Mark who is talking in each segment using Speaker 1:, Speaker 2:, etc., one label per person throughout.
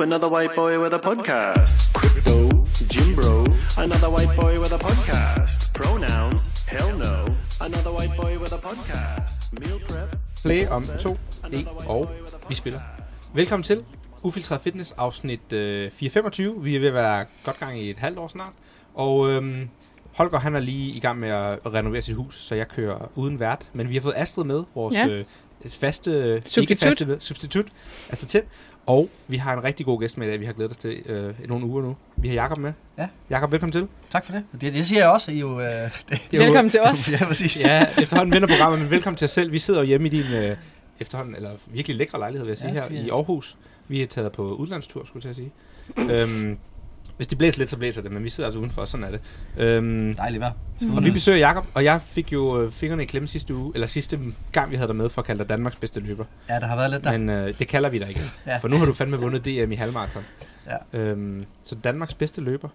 Speaker 1: Ooh, another white boy with a podcast. Crypto, Jim Bro, another white boy with a podcast. Pronouns, hell no. Another white boy with a podcast. Meal prep.
Speaker 2: Play om 2, 1 og vi spiller. Velkommen til Ufiltreret Fitness afsnit øh, 425. Vi er ved at være godt gang i et halvt år snart. Og øhm, Holger han er lige i gang med at renovere sit hus, så jeg kører uden vært. Men vi har fået Astrid med, vores
Speaker 3: Ja.
Speaker 2: øh, faste,
Speaker 3: Substitut.
Speaker 2: ikke faste med, substitut, Astrid Tind. Og vi har en rigtig god gæst med i dag, vi har glædet os til øh, i nogle uger nu. Vi har Jakob med.
Speaker 4: Ja.
Speaker 2: Jakob, velkommen til.
Speaker 4: Tak for det. Det, det siger jeg også. I jo, øh, det,
Speaker 2: Det er jo-
Speaker 3: Velkommen til os.
Speaker 4: ja, præcis.
Speaker 2: Ja, efterhånden vender programmet, men velkommen til os selv. Vi sidder jo hjemme i din øh, efterhånden, eller virkelig lækre lejlighed, vil jeg sige,
Speaker 4: Ja,
Speaker 2: her
Speaker 4: er-
Speaker 2: i Aarhus. Vi er taget på udlandstur, skulle jeg til sige. øhm, hvis det blæser lidt, så blæser det, men vi sidder altså udenfor, sådan er det. Øhm,
Speaker 4: Dejligt vejr.
Speaker 2: og vi besøger Jakob, og jeg fik jo øh, fingrene i klemme sidste uge, eller sidste gang, vi havde dig med for at kalde dig Danmarks bedste løber.
Speaker 4: Ja, der har været lidt der.
Speaker 2: Men øh, det kalder vi dig igen,
Speaker 4: Ja.
Speaker 2: for nu har du fandme vundet DM i halvmarathon.
Speaker 4: Ja.
Speaker 2: Øhm, så Danmarks bedste løber,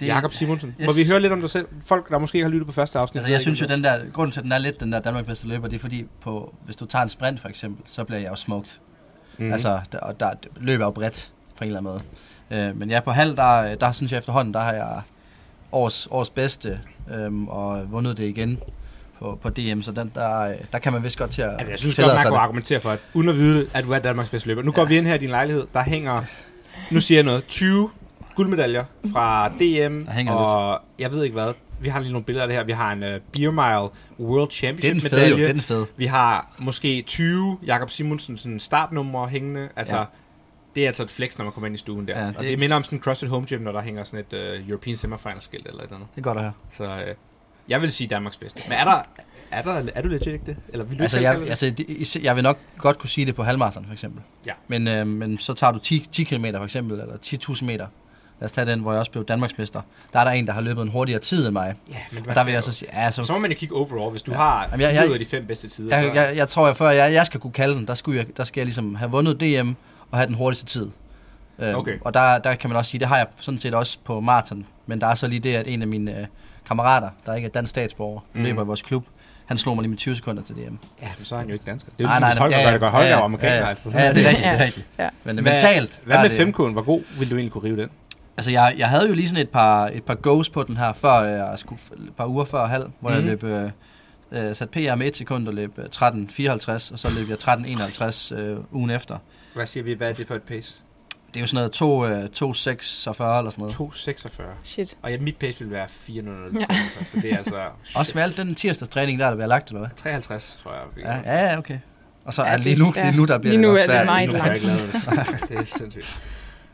Speaker 4: Det,
Speaker 2: Jakob Simonsen.
Speaker 4: yes.
Speaker 2: Må vi høre lidt om dig selv? Folk, der måske ikke har lyttet på første afsnit.
Speaker 4: Altså, jeg
Speaker 2: ikke,
Speaker 4: synes jo, den der, grunden til, at den er lidt den der Danmarks bedste løber, det er fordi, på, hvis du tager en sprint for eksempel, så bliver jeg jo smoked. Mm. Altså, der, og der løber jo bredt på en eller anden måde. Øh, men ja, på halv, der, der synes jeg efterhånden, der har jeg års, års bedste, øhm, og vundet det igen på, på DM, så den, der, der kan man vist godt til at
Speaker 2: Altså, jeg synes godt, man kunne argumentere for, at uden at vide, at du er Danmarks bedste løber. Nu går vi ind her i din lejlighed, der hænger, nu siger jeg noget, 20 guldmedaljer fra DM, og jeg ved ikke hvad. Vi har lige nogle billeder af det her. Vi har en uh, Beer Mile World Championship medalje.
Speaker 4: den fede.
Speaker 2: Vi har måske 20 Jakob Simonsen sådan startnumre hængende. Altså, ja. Det er altså et flex, når man kommer ind i stuen der. Ja, det... Og
Speaker 4: det-
Speaker 2: minder om sådan en CrossFit Home Gym, når der hænger sådan et uh, European Semifinal skilt eller et eller andet.
Speaker 4: Det er godt at høre.
Speaker 2: Så uh, jeg vil sige Danmarks bedste. Men er der, er der, er du legit ikke det? Eller vil du
Speaker 4: Altså, jeg,
Speaker 2: det?
Speaker 4: altså det, jeg vil nok godt kunne sige det på halvmarathon for eksempel.
Speaker 2: Ja.
Speaker 4: Men, øh, men så tager du 10, 10 km for eksempel, eller 10.000 meter. Lad os tage den, hvor jeg også blev Danmarksmester. Der er der en, der har løbet en hurtigere tid end mig.
Speaker 2: Ja, men
Speaker 4: Og der vil jeg
Speaker 2: jeg
Speaker 4: så sige, ja, så,
Speaker 2: Så må man jo kigge overall. Hvis du
Speaker 4: Ja.
Speaker 2: har
Speaker 4: Jamen, jeg- jeg-
Speaker 2: ud af de fem bedste tider,
Speaker 4: jeg,
Speaker 2: så...
Speaker 4: jeg, jeg tror, at før jeg, jeg skal kunne kalde den, der, skulle jeg, der skal jeg ligesom have vundet DM og have den hurtigste tid. Øhm,
Speaker 2: Okay.
Speaker 4: Og der, der kan man også sige, det har jeg sådan set også på maraton. Men der er så lige det, at en af mine øh, kammerater, der ikke er dansk statsborger,
Speaker 2: Mhm.
Speaker 4: mm. løber i vores klub, han slog mig lige med 20 sekunder til DM.
Speaker 2: Ja, men så er han jo ikke dansker. Det er jo ligesom, hvis Holger
Speaker 4: ja,
Speaker 2: gør det godt. Holger er jo
Speaker 4: ja,
Speaker 2: amerikaner,
Speaker 4: ja,
Speaker 2: altså.
Speaker 4: Ja, det er rigtigt,
Speaker 3: Ja.
Speaker 4: det er rigtigt.
Speaker 3: Ja.
Speaker 4: Men
Speaker 2: Hvad-
Speaker 4: mentalt...
Speaker 2: Hvad
Speaker 4: der
Speaker 2: med
Speaker 4: det-
Speaker 2: 5K'en? Hvor god vil du egentlig kunne rive den?
Speaker 4: Altså, jeg, jeg havde jo lige sådan et par, et par goes på den her, før jeg skulle, et par uger før halv, hvor
Speaker 2: Mhm.
Speaker 4: mm. jeg løb, øh, øh, sat PR med et sekund og løb øh, 13.54, og så løb jeg 13.51 øh, ugen efter.
Speaker 2: Hvad siger vi? Hvad er det for et pace?
Speaker 4: Det er jo sådan noget to, øh, 2.46 eller sådan noget.
Speaker 2: 2,46.
Speaker 3: Shit.
Speaker 2: Og ja, mit pace vil være 4,00.
Speaker 3: Ja.
Speaker 2: Så det er altså...
Speaker 4: Også med alt den tirsdagstræning der, der bliver lagt, eller hvad?
Speaker 2: 53, tror jeg.
Speaker 4: Ja, ja, okay. Og så
Speaker 3: Ja,
Speaker 4: er
Speaker 3: det-
Speaker 4: lige nu,
Speaker 3: ja.
Speaker 4: lige nu der bliver
Speaker 3: Lige nu
Speaker 4: nok
Speaker 3: er det
Speaker 4: svært.
Speaker 3: meget langt.
Speaker 2: lavet det. Det er sindssygt.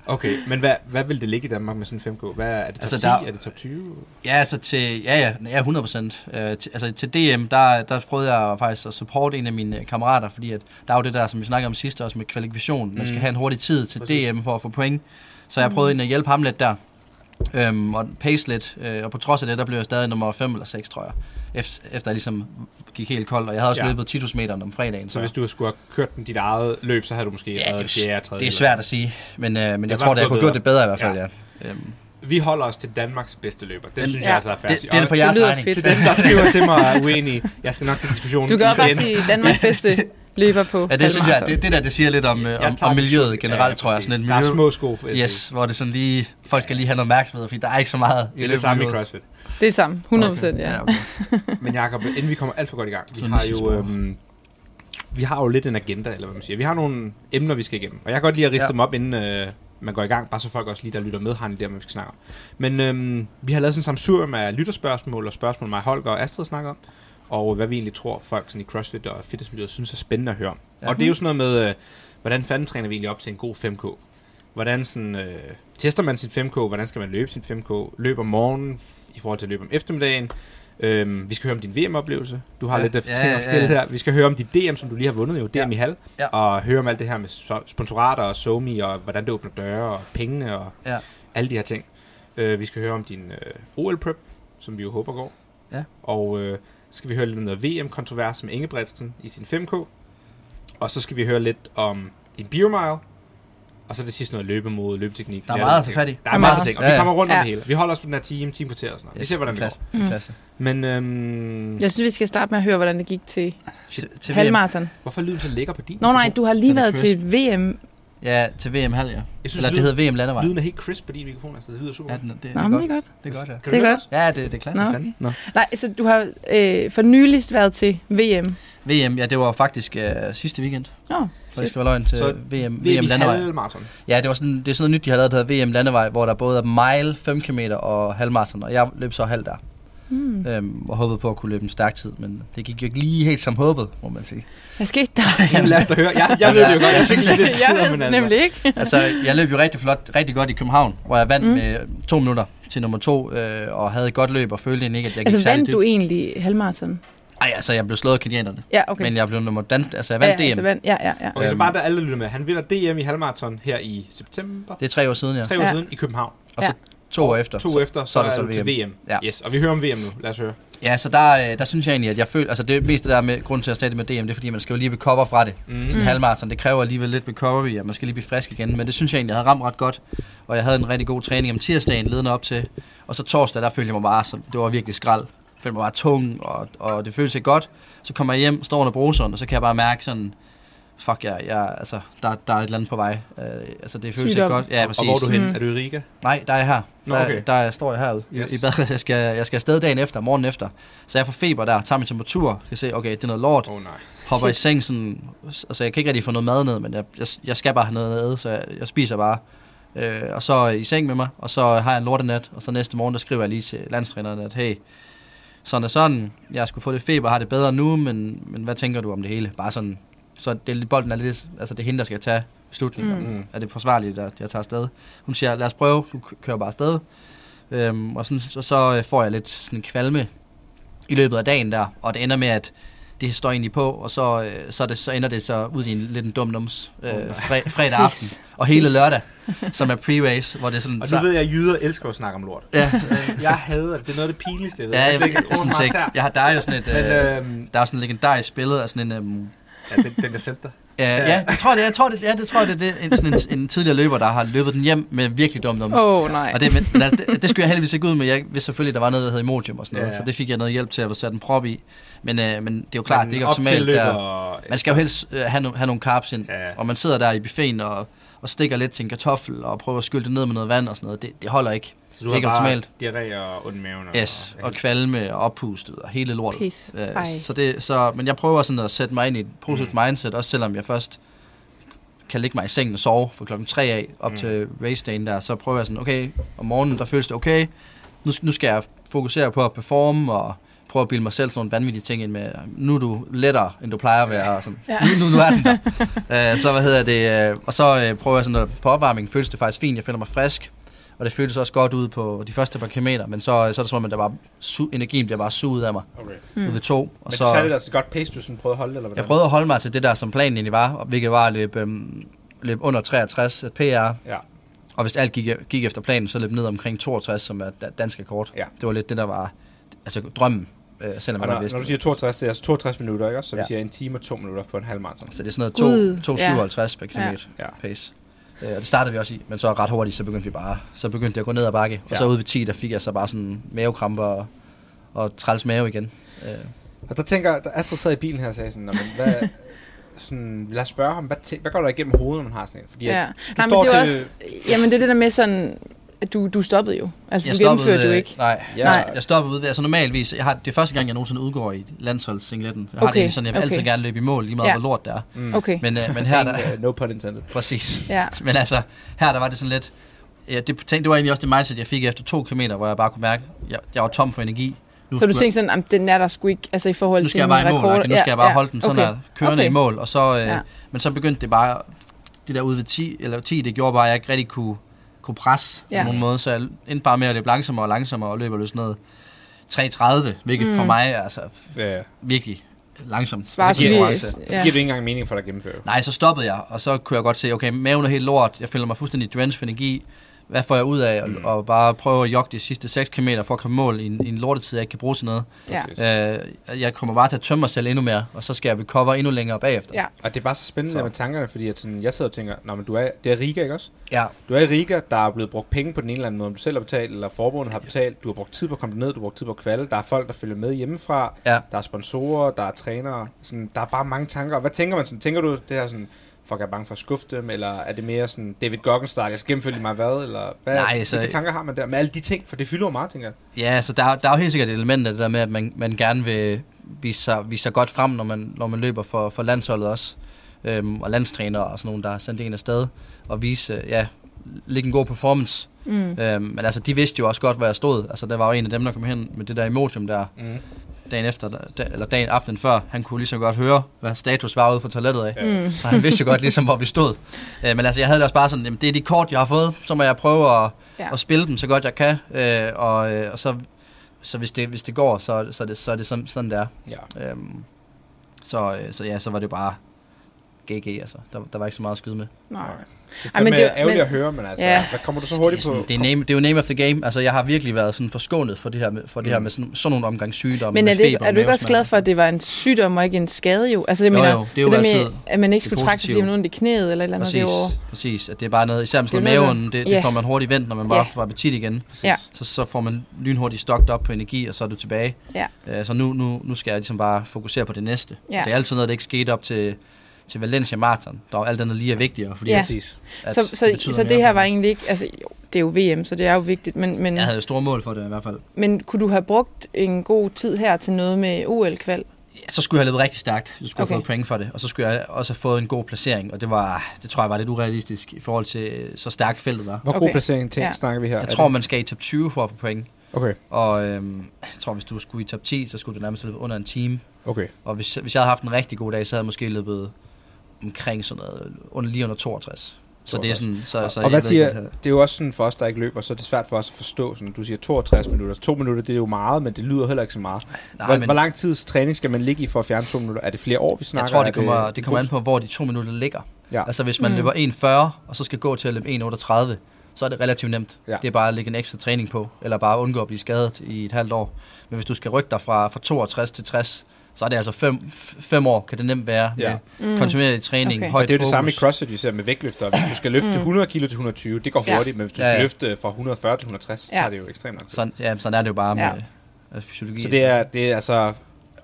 Speaker 2: Okay, men hvad, hvad vil det ligge i Danmark med sådan en 5K? Hvad er det top
Speaker 4: Altså,
Speaker 2: 10?
Speaker 4: der-
Speaker 2: Er det top 20?
Speaker 4: Ja, altså til, ja, ja, ja 100 procent. Øh, altså til DM, der, der prøvede jeg faktisk at supporte en af mine kammerater, fordi at der er jo det der, som vi snakkede om sidst også med kvalifikation. Man skal
Speaker 2: Mm.
Speaker 4: have en hurtig tid til
Speaker 2: Præcis.
Speaker 4: DM for at få point. Så jeg prøvede mm. at hjælpe ham lidt der. Øhm, og pace lidt, øh, og på trods af det, der blev jeg stadig nummer 5 eller 6, tror jeg. Efter, efter jeg ligesom gik helt kold, og jeg havde også
Speaker 2: Ja.
Speaker 4: løbet 10 meter om fredagen.
Speaker 2: Så hvis du skulle have kørt den dit eget løb, så havde du måske
Speaker 4: ja,
Speaker 2: været
Speaker 4: det,
Speaker 2: fjerde,
Speaker 4: er,
Speaker 2: tredje.
Speaker 4: det er svært at sige, men, øh, men jeg tror, at jeg kunne gøre det bedre i hvert fald,
Speaker 2: Ja.
Speaker 4: ja. Øhm,
Speaker 2: Vi holder os til Danmarks bedste løber. Det
Speaker 4: Den-
Speaker 2: synes
Speaker 3: ja.
Speaker 2: jeg altså er fair.
Speaker 4: det, det er på jeres regning.
Speaker 2: Til dem, der skriver til mig uenige, jeg skal nok til diskussionen
Speaker 3: Du kan også bare sige Danmarks bedste løber på
Speaker 4: Ja, det synes jeg,
Speaker 3: halvmarathon.
Speaker 4: det, det der, det siger lidt om, øh, om, om miljøet generelt,
Speaker 2: ja,
Speaker 4: tror jeg. Sådan et
Speaker 2: Der er
Speaker 4: miljø,
Speaker 2: små sko.
Speaker 4: yes, hvor det sådan lige, folk skal lige have noget opmærksomhed, fordi der er ikke så meget i
Speaker 2: Det er det samme i. CrossFit.
Speaker 3: Det er det samme. 100 procent, ja.
Speaker 4: Ja, okay.
Speaker 2: Men Jacob, inden vi kommer alt for godt i gang, vi har jo, øhm, vi har jo lidt en agenda, eller hvad man siger. Vi har nogle emner, vi skal igennem. Og jeg kan godt lide at riste
Speaker 4: Ja.
Speaker 2: dem op, inden øh, man går i gang, bare så folk også lige, der lytter med, har en idé om, vi skal snakke om. Men øhm, vi har lavet sådan en samsurium af lytterspørgsmål og spørgsmål, mig, Holger og Astrid snakker om. Og hvad vi egentlig tror, folk sådan i CrossFit og fitnessmiljøet synes er spændende at høre om.
Speaker 4: Ja.
Speaker 2: Og det er jo sådan noget med, øh, hvordan fanden træner vi egentlig op til en god 5K? Hvordan sådan, øh, tester man sin 5K? Hvordan skal man løbe sin 5K? Løb om morgenen i forhold til at løbe om eftermiddagen? Øhm, vi skal høre om din VM-oplevelse. Du har
Speaker 4: Ja,
Speaker 2: lidt
Speaker 4: ja,
Speaker 2: ja, ting
Speaker 4: ja,
Speaker 2: skillet
Speaker 4: ja.
Speaker 2: her. Vi skal høre om dit DM, som du lige har vundet jo, DM
Speaker 4: Ja.
Speaker 2: i halv.
Speaker 4: Ja.
Speaker 2: Og høre om alt det her med so- sponsorater og SoMe, og hvordan det åbner døre, og pengene, og
Speaker 4: Ja.
Speaker 2: alle de her ting. Øh, vi skal høre om din øh, OL-prep, som vi jo håber går.
Speaker 4: Ja.
Speaker 2: Og øh, skal vi høre lidt om noget VM-kontrovers med Ingebrigtsen i sin 5K. Og så skal vi høre lidt om din biomile. Og så det sidste noget løbemode, løbeteknik.
Speaker 4: Der er meget at tage fat i.
Speaker 2: Der er meget ting, og vi
Speaker 4: Ja,
Speaker 2: kommer rundt om
Speaker 3: Ja.
Speaker 2: det hele. Vi holder os for den her time, time kvarter og sådan noget. Vi ser, hvordan det
Speaker 4: klasse.
Speaker 2: går.
Speaker 3: Mm.
Speaker 4: Klasse.
Speaker 2: Men øhm,
Speaker 3: Jeg synes, vi skal starte med at høre, hvordan det gik til
Speaker 4: Til, til VM.
Speaker 3: halvmarathon.
Speaker 2: hvorfor lyden så lækker på din?
Speaker 3: Nå nej, du har lige været til VM
Speaker 4: Ja, til VM halv, ja.
Speaker 2: Jeg synes,
Speaker 4: Eller det
Speaker 2: lyden-
Speaker 4: hedder VM landevej.
Speaker 2: Lyden er helt crisp på din mikrofon, altså det lyder super
Speaker 4: Ja, den, det, det,
Speaker 3: Nå,
Speaker 4: er
Speaker 3: men
Speaker 4: godt.
Speaker 3: det er godt.
Speaker 4: Det er godt, ja.
Speaker 2: Kan
Speaker 3: Det er godt.
Speaker 4: Ja, det, det er klassisk.
Speaker 3: Nå.
Speaker 2: Fanden? Nå.
Speaker 3: Nej, så du har øh, for nyligst været til VM.
Speaker 4: VM, ja, det var faktisk øh, sidste weekend.
Speaker 3: Nå,
Speaker 4: For det skal være løgn til
Speaker 2: Så
Speaker 4: VM, VM
Speaker 2: VM
Speaker 4: landevej.
Speaker 2: halvmarathon.
Speaker 4: Ja, det, var sådan, det er sådan noget nyt, de har lavet, der hedder VM landevej, hvor der både er mile, 5 km og halvmarathon, og jeg løb så halv der.
Speaker 3: Hmm.
Speaker 4: Øhm, og håbede på at kunne løbe en stærk tid, men det gik jo ikke lige helt som håbet, må man sige.
Speaker 3: hvad skete der?
Speaker 2: Jamen lad os da høre. Jeg, jeg ved det jo godt. Jeg synes lige lidt
Speaker 3: jeg ved
Speaker 2: men altså.
Speaker 3: nemlig ikke.
Speaker 4: Altså, jeg løb jo rigtig flot, rigtig godt i København, hvor jeg vandt
Speaker 3: Mm.
Speaker 4: mm. med to minutter til nummer to, øh, og havde et godt løb, og følte egentlig ikke, at jeg gik
Speaker 3: Altså,
Speaker 4: særlig
Speaker 3: vandt du
Speaker 4: dybt.
Speaker 3: egentlig halvmarathon?
Speaker 4: Ej, altså, jeg blev slået af kenianerne,
Speaker 3: Ja,
Speaker 4: okay. men jeg blev nummer dan, altså, jeg
Speaker 3: ja,
Speaker 4: vandt
Speaker 3: ja,
Speaker 4: DM.
Speaker 3: Altså, vandt. Ja, ja, ja.
Speaker 2: Okay, så
Speaker 4: Øhm.
Speaker 2: bare der alle lytter med. Han vinder DM i halvmarathon her i september.
Speaker 4: Det er tre år siden, ja.
Speaker 2: Tre år
Speaker 3: Ja.
Speaker 2: siden i København.
Speaker 4: Og så to år efter.
Speaker 2: To
Speaker 4: så,
Speaker 2: efter, så,
Speaker 4: så er
Speaker 2: er,
Speaker 4: det så
Speaker 2: du til
Speaker 4: VM.
Speaker 2: VM.
Speaker 4: Ja.
Speaker 2: Yes, og vi hører om VM nu. Lad os høre.
Speaker 4: Ja, så der, øh, der synes jeg egentlig, at jeg føler, altså det meste der med grund til at starte med DM, det er fordi, man skal jo lige recover fra det.
Speaker 2: Mm.
Speaker 4: Sådan en
Speaker 3: Mm.
Speaker 4: halvmarathon, det kræver alligevel lidt recovery, og man skal lige blive frisk igen. Men det synes jeg egentlig, jeg havde ramt ret godt. Og jeg havde en rigtig god træning om tirsdagen ledende op til. Og så torsdag, der følte jeg mig bare, så det var virkelig skrald. Jeg følte mig bare tung, og, og det føltes ikke godt. Så kommer jeg hjem, står under bruseren, og så kan jeg bare mærke sådan, fuck jeg, jeg altså, der, der er et eller andet på vej. Uh, altså det føles ikke godt. Ja, præcis.
Speaker 2: Og hvor er du hen?
Speaker 3: Mm.
Speaker 2: Er du i Riga?
Speaker 4: Nej, der er jeg her.
Speaker 2: Nå,
Speaker 4: der,
Speaker 2: okay.
Speaker 4: der står jeg herude
Speaker 2: Yes.
Speaker 4: i bad. Jeg skal, jeg skal afsted dagen efter, morgen efter. Så jeg får feber der, tager min temperatur, kan se, okay, det er noget lort.
Speaker 2: Oh, nej.
Speaker 4: Hopper i seng sådan, altså jeg kan ikke rigtig få noget mad ned, men jeg, jeg, jeg skal bare have noget æde, så jeg, jeg spiser bare. Øh, og så i seng med mig, og så har jeg en lortenat, og så næste morgen, der skriver jeg lige til landstræneren, at hey, sådan og sådan, jeg skulle få lidt feber, har det bedre nu, men, men hvad tænker du om det hele? Bare sådan, så det, bolden er lidt, altså det er hende, der skal tage beslutninger.
Speaker 3: Mm.
Speaker 4: Er det forsvarligt, at jeg tager afsted? Hun siger, lad os prøve, du kører bare afsted. Øhm, og sådan, så, så øh, får jeg lidt sådan en kvalme i løbet af dagen der, og det ender med, at det står egentlig på, og så, øh, så, det, så ender det så ud i en lidt en dum nums øh,
Speaker 2: nej.
Speaker 4: fre, fredag aften. Og hele lørdag, som er pre-race, hvor det er sådan...
Speaker 2: Og
Speaker 4: så,
Speaker 2: nu ved jeg, at jyder elsker at snakke om lort.
Speaker 4: ja,
Speaker 2: Men jeg hader det. Det er noget af det pinligste, jeg ved.
Speaker 4: ja,
Speaker 2: jeg
Speaker 4: jeg, jeg,
Speaker 2: bruger
Speaker 4: sådan
Speaker 2: tær.
Speaker 4: jeg har, der er jo sådan et...
Speaker 2: Men
Speaker 4: Øh,
Speaker 2: øhm,
Speaker 4: der er sådan et legendarisk billede af sådan en... Øhm,
Speaker 2: ja, den, den der sendte dig.
Speaker 4: Ja, ja, jeg tror det, jeg tror det, ja, det tror jeg, det er det, en, sådan en, en tidligere løber, der har løbet den hjem med virkelig dum dum.
Speaker 3: Åh, oh, nej.
Speaker 4: Og det, men, altså, det, det skulle jeg heldigvis ikke ud med. Jeg vidste selvfølgelig, der var noget, der hed Imodium og sådan noget,
Speaker 2: Ja,
Speaker 4: ja,
Speaker 2: ja.
Speaker 4: så det fik jeg noget hjælp til at sat en prop i. Men, øh, men det er jo klart,
Speaker 2: Men
Speaker 4: det er ikke optimalt.
Speaker 2: løber,
Speaker 4: Der. Man skal jo helst øh, have, no, have nogle carbs ind,
Speaker 2: Ja.
Speaker 4: og man sidder der i buffeten og, og stikker lidt til en kartoffel og prøver at skylde det ned med noget vand og sådan noget. Det, det holder ikke.
Speaker 2: Så du
Speaker 4: det er ikke
Speaker 2: har bare
Speaker 4: optimalt.
Speaker 2: diarré og ondt i maven.
Speaker 4: Yes, og kvalme og oppustet og hele lortet.
Speaker 3: Pis.
Speaker 4: Øh,
Speaker 3: Ej.
Speaker 4: så det, så, men jeg prøver sådan at sætte mig ind i et positivt
Speaker 2: Mm.
Speaker 4: mindset, også selvom jeg først kan ligge mig i sengen og sove fra klokken 3 af op
Speaker 2: Mm.
Speaker 4: til race dagen der, så prøver jeg sådan, okay, om morgenen der føles det okay, nu, nu skal jeg fokusere på at performe og prøve at bilde mig selv sådan nogle vanvittige ting ind med, nu er du lettere, end du plejer at være, og sådan,
Speaker 3: Ja.
Speaker 4: nu, nu, nu er den der. uh, så hvad hedder det, uh, og så uh, prøver jeg sådan at, på opvarmning, føles det faktisk fint, jeg føler mig frisk, og det føles også godt ud på de første par kilometer, men så, så er det som om, at der bare su- energien bliver bare suget af mig
Speaker 2: Okay.
Speaker 3: Mm.
Speaker 4: ud ved to. Og
Speaker 2: Men
Speaker 4: så,
Speaker 2: så er det altså et godt pace, du sådan prøvede at holde, eller hvordan?
Speaker 4: jeg prøvede at holde mig til det der, som planen egentlig var, og hvilket var at løbe, øhm, løbe under 63 PR.
Speaker 2: Ja.
Speaker 4: Og hvis alt gik, gik efter planen, så løb ned omkring 62, som er da- dansk rekord.
Speaker 2: Ja.
Speaker 4: Det var lidt det, der var altså, drømmen, øh, selvom
Speaker 2: Og når,
Speaker 4: vidste
Speaker 2: når du
Speaker 4: det.
Speaker 2: siger 62, det er altså 62 minutter, ikke også? Så vi
Speaker 4: Ja.
Speaker 2: siger en time og to minutter på en halv maraton.
Speaker 4: Så det er sådan noget 2, 257 per kilometer
Speaker 2: Ja.
Speaker 4: pace. Øh, og det startede vi også i, men så ret hurtigt, så begyndte vi bare, så begyndte det at gå ned ad bakke. Og
Speaker 2: Ja.
Speaker 4: så ude ved 10, der fik jeg så bare sådan mavekramper og, og træls mave igen. Øh,
Speaker 2: Og der tænker, da Astrid sad i bilen her og sagde sådan, "Nå, men hvad, sådan, lad os spørge ham, hvad, tæ- hvad går der igennem hovedet, når man har sådan en? Fordi
Speaker 3: Ja.
Speaker 2: at du
Speaker 3: Nej, men
Speaker 2: står
Speaker 3: det var
Speaker 2: til...
Speaker 3: også, jamen det er det der med sådan, du, du stoppede jo. Altså
Speaker 4: jeg
Speaker 3: du gennemførte jo
Speaker 4: øh,
Speaker 3: ikke.
Speaker 4: Nej,
Speaker 2: Ja.
Speaker 3: Nej.
Speaker 4: Jeg stoppede ude ved, altså normalvis, jeg har, det er første gang, jeg nogensinde udgår i landsholdssingletten. Jeg har
Speaker 3: Okay,
Speaker 4: det egentlig sådan, jeg vil altid
Speaker 3: okay.
Speaker 4: gerne løbe i mål, lige meget
Speaker 3: Ja.
Speaker 4: hvor lort det er.
Speaker 2: Mm.
Speaker 3: Okay,
Speaker 4: Men, øh, men her, der,
Speaker 2: øh, no pun intended.
Speaker 4: præcis.
Speaker 3: ja.
Speaker 4: Men altså, her der var det sådan lidt, ja, det, tænkte, det var egentlig også det mindset, jeg fik efter to kilometer, hvor jeg bare kunne mærke, jeg, jeg var tom for energi. Nu,
Speaker 3: Så du tænkte sådan, at den er der sgu ikke, altså i forhold
Speaker 4: nu
Speaker 3: til
Speaker 4: skal jeg bare i mål,
Speaker 3: rekord.
Speaker 4: okay, nu skal jeg bare holde den sådan
Speaker 3: okay.
Speaker 4: her, kørende
Speaker 3: Okay.
Speaker 4: i mål, og så, øh,
Speaker 3: Ja.
Speaker 4: men så begyndte det bare, det der ude ved 10, eller 10, det gjorde bare, at jeg ikke rigtig kunne, kunne presse ja.
Speaker 3: Ja.
Speaker 4: på nogen måde, så jeg endte bare med at løbe langsommere og langsommere, og løber løs noget 3.30, hvilket mm. for mig er altså
Speaker 2: Ja.
Speaker 4: virkelig langsomt.
Speaker 3: Svarer
Speaker 2: Så giver-
Speaker 4: konkurrence.
Speaker 2: Så giver det ikke engang mening for dig at gennemføre.
Speaker 4: Nej, så stoppede jeg, og så kunne jeg godt se, okay, maven er helt lort, jeg føler mig fuldstændig drenched for energi, hvad får jeg ud af, og,
Speaker 2: Mm.
Speaker 4: og bare prøve at jogge de sidste 6 km for at komme mål i en, i en lortetid, jeg ikke kan bruge til noget.
Speaker 3: Ja.
Speaker 4: Øh, jeg kommer bare til at tømme mig selv endnu mere, og så skal jeg recover endnu længere bagefter.
Speaker 3: Ja.
Speaker 2: Og det er bare så spændende
Speaker 4: Så.
Speaker 2: med tankerne, fordi at sådan, jeg sidder og tænker, Nå, men du er, det er Riga, ikke også?
Speaker 4: ja.
Speaker 2: Du er i Riga, der er blevet brugt penge på den ene eller anden måde, om du selv har betalt, eller forbundet har betalt. Du har brugt tid på at komme ned, du har brugt tid på at kvalde. Der er folk, der følger med hjemmefra.
Speaker 4: Ja.
Speaker 2: Der er sponsorer, der er trænere. Sådan, der er bare mange tanker. Hvad tænker man sådan? Tænker du det her sådan, folk er bange for at skuffe dem, eller er det mere sådan David Goggins-style, jeg skal gennemføre lige meget hvad, eller hvad,
Speaker 4: Nej,
Speaker 2: hvilke
Speaker 4: så-
Speaker 2: tanker har man der med alle de ting, for det fylder jo meget, tænker jeg.
Speaker 4: Ja, så der, er- der er jo helt sikkert et element af det der med, at man, man gerne vil vise sig, vise sig godt frem, når man, når man løber for, for landsholdet også. Øhm, og landstræner og sådan nogen, der har sendt en afsted og vise, øh, ja, lægge en god performance.
Speaker 3: Mm.
Speaker 4: Øhm, men altså, de vidste jo også godt, hvor jeg stod. Altså, der var jo en af dem, der kom hen med det der emotium der
Speaker 2: Mm.
Speaker 4: Dagen efter, da, eller dagen aftenen før. Han kunne lige så godt høre, hvad status var ude fra toilettet af.
Speaker 3: Mm.
Speaker 4: Så han vidste jo godt ligesom, hvor vi stod. Øh, men altså, jeg havde det også bare sådan, jamen, det er de kort, jeg har fået, så må jeg prøve at,
Speaker 3: Ja.
Speaker 4: ja. at spille dem så godt jeg kan. Øh, og, øh, og så, så hvis, det, hvis det går, så, så, er det, så er det sådan, sådan der.
Speaker 2: Ja.
Speaker 4: Øhm, så, øh, så ja, så var det bare GG, altså. Der, der var ikke så meget at skyde med.
Speaker 3: Nej.
Speaker 2: Det er
Speaker 3: Ej, men det-
Speaker 2: ærgerligt
Speaker 3: men-
Speaker 2: at høre, men altså,
Speaker 3: Ja.
Speaker 2: hvad kommer du så
Speaker 4: det, er
Speaker 2: hurtigt
Speaker 4: sådan,
Speaker 2: på?
Speaker 4: det, er name, det er jo name of the game. Altså, jeg har virkelig været sådan forskånet for det her med, for det her
Speaker 2: Mm.
Speaker 4: med sådan, sådan nogle omgangssygdomme.
Speaker 3: Men
Speaker 4: med
Speaker 3: er, det,
Speaker 4: feber
Speaker 3: er du ikke også glad for, at det var en sygdom og ikke en skade jo? Altså det,
Speaker 4: Jo,
Speaker 3: mener,
Speaker 4: jo, det er jo
Speaker 3: der
Speaker 4: altid
Speaker 3: med, at man ikke
Speaker 4: det
Speaker 3: skulle trække sig, fordi man ondt i knæet eller et eller andet.
Speaker 4: Præcis,
Speaker 3: Det er jo,
Speaker 4: præcis. At det er bare noget, især med sådan
Speaker 3: Det
Speaker 4: noget maven, det,
Speaker 3: ja.
Speaker 4: det får man hurtigt vendt, når man bare
Speaker 3: Ja.
Speaker 4: får appetit igen. Så, så får man lynhurtigt stokt op på energi, og så er du tilbage.
Speaker 3: Ja.
Speaker 4: Øh, så nu, nu, nu skal jeg ligesom bare fokusere på det næste. Det er altid noget, der ikke skete op til, til Valencia Marathon. Der var alt andet lige er vigtigere, fordi
Speaker 3: Ja.
Speaker 2: Præcis.
Speaker 4: at
Speaker 3: så,
Speaker 4: det
Speaker 3: så, så det her var egentlig ikke, altså jo, det er jo VM, så det er jo vigtigt, men, men,
Speaker 4: Jeg havde jo store mål for det i hvert fald.
Speaker 3: men kunne du have brugt en god tid her til noget med OL-kval?
Speaker 4: Ja, så skulle jeg have løbet rigtig stærkt. Så skulle
Speaker 3: Okay.
Speaker 4: jeg have fået point for det. Og så skulle jeg også have fået en god placering. Og det var, det tror jeg var lidt urealistisk i forhold til øh, så stærkt feltet var.
Speaker 2: Hvor god
Speaker 3: Okay.
Speaker 2: placering til,
Speaker 3: Ja.
Speaker 2: snakker vi her?
Speaker 4: Jeg
Speaker 2: Er
Speaker 4: tror,
Speaker 2: det-
Speaker 4: man skal i top 20 for at få point.
Speaker 2: Okay,
Speaker 4: Og øhm, jeg tror, hvis du skulle i top 10, så skulle du nærmest løbe under en time.
Speaker 2: okay.
Speaker 4: Og hvis, hvis jeg havde haft en rigtig god dag, så havde jeg måske løbet omkring sådan noget, under, lige under 62. Så det er sådan... Så, så
Speaker 2: og hvad siger, det er jo også sådan for os, der ikke løber, så er det svært for os at forstå, sådan, du siger 62 minutter. To minutter, det er jo meget, men det lyder heller ikke så meget.
Speaker 4: Nej,
Speaker 2: hvor,
Speaker 4: men
Speaker 2: hvor lang tids træning skal man ligge i for at fjerne to minutter? Er det flere år, vi snakker?
Speaker 4: jeg tror, det
Speaker 2: Er
Speaker 4: kommer, det kommer an på, hvor de to minutter ligger.
Speaker 2: Ja.
Speaker 4: Altså hvis man
Speaker 3: Mm.
Speaker 4: løber 1,40, og så skal gå til at løbe 1,38, så er det relativt nemt.
Speaker 2: Ja.
Speaker 4: Det er bare at lægge en ekstra træning på, eller bare undgå at blive skadet i et halvt år. Men hvis du skal rykke dig fra, fra 62 til 60, så er det altså 5 år, kan det nemt være.
Speaker 2: Ja.
Speaker 4: Med
Speaker 3: Mm.
Speaker 4: kontinuerlig træning,
Speaker 3: Okay.
Speaker 2: Og
Speaker 4: højt
Speaker 2: det er jo det
Speaker 4: fokus.
Speaker 2: samme i CrossFit, vi ser med vægtløfter. Hvis du skal løfte
Speaker 3: Mm.
Speaker 2: 100 kilo til 120, det går
Speaker 3: Ja.
Speaker 2: hurtigt, men hvis du
Speaker 4: Ja,
Speaker 2: skal
Speaker 4: ja.
Speaker 2: løfte fra 140 til 160, så
Speaker 3: Ja.
Speaker 2: tager det jo ekstremt lang tid.
Speaker 4: Sådan, ja, sådan er det jo bare
Speaker 3: Ja.
Speaker 4: med øh, fysiologi.
Speaker 2: Så det er, det er altså,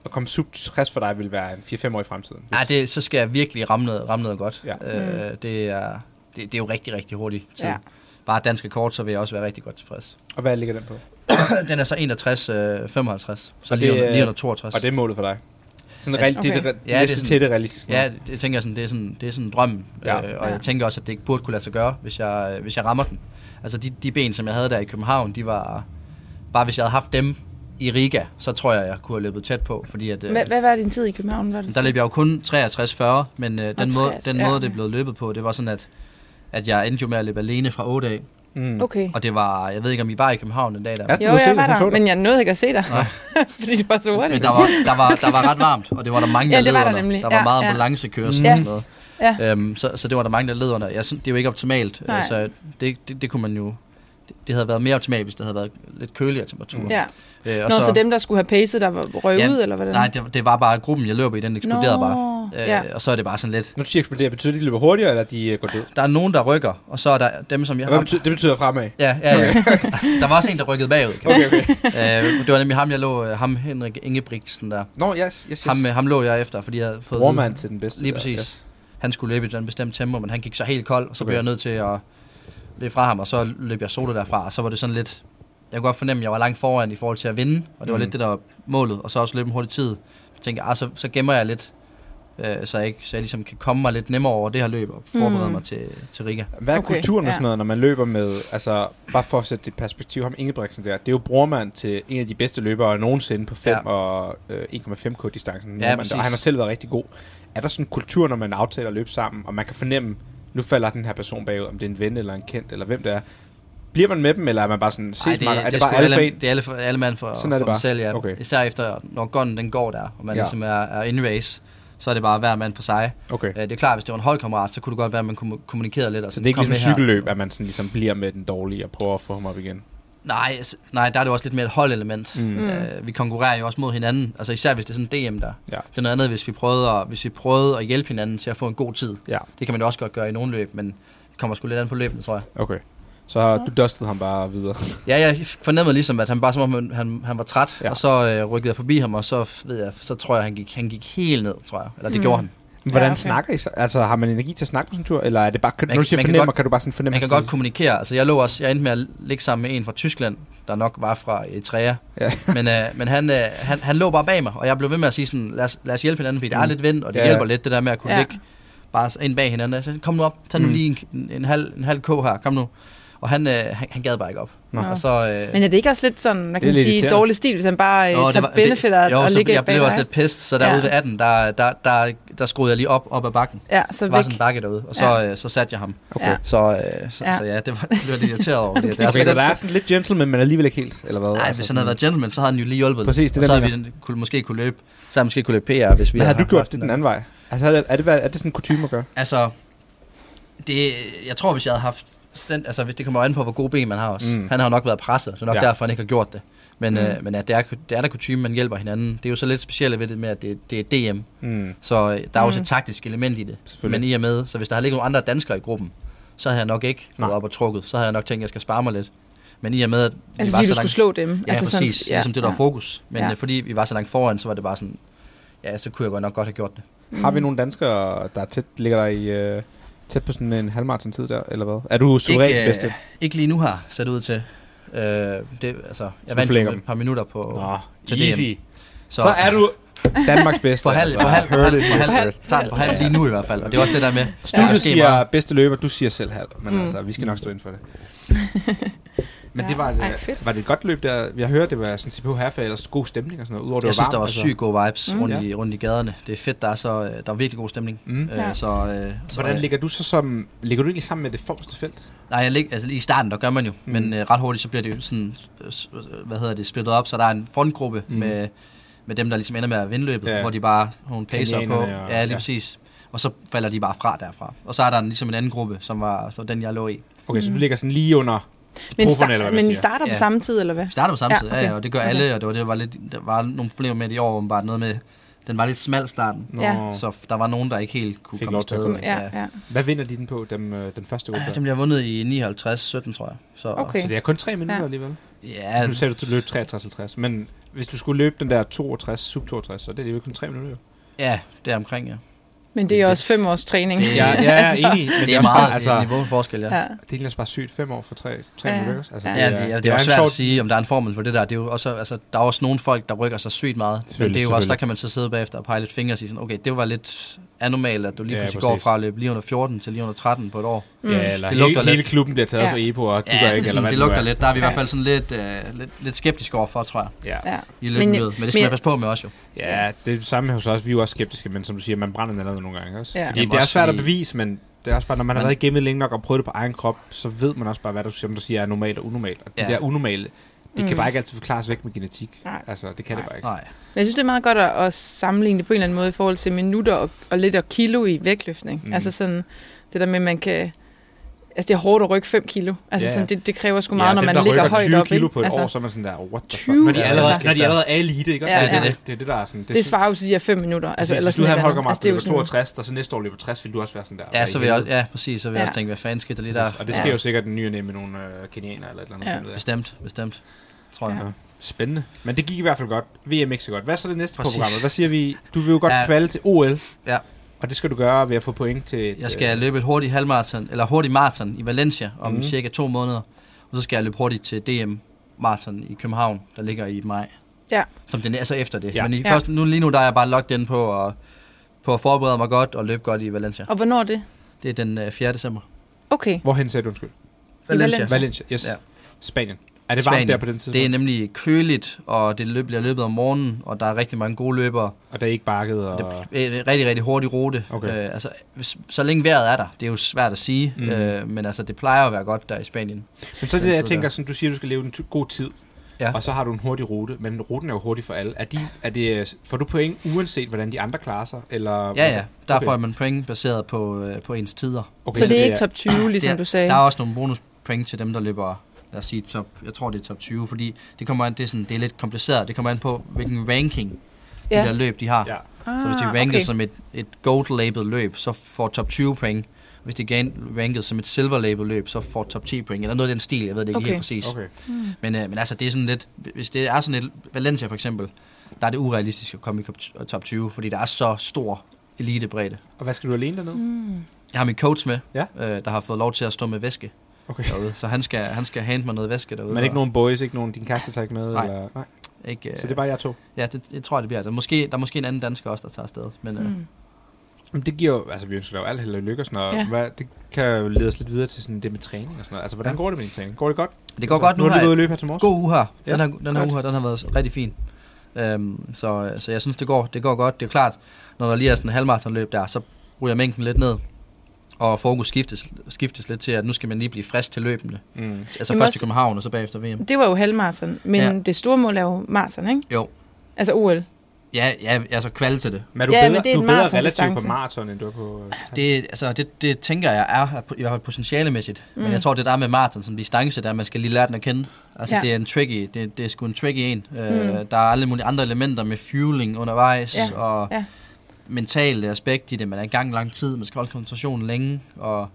Speaker 2: at komme sub 60 for dig vil være en 4-5 år i fremtiden.
Speaker 4: Ja, det, så skal jeg virkelig ramme noget, ramme noget godt.
Speaker 2: Ja.
Speaker 4: Øh, det, er, det, det er jo rigtig, rigtig hurtigt tid.
Speaker 3: Ja.
Speaker 4: Ja. Bare dansk rekord, så vil jeg også være rigtig godt tilfreds.
Speaker 2: Og hvad ligger den på?
Speaker 4: Den er så 61, øh, 55, så
Speaker 2: Og
Speaker 4: lige,
Speaker 2: det
Speaker 4: under,
Speaker 2: er-
Speaker 4: lige under 62.
Speaker 2: Og det er målet for dig? Sådan reelt, det det,
Speaker 3: Okay.
Speaker 2: det
Speaker 4: Ja, det er sådan-
Speaker 2: tætte realistisk
Speaker 4: Ja, det, det tænker jeg sådan, det er sådan, det er sådan drømmen.
Speaker 2: Ja.
Speaker 4: Ja. Øh, og
Speaker 3: Ja.
Speaker 4: jeg tænker også, at det ikke burde kunne lade sig gøre, hvis jeg, hvis jeg rammer den. Altså de, de ben, som jeg havde der i København, de var... Bare hvis jeg havde haft dem i Riga, så tror jeg, jeg kunne have løbet tæt på, fordi at... øh,
Speaker 3: Hvad, hvad var din tid i København? Var det
Speaker 4: Der løb jeg jo kun 63-40, men øh, den, måde,
Speaker 3: 63,
Speaker 4: den
Speaker 3: ja.
Speaker 4: måde, det er blevet løbet på, det var sådan, at, at jeg endte jo med at løbe alene fra 8 af.
Speaker 2: Mm.
Speaker 3: Okay.
Speaker 4: Og det var, jeg ved ikke, om I var i København den dag der.
Speaker 2: Ja.
Speaker 3: Jo, jeg var
Speaker 2: så
Speaker 3: der, men jeg nåede ikke at se dig, fordi det var så hurtigt.
Speaker 4: Men der var, der, var, der var ret varmt, og det var der mange,
Speaker 3: Ja,
Speaker 4: der
Speaker 3: det var der
Speaker 4: under.
Speaker 3: nemlig.
Speaker 4: Der var
Speaker 3: Ja,
Speaker 4: meget
Speaker 3: ja.
Speaker 4: ambulancekørsel
Speaker 3: Ja.
Speaker 4: og sådan noget.
Speaker 3: Ja.
Speaker 4: Øhm, så, så det var der mange, der led under. Jeg det er jo ikke optimalt.
Speaker 3: Nej.
Speaker 4: Altså, det, det, det kunne man jo... Det, havde været mere optimalt, hvis det havde været lidt køligere temperatur.
Speaker 3: Ja.
Speaker 4: Øh,
Speaker 3: Nå, så, så dem, der skulle have pacet, der var røg
Speaker 4: Ja,
Speaker 3: ud, eller hvordan?
Speaker 4: Nej, det, det var bare gruppen, jeg løber i, den eksploderede
Speaker 3: Nå,
Speaker 4: bare. Øh,
Speaker 3: ja.
Speaker 4: Og så er det bare sådan lidt...
Speaker 2: Når du siger eksploderer, betyder det, at de løber hurtigere, eller de øh, går død?
Speaker 4: Der er nogen, der rykker, og så er der dem, som jeg
Speaker 2: Hvad
Speaker 4: har...
Speaker 2: betyder, det betyder fremad.
Speaker 4: Ja, ja, ja. der var også en, der rykkede bagud. Kan
Speaker 2: Okay, okay.
Speaker 4: øh, det var nemlig ham, jeg lå... øh, Ham Henrik Ingebrigtsen der.
Speaker 2: Nå, yes, yes, yes.
Speaker 4: Ham, øh, ham lå jeg efter, fordi jeg havde fået...
Speaker 2: Brormand til den bedste.
Speaker 4: Lige
Speaker 2: der,
Speaker 4: præcis.
Speaker 2: yes.
Speaker 4: Han skulle løbe i den bestemte tempo, men han gik så helt kold, og så
Speaker 2: Okay.
Speaker 4: blev jeg nødt til at løbe fra ham, og så løb jeg solo derfra, og så var det sådan lidt... Jeg kunne godt fornemme, at jeg var langt foran i forhold til at vinde, og det var
Speaker 2: Mm.
Speaker 4: lidt det, der var målet, og så også løbe en hurtig tid. Jeg tænkte, ah, så, så gemmer jeg lidt, øh, så, jeg ikke, så jeg ligesom kan komme mig lidt nemmere over det her løb, og forberede
Speaker 3: Mm.
Speaker 4: mig til, til Riga.
Speaker 2: Hvad er
Speaker 3: Okay,
Speaker 2: kulturen med
Speaker 3: ja.
Speaker 2: sådan noget, når man løber med, altså bare for at sætte det i perspektiv, ham Ingebrigtsen der, det er jo brormand til en af de bedste løbere nogensinde på 5
Speaker 4: Ja.
Speaker 2: og øh, 1,5k distancen,
Speaker 4: Ja,
Speaker 2: og han har selv været rigtig god. Er der sådan en kultur, når man aftaler at løbe sammen, og man kan fornemme, nu falder den her person bagud, om det er en ven eller en kendt, eller hvem det er. Bliver man med dem, eller er man bare sådan, ses
Speaker 4: Ej,
Speaker 2: det, er, er det,
Speaker 4: sgu
Speaker 2: bare alle for
Speaker 4: alle,
Speaker 2: en?
Speaker 4: det er alle, for, alle mand for,
Speaker 2: Sådan er det
Speaker 4: for
Speaker 2: bare.
Speaker 4: selv, ja.
Speaker 2: Okay.
Speaker 4: Især efter, når gunnen den går der, og man
Speaker 2: Ja.
Speaker 4: ligesom er, er in race, så er det bare hver mand for sig.
Speaker 2: Okay.
Speaker 4: Øh, det er klart, hvis det var en holdkammerat, så kunne det godt være, at man kunne kommunikere lidt. Og
Speaker 2: Så det er ikke ligesom cykelløb, at man sådan ligesom bliver med den dårlige og prøver at få ham op igen?
Speaker 4: Nej, altså, nej, der er det jo også lidt mere et holdelement.
Speaker 2: Mm.
Speaker 3: Mm.
Speaker 4: Øh, vi konkurrerer jo også mod hinanden, altså især hvis det er sådan en DM der.
Speaker 2: Ja.
Speaker 4: Det er noget andet, hvis vi, prøvede at, hvis vi prøvede at hjælpe hinanden til at få en god tid.
Speaker 2: Ja,
Speaker 4: Det kan man jo også godt gøre i nogle løb, men det kommer sgu lidt an på løbene, tror jeg.
Speaker 2: okay. Så du dustede ham bare videre.
Speaker 4: Ja, jeg fornemmede ligesom, at han bare som om, han, han, han var træt,
Speaker 2: Ja.
Speaker 4: ja. og så øh, rykkede jeg forbi ham, og så, ved jeg, så tror jeg, han gik, han gik helt ned, tror jeg. Eller det
Speaker 3: mm.
Speaker 4: gjorde han.
Speaker 2: Hvordan
Speaker 3: Ja, okay.
Speaker 2: snakker I så? Altså, har man energi til at snakke på sådan en tur? Eller er det bare, kan,
Speaker 4: Man
Speaker 2: når du
Speaker 4: kan-
Speaker 2: siger
Speaker 4: man kan godt-
Speaker 2: kan du bare sådan fornemme?
Speaker 4: Man kan godt kommunikere. Altså, jeg lå også, jeg endte med at ligge sammen med en fra Tyskland, der nok var fra Eritrea.
Speaker 2: Ja.
Speaker 4: men øh, men han, øh, han, han lå bare bag mig, og jeg blev ved med at sige sådan, lad os, lad os hjælpe hinanden, fordi er
Speaker 2: Mm.
Speaker 4: lidt vind, og det
Speaker 2: Ja,
Speaker 4: hjælper lidt, det der med at kunne
Speaker 3: Ja.
Speaker 4: ja. ligge bare ind bag hinanden. Jeg sagde, kom nu op, tag nu
Speaker 2: Mm.
Speaker 4: lige en, en, en, halv, en halv k her, kom nu. Og han, øh, han, han gad bare ikke op.
Speaker 2: Nå.
Speaker 4: Og så, øh,
Speaker 3: Men er det ikke også lidt sådan, kan man
Speaker 2: lidt
Speaker 3: sige, dårlig stil, hvis han bare
Speaker 4: Nå,
Speaker 3: øh,
Speaker 4: det
Speaker 3: tager
Speaker 4: var-
Speaker 3: benefit og, og ligger
Speaker 4: jeg blev også lidt pist, så derude
Speaker 3: Ja.
Speaker 4: ved 18, der, der, der, der skruede jeg lige op, op ad bakken.
Speaker 3: Ja, så
Speaker 4: Der var
Speaker 3: væk.
Speaker 4: sådan en bakke derude, og så, øh, så satte jeg ham.
Speaker 2: Okay.
Speaker 3: Ja.
Speaker 4: Så, øh, så,
Speaker 3: Ja.
Speaker 4: ja. så ja, det var, det blev jeg lidt irriteret over. Det, det er
Speaker 2: Okay, så der er sådan lidt gentleman, men alligevel ikke helt, eller hvad?
Speaker 4: Nej,
Speaker 2: Altså
Speaker 4: hvis han havde været gentleman, så havde han jo lige hjulpet.
Speaker 2: Præcis, det er
Speaker 4: og så havde vi kunne, måske kunne løbe. Så havde måske kunne løbe PR, hvis vi
Speaker 2: Men har
Speaker 4: havde
Speaker 2: du gjort det den anden vej? Altså, er det, er det, er det sådan en kutume at gøre?
Speaker 4: Altså, det, jeg tror, hvis jeg havde haft... Den, altså, hvis det kommer an på, hvor gode ben man har også.
Speaker 2: Mm.
Speaker 4: Mm. Han har jo nok været presset, så nok
Speaker 2: Ja.
Speaker 4: ja. derfor, han ikke har gjort det. Men,
Speaker 3: Mm.
Speaker 4: mm. øh, men ja, det, er, det er der kutume, man hjælper hinanden. Det er jo så lidt specielt ved det med, at det, det er DM.
Speaker 2: Mm.
Speaker 4: Så øh, der er også
Speaker 3: Mm.
Speaker 4: et taktisk element i det. Men i og med, så hvis der havde ligget nogle andre danskere i gruppen, så havde jeg nok ikke gået op og trukket. Så havde jeg nok tænkt, at jeg skal spare mig lidt. Men i og med, at vi
Speaker 3: Altså
Speaker 4: var
Speaker 3: fordi
Speaker 4: så
Speaker 3: du skulle
Speaker 4: langt,
Speaker 3: slå dem.
Speaker 4: Ja,
Speaker 3: altså
Speaker 4: præcis. Sådan, ja, ligesom det, der var fokus. Men
Speaker 3: Ja.
Speaker 4: ja. fordi vi var så langt foran, så var det bare sådan, ja, så kunne jeg godt nok godt have gjort det.
Speaker 2: Har vi nogle danskere, der er tæt, ligger der i... Øh, tæt på sådan en halvmarathon tid der, eller hvad? Er du suverænt
Speaker 4: ikke,
Speaker 2: bedste?
Speaker 4: øh, ikke lige nu her, ser det ud til. Øh, det, altså, jeg vandt et par minutter på,
Speaker 2: Nå,
Speaker 4: til DM.
Speaker 2: easy. Så, så er du Danmarks bedste.
Speaker 4: på halv,
Speaker 2: altså.
Speaker 4: på halv, på
Speaker 2: Heard
Speaker 4: halv, på halv,
Speaker 3: halv.
Speaker 4: tager den på halv lige nu i hvert fald. Og det er også det der med.
Speaker 2: Studiet
Speaker 4: Ja.
Speaker 2: siger bedste løber, du siger selv halv. Men
Speaker 3: Mm.
Speaker 2: altså, vi skal nok stå ind for det. Men
Speaker 3: Ja.
Speaker 2: det var, et,
Speaker 3: Ej, fedt.
Speaker 2: var det et godt løb der? Jeg hørte, det var sådan CPH Herfag, ellers god stemning og sådan noget. Udover det
Speaker 4: Jeg
Speaker 2: var
Speaker 4: synes,
Speaker 2: varmt,
Speaker 4: der var
Speaker 2: altså.
Speaker 4: sygt gode vibes
Speaker 3: Mm.
Speaker 4: rundt,
Speaker 2: Ja.
Speaker 4: i, rundt i gaderne. Det er fedt, der er, så, øh, der er virkelig god stemning.
Speaker 2: Mm.
Speaker 4: Øh,
Speaker 3: Ja.
Speaker 4: så, øh, så,
Speaker 2: Hvordan
Speaker 4: øh,
Speaker 2: ligger du så som... Ligger du egentlig sammen med det forreste felt?
Speaker 4: Nej, jeg lig, altså lige i starten, der gør man jo.
Speaker 2: Mm.
Speaker 4: Mm. Men øh, ret hurtigt, så bliver det jo sådan, øh, hvad hedder det, splittet op. Så der er en frontgruppe
Speaker 2: Mm.
Speaker 4: mm. med, med dem, der ligesom ender med at vinde løbet.
Speaker 2: Ja.
Speaker 4: Hvor de bare nogle pacer på.
Speaker 2: Og-
Speaker 4: Ja, lige
Speaker 2: ja.
Speaker 4: præcis. Og så falder de bare fra derfra. Og så er der ligesom en anden gruppe, som var så den, jeg lå i.
Speaker 2: Okay, så du
Speaker 3: Mm.
Speaker 2: ligger sådan lige under
Speaker 3: Men, sta-
Speaker 2: eller hvad man
Speaker 3: men I starter på
Speaker 4: Ja.
Speaker 3: samme tid, eller hvad?
Speaker 4: Vi starter på samme
Speaker 3: Ja,
Speaker 4: tid,
Speaker 3: okay.
Speaker 4: ja, ja, og det gør
Speaker 3: Okay.
Speaker 4: alle. Og det var, det var lidt, der var nogle problemer med det i år, hvor bare noget med, den var lidt smal starten.
Speaker 3: Ja.
Speaker 4: Så der var nogen, der ikke helt kunne
Speaker 2: Fik
Speaker 4: komme
Speaker 2: til
Speaker 4: afsted.
Speaker 3: Ja, ja.
Speaker 2: Hvad vinder de den på, dem, øh, den første gruppe?
Speaker 4: Ja, den bliver vundet i 59-17, tror jeg. Så,
Speaker 3: Okay.
Speaker 2: Så det er kun tre minutter
Speaker 3: Ja.
Speaker 2: alligevel?
Speaker 4: Ja,
Speaker 2: Nu sagde du, du løb 63-50, men hvis du skulle løbe den der 62, sub 62, så det er jo kun tre minutter.
Speaker 4: ja, det er omkring, ja.
Speaker 3: Men det er også fem års træning.
Speaker 4: Det-
Speaker 2: Ja, jeg er enig, men
Speaker 4: Det er meget
Speaker 2: bare,
Speaker 4: altså,
Speaker 2: altså,
Speaker 4: niveauforskel, ja.
Speaker 3: Ja.
Speaker 2: det er bare sygt fem år for tre, tre
Speaker 3: Ja.
Speaker 2: også? Altså,
Speaker 3: Ja.
Speaker 4: Ja, det, ja, det, er
Speaker 2: en
Speaker 4: også svært
Speaker 2: sjov-
Speaker 4: at sige, om der er en formel for det der. Det er jo også, altså, der er også nogle folk, der rykker sig sygt meget. Men det er jo også, der kan man så sidde bagefter og pege lidt fingre og sige sådan, okay, det var lidt anomalt, at du lige
Speaker 2: Ja,
Speaker 4: pludselig går
Speaker 2: præcis.
Speaker 4: fra at løbe lige under 14 til lige under 13 på et år.
Speaker 3: Mm.
Speaker 2: Ja, eller
Speaker 4: Det
Speaker 2: det
Speaker 4: lugter
Speaker 2: hele, hele
Speaker 4: lidt.
Speaker 2: klubben bliver taget
Speaker 3: Ja.
Speaker 2: for EPO, og du
Speaker 4: Ja,
Speaker 2: gør
Speaker 4: det,
Speaker 2: ikke,
Speaker 4: er
Speaker 2: eller
Speaker 4: sådan,
Speaker 2: hvad
Speaker 4: det lugter
Speaker 2: er.
Speaker 4: lidt. Der er vi i
Speaker 3: Ja.
Speaker 4: hvert fald sådan lidt, øh, lidt, lidt skeptiske overfor, tror jeg,
Speaker 2: Ja.
Speaker 3: Ja.
Speaker 4: i løbet
Speaker 3: Men-.
Speaker 4: Men det skal man passe på med også jo.
Speaker 2: ja, det er det samme hos os. Vi er jo også skeptiske, men som du siger, man brænder den allerede nogle gange. Også.
Speaker 3: Ja.
Speaker 2: Fordi
Speaker 4: Jamen
Speaker 2: det er
Speaker 4: også
Speaker 2: svært at bevise, men det er også bare, når man har været i gamet længe nok og prøvet det på egen krop, så ved man også bare, hvad der, som du siger, er normalt og unormalt. Og det
Speaker 4: Ja.
Speaker 2: der unormale, det kan
Speaker 3: Mm.
Speaker 2: bare ikke altid forklares væk med genetik.
Speaker 3: Nej.
Speaker 2: Altså, det kan det
Speaker 3: Nej.
Speaker 2: bare ikke.
Speaker 4: Nej.
Speaker 3: Men jeg synes, det er meget godt at, at sammenligne det på en eller anden måde i forhold til minutter og, og lidt og kilo i vægtløftning.
Speaker 2: Mm.
Speaker 3: Altså sådan, det der med, at man kan... Altså, det er hårdt at rykke 5 kilo. Altså,
Speaker 2: Ja, ja.
Speaker 3: sådan, det, det kræver sgu meget, når
Speaker 2: dem,
Speaker 3: man ligger højt
Speaker 2: 20
Speaker 3: op.
Speaker 2: kilo
Speaker 3: ikke?
Speaker 2: på et
Speaker 3: altså,
Speaker 2: år, så er man sådan der, what the
Speaker 3: 20?
Speaker 2: fuck? Når de,
Speaker 3: Ja,
Speaker 2: allerede,
Speaker 3: altså.
Speaker 2: når de allerede er elite, ikke?
Speaker 3: Ja,
Speaker 2: det, er
Speaker 3: ja.
Speaker 2: det, det er det, der er sådan...
Speaker 3: det svarer jo til de her 5 minutter. Altså,
Speaker 2: Altså,
Speaker 3: eller
Speaker 2: hvis du havde Holger. Mark,
Speaker 3: altså, det er jo
Speaker 2: løber
Speaker 3: sådan,
Speaker 2: 62, og så næste år løber 60, vil du også være sådan der.
Speaker 4: Ja, så vil jeg, ja, præcis. Så vil jeg
Speaker 3: Ja.
Speaker 4: også tænke, hvad fanden skete der lige der?
Speaker 2: Og det
Speaker 3: Ja.
Speaker 2: sker jo sikkert den nye med nogle øh, kenianer eller et eller andet.
Speaker 3: Ja.
Speaker 4: Bestemt, bestemt. Tror jeg.
Speaker 3: Ja.
Speaker 2: Ja. Spændende. Men det gik i hvert fald godt. VM ikke så godt. Hvad er så det næste på programmet? Hvad siger vi? Du vil jo godt
Speaker 4: Ja.
Speaker 2: kvalde til OL.
Speaker 4: Ja.
Speaker 2: Og det skal du gøre ved at få point til... et,
Speaker 4: Jeg skal
Speaker 2: øh,
Speaker 4: løbe et hurtigt halvmarathon, eller hurtigt maraton i Valencia om mm. cirka to måneder. Og så skal jeg løbe hurtigt til DM maraton i København, der ligger i maj.
Speaker 3: Ja.
Speaker 4: Som den er så efter det.
Speaker 2: Ja.
Speaker 4: Men i
Speaker 3: Ja.
Speaker 4: først, nu, lige nu der er jeg bare logget ind på at, på at forberede mig godt og løbe godt i Valencia.
Speaker 3: Og hvornår er det?
Speaker 4: Det er den øh, 4. december.
Speaker 3: Okay.
Speaker 2: Hvorhen sagde du undskyld?
Speaker 3: Valencia.
Speaker 2: Valencia, yes.
Speaker 4: Ja.
Speaker 2: Spanien. Er det varmt
Speaker 4: Spanien.
Speaker 2: der på den tidspunkt?
Speaker 4: Det er nemlig køligt, og det løb, bliver løbet om morgenen, og der er rigtig mange gode løbere.
Speaker 2: Og der er ikke bakket og...
Speaker 4: Det er en rigtig, rigtig hurtig rute.
Speaker 2: Okay.
Speaker 4: Øh, altså, hvis, så længe vejret er der, det er jo svært at sige,
Speaker 2: Mm.
Speaker 4: øh, men altså, det plejer at være godt der i Spanien.
Speaker 2: Men så er det, jeg tænker, sådan, du siger, du skal leve en god tid.
Speaker 4: Ja.
Speaker 2: Og så har du en hurtig rute, men ruten er jo hurtig for alle. Er, de, er det, får du point uanset, hvordan de andre klarer sig? Eller,
Speaker 4: Ja, ja. Der
Speaker 2: Okay.
Speaker 4: får man point baseret på, øh, på ens tider.
Speaker 2: Okay,
Speaker 3: Så det er ikke top 20, ligesom
Speaker 4: det er-
Speaker 3: du sagde?
Speaker 4: Der er også nogle bonuspoint til dem, der løber, lad os sige top, jeg tror det er top 20, fordi det kommer an, det er, sådan, det er lidt kompliceret. Det kommer an på, hvilken ranking de
Speaker 3: Ja.
Speaker 4: der løb, de har.
Speaker 2: Ja.
Speaker 3: Ah,
Speaker 4: Så hvis de er ranket
Speaker 3: okay.
Speaker 4: som et, et gold-label løb, så får top 20 point. Hvis de er ranket som et silver-label løb, så får top 10 point. Eller noget af den stil, jeg ved det ikke
Speaker 3: Okay.
Speaker 4: helt præcis.
Speaker 2: Okay.
Speaker 3: Mm.
Speaker 4: Men, øh, men altså, det er sådan lidt, hvis det er sådan et Valencia for eksempel, der er det urealistisk at komme i top- top 20, fordi der er så stor elite bredde.
Speaker 2: Og hvad skal du alene dernede?
Speaker 3: Mm.
Speaker 4: Jeg har min coach med,
Speaker 2: Ja.
Speaker 4: øh, der har fået lov til at stå med væske
Speaker 2: Okay.
Speaker 4: derude. Så han skal, han skal hente mig noget væske derude.
Speaker 2: Men ikke
Speaker 4: og-
Speaker 2: nogen boys, ikke nogen, din kæreste tager ikke med?
Speaker 4: Nej.
Speaker 2: Eller? Nej.
Speaker 4: Ikke, øh,
Speaker 2: Så det er bare jer to?
Speaker 4: Ja, det, det tror jeg, det bliver. Der er, måske, der er måske en anden dansker også, der tager afsted. Men øh,
Speaker 3: Mm.
Speaker 2: Men det giver jo, altså vi ønsker dig jo alt held og lykke og sådan noget.
Speaker 3: Ja.
Speaker 2: Hvad, det kan jo lede os lidt videre til sådan det med træning og sådan noget. Altså, hvordan
Speaker 4: Ja.
Speaker 2: går det med din træning? Går det godt?
Speaker 4: det går
Speaker 2: altså,
Speaker 4: godt nu.
Speaker 2: Nu har
Speaker 4: har
Speaker 2: du
Speaker 4: jeg
Speaker 2: og løbe her til morges.
Speaker 4: god uge her.
Speaker 2: Ja,
Speaker 4: Den her, den her uge her, den har været rigtig fin. Øhm, så, så jeg synes, det går, det går godt. Det er klart, når der lige er sådan en halvmaratonløb der, så ryger mængden lidt ned. Og fokus skiftes, skiftes lidt til, at nu skal man lige blive frisk til løbende.
Speaker 2: Mm.
Speaker 4: Altså
Speaker 3: Jamen
Speaker 4: først
Speaker 3: også-
Speaker 4: i København, og så bagefter VM.
Speaker 3: Det var jo halvmarathon, men
Speaker 4: Ja.
Speaker 3: det store mål er jo maraton, ikke?
Speaker 4: Jo.
Speaker 3: Altså OL.
Speaker 4: Ja, ja altså kval til det.
Speaker 2: Men er du
Speaker 3: Ja,
Speaker 2: bedre,
Speaker 3: men det er
Speaker 2: du er bedre relativt på maraton, end du er på... øh,
Speaker 4: Det, altså, det, det tænker jeg er, i hvert fald potentialemæssigt. Mm. Men jeg tror, det der er med maraton som distance, der man skal lige lære den at kende. Altså,
Speaker 3: Ja.
Speaker 4: det er en tricky, det, det er sgu en tricky en. Mm. Øh,
Speaker 3: Mm.
Speaker 4: der er alle mulige andre elementer med fueling undervejs,
Speaker 3: Ja.
Speaker 4: og
Speaker 3: Ja.
Speaker 4: Mentale aspekt i det. Man er i gang lang tid, man skal holde koncentrationen længe, og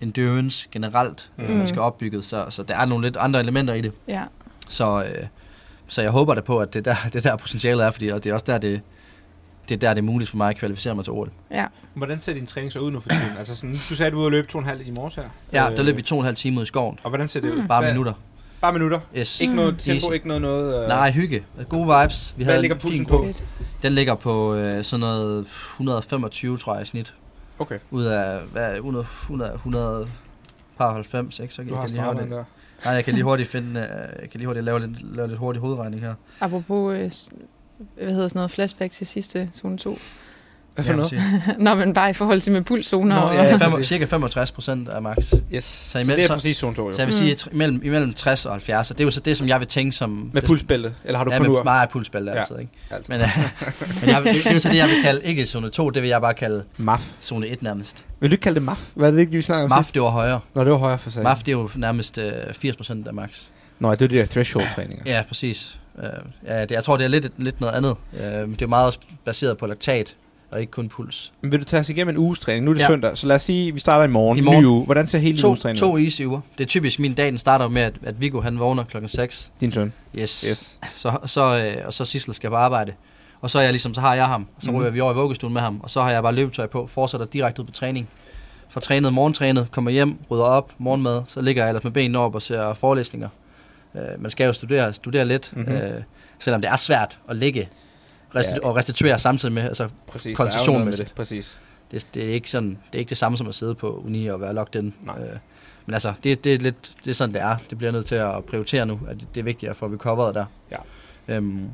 Speaker 4: endurance generelt, mm. Man skal opbygget. Så, så der er nogle lidt andre elementer i det.
Speaker 3: Ja.
Speaker 4: Så, øh, så jeg håber da på, at det der, det der potentiale er, fordi og det er også der, det, det er der, det er muligt for mig at kvalificere mig til OL.
Speaker 3: Ja.
Speaker 2: Hvordan ser din træning så ud nu for tiden? altså sådan, du sagde, at du var ude og løbe to og en halv i morges her.
Speaker 4: Ja,
Speaker 2: Øh,
Speaker 4: der løb vi to og en halv time ud i skoven.
Speaker 2: Og hvordan ser det ud?
Speaker 4: Bare
Speaker 2: Hvad-
Speaker 4: minutter.
Speaker 2: Bare minutter?
Speaker 4: Yes.
Speaker 2: Ikke
Speaker 3: Mm.
Speaker 2: noget tempo,
Speaker 4: Easy.
Speaker 2: ikke noget noget... Øh...
Speaker 4: Nej, hygge. Gode vibes. Vi
Speaker 2: Hvad
Speaker 4: havde
Speaker 2: ligger
Speaker 4: en
Speaker 2: pulsen på?
Speaker 3: Fedt.
Speaker 4: Den ligger på øh, sådan noget 125, tror jeg, i snit.
Speaker 2: Okay,
Speaker 4: Ud af hvad, er det, 100, 100, 100 par 90, ikke? Så
Speaker 2: du
Speaker 4: jeg
Speaker 2: har
Speaker 4: kan, lige
Speaker 2: den der.
Speaker 4: nej, jeg kan lige hurtigt finde, øh, jeg kan lige hurtigt lave lidt, lave lidt hurtig hovedregning her.
Speaker 3: Apropos, øh, hvad hedder sådan noget, flashback til sidste zone 2.
Speaker 2: Hvad for noget?
Speaker 3: Nå, men bare i forhold til med pulszoner.
Speaker 2: Nå,
Speaker 3: og,
Speaker 2: ja, ja.
Speaker 4: Fem, cirka 65 procent af max.
Speaker 2: Yes, så,
Speaker 4: Så
Speaker 2: så
Speaker 4: imellem-
Speaker 2: det er præcis zone 2 jo.
Speaker 4: Så jeg vil
Speaker 3: Mm.
Speaker 4: sige, at imellem, imellem 60 og 70, og det er jo så det, som jeg vil tænke som...
Speaker 2: Med
Speaker 4: det-
Speaker 2: pulsbæltet? Eller har du
Speaker 4: Ja,
Speaker 2: kun
Speaker 4: med
Speaker 2: ur?
Speaker 4: meget pulsbælte
Speaker 2: Ja.
Speaker 4: altid, ikke?
Speaker 2: Altså.
Speaker 4: Men, øh, men jeg, vil- det, det er jo så det, jeg vil kalde, ikke zone 2, det vil jeg bare kalde
Speaker 2: MAF.
Speaker 4: zone 1 nærmest.
Speaker 2: Vil du ikke kalde det MAF? Hvad er det ikke, vi snakker om
Speaker 4: MAF,
Speaker 2: sidst?
Speaker 4: det var højere.
Speaker 2: Nå, det var højere for sig.
Speaker 4: MAF, det er jo nærmest øh, 80 procent af max.
Speaker 2: Nå, det er de der threshold-træninger.
Speaker 4: Ja, præcis. Uh, ja, det, jeg tror, det er lidt, lidt noget andet. Uh, det er meget også baseret på laktat, og ikke kun puls.
Speaker 2: Men vil du tage os igennem en uges træning? Nu er det
Speaker 4: Ja.
Speaker 2: søndag, så lad os sige, at vi starter i morgen.
Speaker 4: I morgen.
Speaker 2: Ny uge. Hvordan ser hele
Speaker 4: To,
Speaker 2: uges træning
Speaker 4: to easy uger. Det er typisk, min dag den starter med, at, at Viggo han vågner klokken 6.
Speaker 2: Din søn.
Speaker 4: Yes.
Speaker 2: Yes.
Speaker 4: Så, så, øh, og så Sissel skal på arbejde. Og så er jeg ligesom, så har jeg ham. Og så
Speaker 2: Mhm.
Speaker 4: ryger vi over i vuggestuen med ham. Og så har jeg bare løbetøj på, fortsætter direkte ud på træning. Får trænet morgentrænet, kommer hjem, rydder op, morgenmad. Så ligger jeg ellers med benene op og ser forelæsninger. Uh, man skal jo studere, studere lidt,
Speaker 2: Mhm.
Speaker 4: mm-hmm. uh, selvom det er svært at ligge resti-
Speaker 2: Ja.
Speaker 4: og restituere samtidig med. Altså,
Speaker 2: Præcis. Er noget
Speaker 4: med det.
Speaker 2: Præcis.
Speaker 4: det, det, er ikke sådan, det er ikke det samme som at sidde på uni og være locked in.
Speaker 2: Nej.
Speaker 4: Øh, men altså, det, det, er lidt, det er sådan, det er. Det bliver jeg nødt til at prioritere nu, at det er vigtigt at få recoveret der.
Speaker 2: Ja.
Speaker 4: Øhm,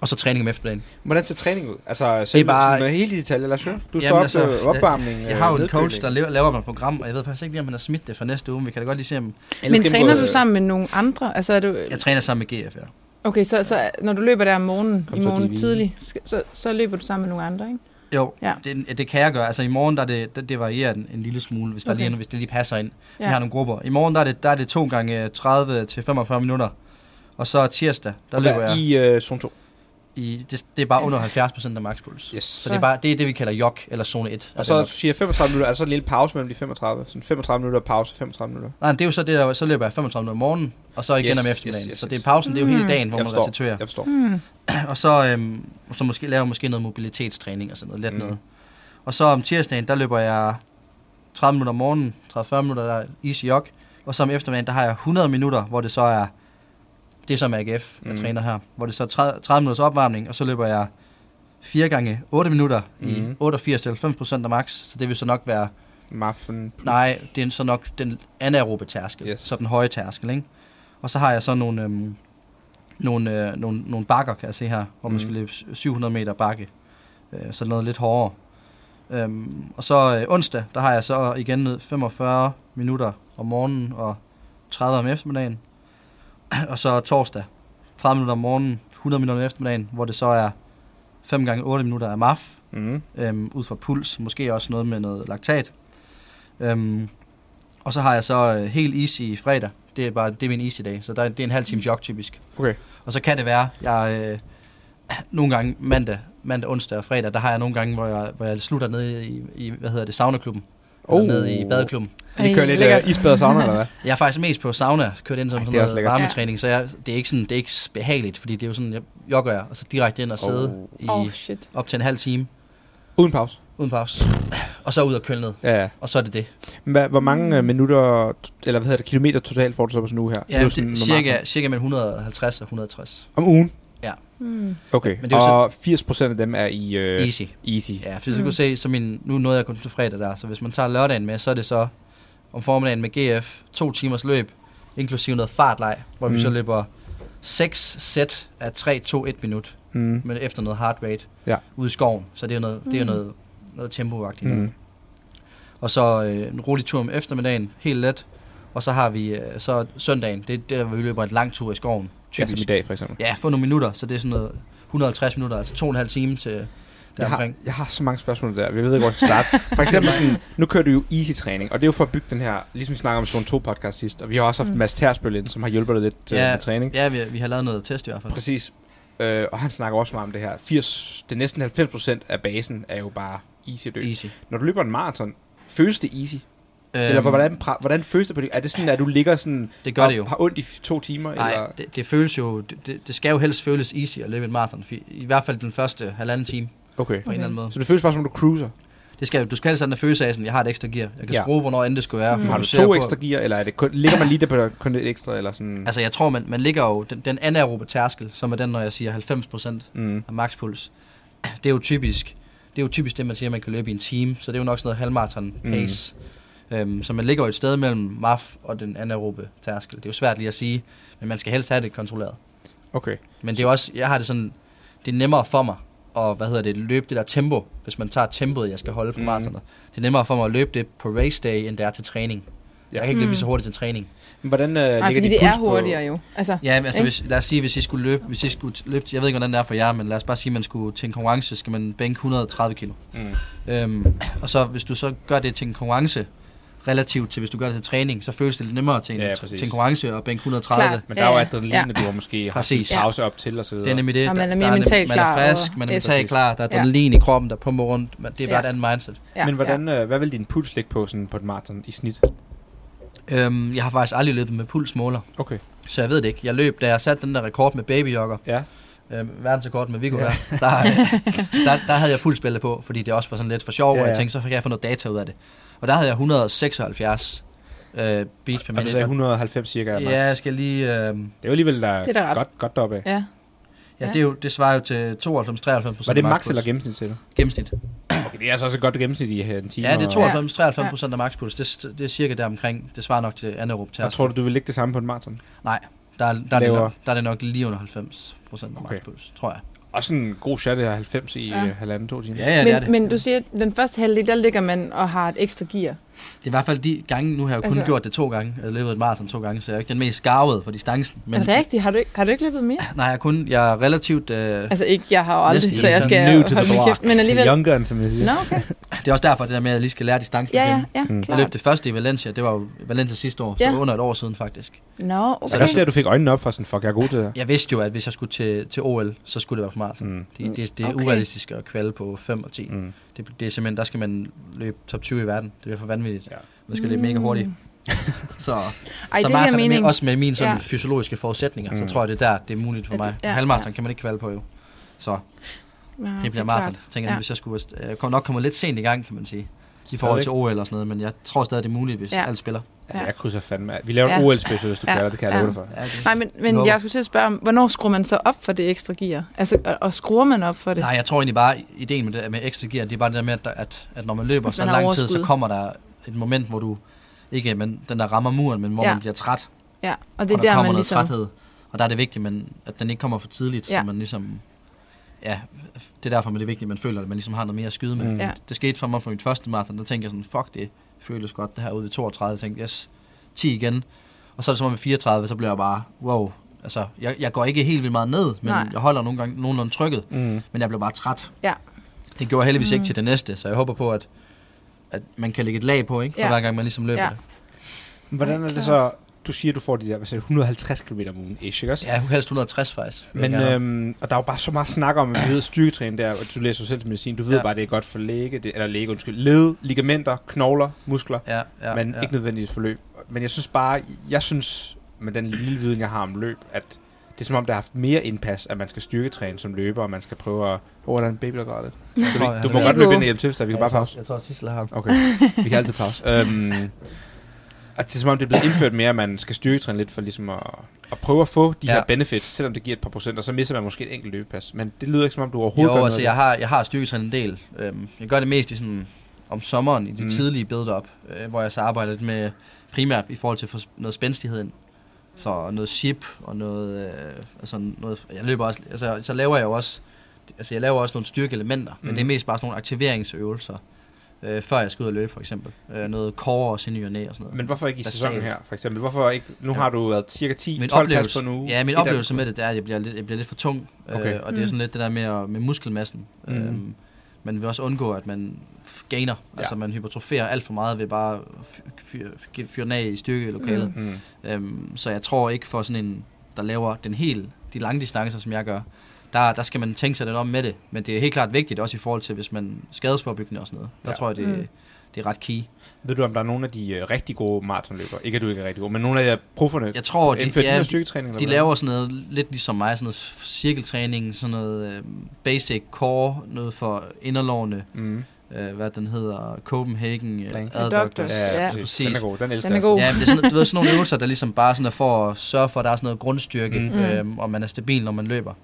Speaker 4: og så træning om eftermiddagen.
Speaker 2: Hvordan ser træning ud? Altså, selv,
Speaker 4: bare-
Speaker 2: bare... sådan, med hele detaljer. Lad os høre. Du står op
Speaker 4: altså,
Speaker 2: opvarmning.
Speaker 4: Jeg har jo
Speaker 2: øh,
Speaker 4: en coach, der laver, laver mig et program, og jeg ved faktisk ikke lige, om han har smidt det for næste uge, men vi kan da godt lige se, om
Speaker 3: Men træner du
Speaker 2: øh,
Speaker 3: sammen med nogle andre? Altså, er du,
Speaker 4: jeg træner sammen med GF, ja.
Speaker 3: Okay, så, så når du løber der om morgenen,
Speaker 2: Kom
Speaker 3: i
Speaker 2: så
Speaker 3: morgen tidlig, så, så løber du sammen med nogle andre, ikke?
Speaker 4: Jo,
Speaker 3: Ja.
Speaker 4: det, det kan jeg gøre. Altså i morgen, der er det, det, det varierer en, en lille smule, hvis, der
Speaker 3: Okay.
Speaker 4: lige, er hvis det lige passer ind. Ja. Vi har nogle grupper. I morgen, der er det, der er det to gange 30 til 45 minutter. Og så tirsdag, der
Speaker 2: Og
Speaker 4: løber jeg
Speaker 2: i øh, zone 2.
Speaker 4: i, det, det er bare under 70% af makspuls.
Speaker 2: Yes.
Speaker 4: Så det er, bare, det er det, vi kalder jog, eller zone 1.
Speaker 2: Og så siger jeg 35 minutter, altså en lille pause mellem de 35. Sådan 35 minutter pause, 35 minutter.
Speaker 4: Nej, det er jo så det, der, så løber jeg 35 minutter om morgen, og så igen
Speaker 2: Yes,
Speaker 4: om
Speaker 2: yes,
Speaker 4: eftermiddagen.
Speaker 2: yes,
Speaker 4: så
Speaker 2: yes.
Speaker 4: det er pausen, det er jo hele
Speaker 3: Mm.
Speaker 4: dagen, hvor
Speaker 2: Jeg
Speaker 4: man
Speaker 2: forstår.
Speaker 4: restituerer.
Speaker 2: Jeg forstår.
Speaker 3: Hmm.
Speaker 4: Og så, øhm, så måske laver jeg måske noget mobilitetstræning og sådan noget, let
Speaker 2: Mm.
Speaker 4: mm. noget. Og så om tirsdagen, der løber jeg 30 minutter om morgenen, 30-40 minutter der er easy jog. Og så om eftermiddagen, der har jeg 100 minutter, hvor det så er, det er som AGF, jeg
Speaker 2: Mm.
Speaker 4: træner her, hvor det så er 30, 30 minutters opvarmning, og så løber jeg 4 gange 8 minutter mm. i
Speaker 2: Mhm.
Speaker 4: 88-90% af max, så det vil så nok være
Speaker 2: Muffin.
Speaker 4: Nej, det er så nok den anaerobe tærskel,
Speaker 2: Yes.
Speaker 4: så den høje tærskel, ikke? Og så har jeg så nogle, øhm, nogle, øh, nogle, nogle bakker, kan jeg se her, hvor man
Speaker 2: Mhm.
Speaker 4: skal løbe 700 meter bakke. Øh, så noget lidt hårdere. Øhm, og så øh, onsdag, der har jeg så igen ned 45 minutter om morgenen og 30 om eftermiddagen. og så torsdag, 30 minutter om morgenen, 100 minutter om eftermiddagen, hvor det så er 5 gange 8 minutter af MAF
Speaker 2: Mm.
Speaker 4: øhm, ud fra puls, måske også noget med noget laktat. Øhm, og så har jeg så øh, helt easy i fredag. Det er bare det er min easy dag, så der, er- det er en halv times jog typisk.
Speaker 2: Okay.
Speaker 4: Og så kan det være, jeg øh, nogle gange mandag, mandag, onsdag og fredag, der har jeg nogle gange, hvor jeg, hvor jeg slutter nede i, i hvad hedder det, saunaklubben. Oh. Nede i badeklubben.
Speaker 2: Vi kører lidt uh, isbad og sauna, eller hvad?
Speaker 4: Jeg er faktisk mest på sauna, kørt ind som
Speaker 2: Ej,
Speaker 4: sådan noget
Speaker 2: lækkert.
Speaker 4: varmetræning, så jeg, det er ikke sådan, det er ikke behageligt, fordi det er jo sådan, jeg jogger jeg, og så direkte ind og sidde
Speaker 2: Oh.
Speaker 4: i
Speaker 3: oh, shit.
Speaker 4: op til en halv time.
Speaker 2: Uden pause.
Speaker 4: uden pause. Og så ud og køle ned.
Speaker 2: Ja, ja.
Speaker 4: Og så er det det.
Speaker 2: Hvad, hvor mange mm. minutter, eller hvad hedder det, kilometer totalt får du så på sådan en uge her?
Speaker 4: Ja, det,
Speaker 2: sådan
Speaker 4: cirka, cirka mellem 150 og 160.
Speaker 2: Om ugen?
Speaker 3: Mm.
Speaker 2: Okay,
Speaker 4: Men det er
Speaker 2: og 80% af dem er i øh,
Speaker 4: Easy.
Speaker 2: easy.
Speaker 4: Ja, fordi så
Speaker 3: Mm.
Speaker 4: kunne se, så min, nu nåede jeg kun til fredag der, så hvis man tager lørdagen med, så er det så om formiddagen med GF, to timers løb, inklusive noget fartleg, hvor mm. vi
Speaker 2: Mm.
Speaker 4: så løber 6 sæt af 3-2-1 minut,
Speaker 2: Mm.
Speaker 4: men efter noget heart rate,
Speaker 2: Ja.
Speaker 4: ude i skoven, så det er noget, det er
Speaker 3: Mm.
Speaker 4: noget, noget tempovagtigt. Mm.
Speaker 2: Mm.
Speaker 4: Og så øh, en rolig tur om eftermiddagen, helt let, og så har vi øh, så søndagen, det er det der, hvor vi løber en lang tur i skoven,
Speaker 2: Ja, som i
Speaker 4: typisk.
Speaker 2: dag for eksempel.
Speaker 4: Ja, få nogle minutter, så det er sådan noget 150 minutter, altså to og en halv time til
Speaker 2: Jeg har, jeg har så mange spørgsmål der. Jeg ved ikke, hvor jeg skal starte. For eksempel sådan, nu kører du jo easy-træning, og det er jo for at bygge den her, ligesom vi snakker om Zone 2 podcast sidst, og vi har også haft
Speaker 3: Mm.
Speaker 2: Mads Tersbøl ind, som har hjulpet dig lidt ja. med træning.
Speaker 4: Ja, vi, vi har lavet noget test i hvert fald.
Speaker 2: Præcis. Øh, og han snakker også meget om det her. 80, det er næsten 90% af basen er jo bare easy løb.
Speaker 4: Easy.
Speaker 2: Når du løber en maraton, føles det easy?
Speaker 4: Øhm,
Speaker 2: Eller hvordan, pra- hvordan føles det på det? Er det sådan, at du ligger sådan
Speaker 4: Det gør
Speaker 2: og
Speaker 4: det jo.
Speaker 2: har ondt i to timer?
Speaker 4: Nej,
Speaker 2: eller?
Speaker 4: det, det føles jo, det, det, skal jo helst føles easy at løbe en maraton. I, hvert fald den første halvanden time
Speaker 2: Okay.
Speaker 4: på okay. en eller anden måde.
Speaker 2: Så det føles bare som, du cruiser?
Speaker 4: Det skal, du skal helst have den følelse af, sådan, jeg har et ekstra gear. Jeg kan
Speaker 2: Ja.
Speaker 4: skrue, hvornår end det skulle være.
Speaker 3: Mm.
Speaker 2: Har
Speaker 4: du
Speaker 2: to
Speaker 4: på-
Speaker 2: ekstra gear, eller er det kun, ligger man lige der på kun et ekstra? Eller sådan?
Speaker 4: Altså jeg tror, man, man ligger jo, den, den anaerobe tærskel, som er den, når jeg siger 90%
Speaker 2: mm.
Speaker 4: af makspuls, det er jo typisk, det er jo typisk det, man siger, man kan løbe i en time, så det er jo nok sådan noget halvmarathon pace. Mm. Øhm, så man ligger jo et sted mellem MAF og den anaerobe tærskel. Det er jo svært lige at sige, men man skal helst have det kontrolleret.
Speaker 2: Okay.
Speaker 4: Men det er jo også, jeg har det sådan, det er nemmere for mig at, hvad hedder det, løbe det der tempo, hvis man tager tempoet, jeg skal holde på mm. maratonet. Det er nemmere for mig at løbe det på race day, end det er til træning.
Speaker 2: Ja.
Speaker 4: Jeg kan ikke løbe
Speaker 3: Mm.
Speaker 4: lige så hurtigt til træning.
Speaker 2: Men hvordan øh, ligger
Speaker 3: fordi
Speaker 2: din
Speaker 3: det
Speaker 2: puls
Speaker 3: er hurtigere jo. Altså,
Speaker 4: Ja, men altså
Speaker 3: Ikke?
Speaker 4: hvis, lad os sige, hvis I skulle løbe, hvis I skulle løbe, jeg ved ikke, hvordan det er for jer, men lad os bare sige, at man skulle til en konkurrence, skal man bænke 130 kilo.
Speaker 2: På, mm.
Speaker 4: Øhm, og så hvis du så gør det til en konkurrence, relativt til hvis du gør det til træning, så føles det lidt nemmere til en,
Speaker 2: Ja,
Speaker 4: ja,
Speaker 2: præcis.
Speaker 4: til en konkurrence og bænke 130.
Speaker 3: Klart.
Speaker 2: Men der er jo
Speaker 3: Ja, ja.
Speaker 2: adrenalin,
Speaker 3: Ja.
Speaker 2: du har måske haft en pause op til og så videre.
Speaker 4: Det er nemlig det.
Speaker 3: Og man er
Speaker 4: Der-
Speaker 3: mere
Speaker 4: der
Speaker 3: mentalt
Speaker 4: man
Speaker 3: klar
Speaker 4: er frisk, man er mentalt klar, der er
Speaker 3: Ja.
Speaker 4: adrenalin i kroppen, der pumper rundt. Men det er bare
Speaker 3: Ja.
Speaker 4: et andet mindset.
Speaker 3: ja,
Speaker 2: Men hvordan, øh, hvad vil din puls ligge på sådan på et maraton i snit?
Speaker 4: Øhm, jeg har faktisk aldrig løbet med pulsmåler,
Speaker 2: Okay.
Speaker 4: så jeg ved det ikke. Jeg løb, da jeg satte den der rekord med babyjogger,
Speaker 2: Ja.
Speaker 4: øh, verdensrekord med Viggo ja. der, der, der, der havde jeg pulsbælte på, fordi det også var sådan lidt for sjov,
Speaker 2: Ja,
Speaker 4: ja, og
Speaker 2: ja.
Speaker 4: jeg tænkte, så kan jeg få noget data ud af det. Og der havde jeg 176 øh, beats per
Speaker 2: Og du
Speaker 4: minute.
Speaker 2: sagde 190 cirka. max.
Speaker 4: Ja, jeg skal lige... Øh,
Speaker 2: Det er jo alligevel der
Speaker 3: Det er da ret.
Speaker 2: godt, godt deroppe af.
Speaker 3: Ja.
Speaker 4: ja,
Speaker 3: Ja.
Speaker 4: det, er jo, det svarer jo til 92-93
Speaker 2: Var det max eller gennemsnit til du?
Speaker 4: gennemsnit?
Speaker 2: Okay, det er altså også et godt gennemsnit i øh, en time.
Speaker 4: Ja, det er
Speaker 2: og-
Speaker 4: 92-93 procent af makspuls. Det, det er cirka der omkring. Det svarer nok til anaerob
Speaker 2: Og
Speaker 4: tærskel.
Speaker 2: tror du, du vil ligge det samme på en maraton?
Speaker 4: Nej, der, er- der, er det nok, der er det nok lige under 90 procent af
Speaker 2: Okay.
Speaker 4: makspuls, tror jeg.
Speaker 2: Og sådan en god shot er 90 i
Speaker 3: Ja.
Speaker 2: ja. halvanden, to timer.
Speaker 4: Ja, ja, det er det.
Speaker 3: men, men du siger, at den første halvdel, der ligger man og har et ekstra gear.
Speaker 4: Det er i hvert fald de gange, nu har jeg jo kun
Speaker 3: Altså-
Speaker 4: gjort det to gange. Jeg har løbet et maraton to gange, så jeg er ikke den mest skarvede på distancen.
Speaker 3: Men, rigtigt? Har du, ikke, har du ikke løbet mere?
Speaker 4: Nej, jeg er kun, jeg er relativt, øh,
Speaker 3: Altså ikke, jeg har jo aldrig,
Speaker 4: Næsten
Speaker 3: så jeg skal holde min
Speaker 2: block.
Speaker 3: kæft. Men alligevel...
Speaker 2: Young gun, som jeg siger.
Speaker 3: Nå, okay.
Speaker 4: det er også derfor, det der med, at jeg lige skal lære distancen
Speaker 3: Ja, ja, ja,
Speaker 2: Mm.
Speaker 4: Jeg løb det første i Valencia, det var jo Valencia sidste år,
Speaker 3: Ja.
Speaker 4: så under et år siden faktisk.
Speaker 3: Nå,
Speaker 2: Så
Speaker 3: okay.
Speaker 2: det er også der, du fik øjnene op for sådan, fuck, jeg er god til det.
Speaker 4: Jeg vidste jo, at hvis jeg skulle til, til OL, så skulle det være på maraton.
Speaker 2: Mm.
Speaker 4: Det, det, det er
Speaker 3: Okay.
Speaker 4: okay. urealistisk at kvalde på 5 og 10.
Speaker 2: Mm.
Speaker 4: Det, det er simpelthen, der skal man løbe top 20 i verden. Det er for vanvittigt.
Speaker 2: Ja.
Speaker 4: Man skal løbe mega hurtigt. Så,
Speaker 3: Ej,
Speaker 4: så maraton er
Speaker 3: mening.
Speaker 4: med, også med mine sådan
Speaker 3: Ja.
Speaker 4: fysiologiske forudsætninger,
Speaker 2: Mm.
Speaker 4: så tror jeg, det er der, det er muligt for mig.
Speaker 3: ja,
Speaker 4: Halvmaraton
Speaker 3: ja.
Speaker 4: kan man ikke kvalde på jo. Så
Speaker 3: Ja,
Speaker 4: det bliver
Speaker 3: er
Speaker 4: maraton. Så tænker jeg,
Speaker 3: Ja.
Speaker 4: hvis jeg skulle, jeg kom nok kommer lidt sent i gang, kan man sige. I forhold til OL og sådan noget, men jeg tror stadig, det er muligt, hvis
Speaker 3: Ja.
Speaker 4: alt spiller.
Speaker 2: Altså,
Speaker 3: Ja.
Speaker 2: jeg krydser fandme af. Vi laver
Speaker 3: Ja.
Speaker 2: en OL-special, hvis du
Speaker 3: Ja.
Speaker 2: kalder det, kan jeg
Speaker 3: Ja.
Speaker 2: love dig for.
Speaker 4: Ja, det.
Speaker 3: Nej, men, men jeg skulle til at spørge, om, hvornår skruer man så op for det ekstra gear? Altså, og, og skruer man op for det?
Speaker 4: Nej, jeg tror egentlig bare, ideen med, det, med ekstra gear, det er bare det der med, at, at, at når man løber
Speaker 3: Hvis
Speaker 4: så
Speaker 3: man
Speaker 4: lang tid, så kommer der et moment, hvor du ikke, men den der rammer muren, men hvor
Speaker 3: Ja.
Speaker 4: man bliver træt,
Speaker 3: Ja, og
Speaker 4: og
Speaker 3: det er
Speaker 4: der
Speaker 3: der,
Speaker 4: kommer
Speaker 3: man
Speaker 4: noget
Speaker 3: ligesom...
Speaker 4: træthed. Og der er det vigtigt, men, at den ikke kommer for tidligt,
Speaker 3: Ja.
Speaker 4: så man ligesom, ja, det er derfor, men det er vigtigt, at man føler, at man ligesom har noget mere at skyde med.
Speaker 2: Mm.
Speaker 3: Ja.
Speaker 4: Det skete for mig på mit første maraton, der tænkte jeg sådan, fuck det, føles godt, det her ude ved 32, jeg tænkte, yes, 10 igen. Og så er det som om med 34, så bliver jeg bare, wow, altså, jeg, jeg går ikke helt vildt meget ned, men
Speaker 3: Nej.
Speaker 4: jeg holder nogle gange nogenlunde trykket,
Speaker 2: Mm.
Speaker 4: men jeg bliver bare træt.
Speaker 3: Ja.
Speaker 4: Det gjorde jeg heldigvis
Speaker 3: Mm.
Speaker 4: ikke til det næste, så jeg håber på, at, at man kan lægge et lag på, ikke? For
Speaker 3: Ja.
Speaker 4: hver gang man ligesom løber
Speaker 3: Ja.
Speaker 4: det.
Speaker 2: Hvordan er det så, du siger, du får de der, hvad siger du, 150 km om ugen, ish, ikke også?
Speaker 4: Ja, helst 160 faktisk.
Speaker 2: Men, øhm, og der er jo bare så meget snak om, at vi ved styrketræning der, og du læser jo selv til medicin, du ved ja. Bare, det er godt for læge, det, eller læge, undskyld, led, ligamenter, knogler, muskler,
Speaker 4: ja, ja,
Speaker 2: ja, men
Speaker 4: ja.
Speaker 2: ikke nødvendigvis forløb. Men jeg synes bare, jeg synes, med den lille viden, jeg har om løb, at det er som om, det har haft mere indpas, at man skal styrketræne som løber, og man skal prøve at... Åh, oh, der er en baby, der græder lidt. Du, du
Speaker 4: har
Speaker 2: må
Speaker 3: det.
Speaker 2: godt løbe ind og hjælpe til, så vi kan bare pause.
Speaker 4: Jeg tror, Sissel har ham.
Speaker 2: Okay, vi kan altid pause. Øhm, at det er som om, det er blevet indført mere, at man skal styrketræne lidt for ligesom at, at prøve at få de
Speaker 4: Ja.
Speaker 2: her benefits, selvom det giver et par procent, og så misser man måske et enkelt løbepas. Men det lyder ikke som om, du overhovedet gør
Speaker 4: Jo,
Speaker 2: noget
Speaker 4: altså
Speaker 2: af
Speaker 4: jeg har, jeg har styrketrænet en del. Øhm, jeg gør det mest i sådan, om sommeren, i de
Speaker 2: mm.
Speaker 4: tidlige build-up, øh, hvor jeg så arbejder lidt med primært i forhold til at få noget spændstighed ind. Så noget ship og noget, øh, altså noget, jeg løber også, altså så laver jeg jo også, altså jeg laver også nogle styrkeelementer, mm.
Speaker 2: Mm.
Speaker 4: men det er mest bare sådan nogle aktiveringsøvelser, øh, før jeg skal ud og løbe for eksempel. Øh, noget core og sin og næ og sådan noget.
Speaker 2: Men hvorfor ikke i
Speaker 4: Basalt.
Speaker 2: sæsonen her, for eksempel? Hvorfor ikke? Nu
Speaker 4: Ja.
Speaker 2: har du været cirka 10-12
Speaker 4: min
Speaker 2: pas på nu.
Speaker 4: Ja, min oplevelse med det, det er, at jeg bliver lidt, jeg bliver lidt for tung.
Speaker 2: Okay.
Speaker 4: Okay. Øh, og det er
Speaker 3: Mm.
Speaker 4: sådan lidt det der med, med muskelmassen.
Speaker 2: Mm.
Speaker 4: Mm. Man vil også undgå, at man gainer. Ja. Altså man hypertroferer alt for meget ved bare fyre fyr, fyr den af i styrkelokalet.
Speaker 3: Mm.
Speaker 2: Mm.
Speaker 4: Øhm, så jeg tror ikke for sådan en, der laver den helt, de lange distancer, som jeg gør, der, der skal man tænke sig lidt om med det. Men det er helt klart vigtigt, også i forhold til, hvis man skadesforbyggende og sådan noget. Der
Speaker 2: ja.
Speaker 4: tror jeg, det,
Speaker 3: Mm.
Speaker 4: Det er ret key.
Speaker 2: Ved du, om der er nogle af de uh, rigtig gode maratonløbere? Ikke at du ikke er rigtig god, men nogle af de profferne,
Speaker 4: Jeg tror, de,
Speaker 2: de
Speaker 4: ja,
Speaker 2: styrketræning? eller
Speaker 4: De
Speaker 2: hvad?
Speaker 4: laver sådan noget, lidt ligesom mig, sådan noget cirkeltræning, sådan noget øh, basic core, noget for inderlårene,
Speaker 2: Mm.
Speaker 4: øh, hvad den hedder, Copenhagen øh,
Speaker 2: Plank.
Speaker 3: Adductors.
Speaker 2: Ja, ja, præcis. Den er god. Den elsker
Speaker 3: Den er god.
Speaker 4: Ja, men det er sådan, du ved, sådan nogle øvelser, der ligesom bare sådan er for at sørge for, at der er sådan noget grundstyrke,
Speaker 2: Mm.
Speaker 4: mm. øhm, og man er stabil, når man løber.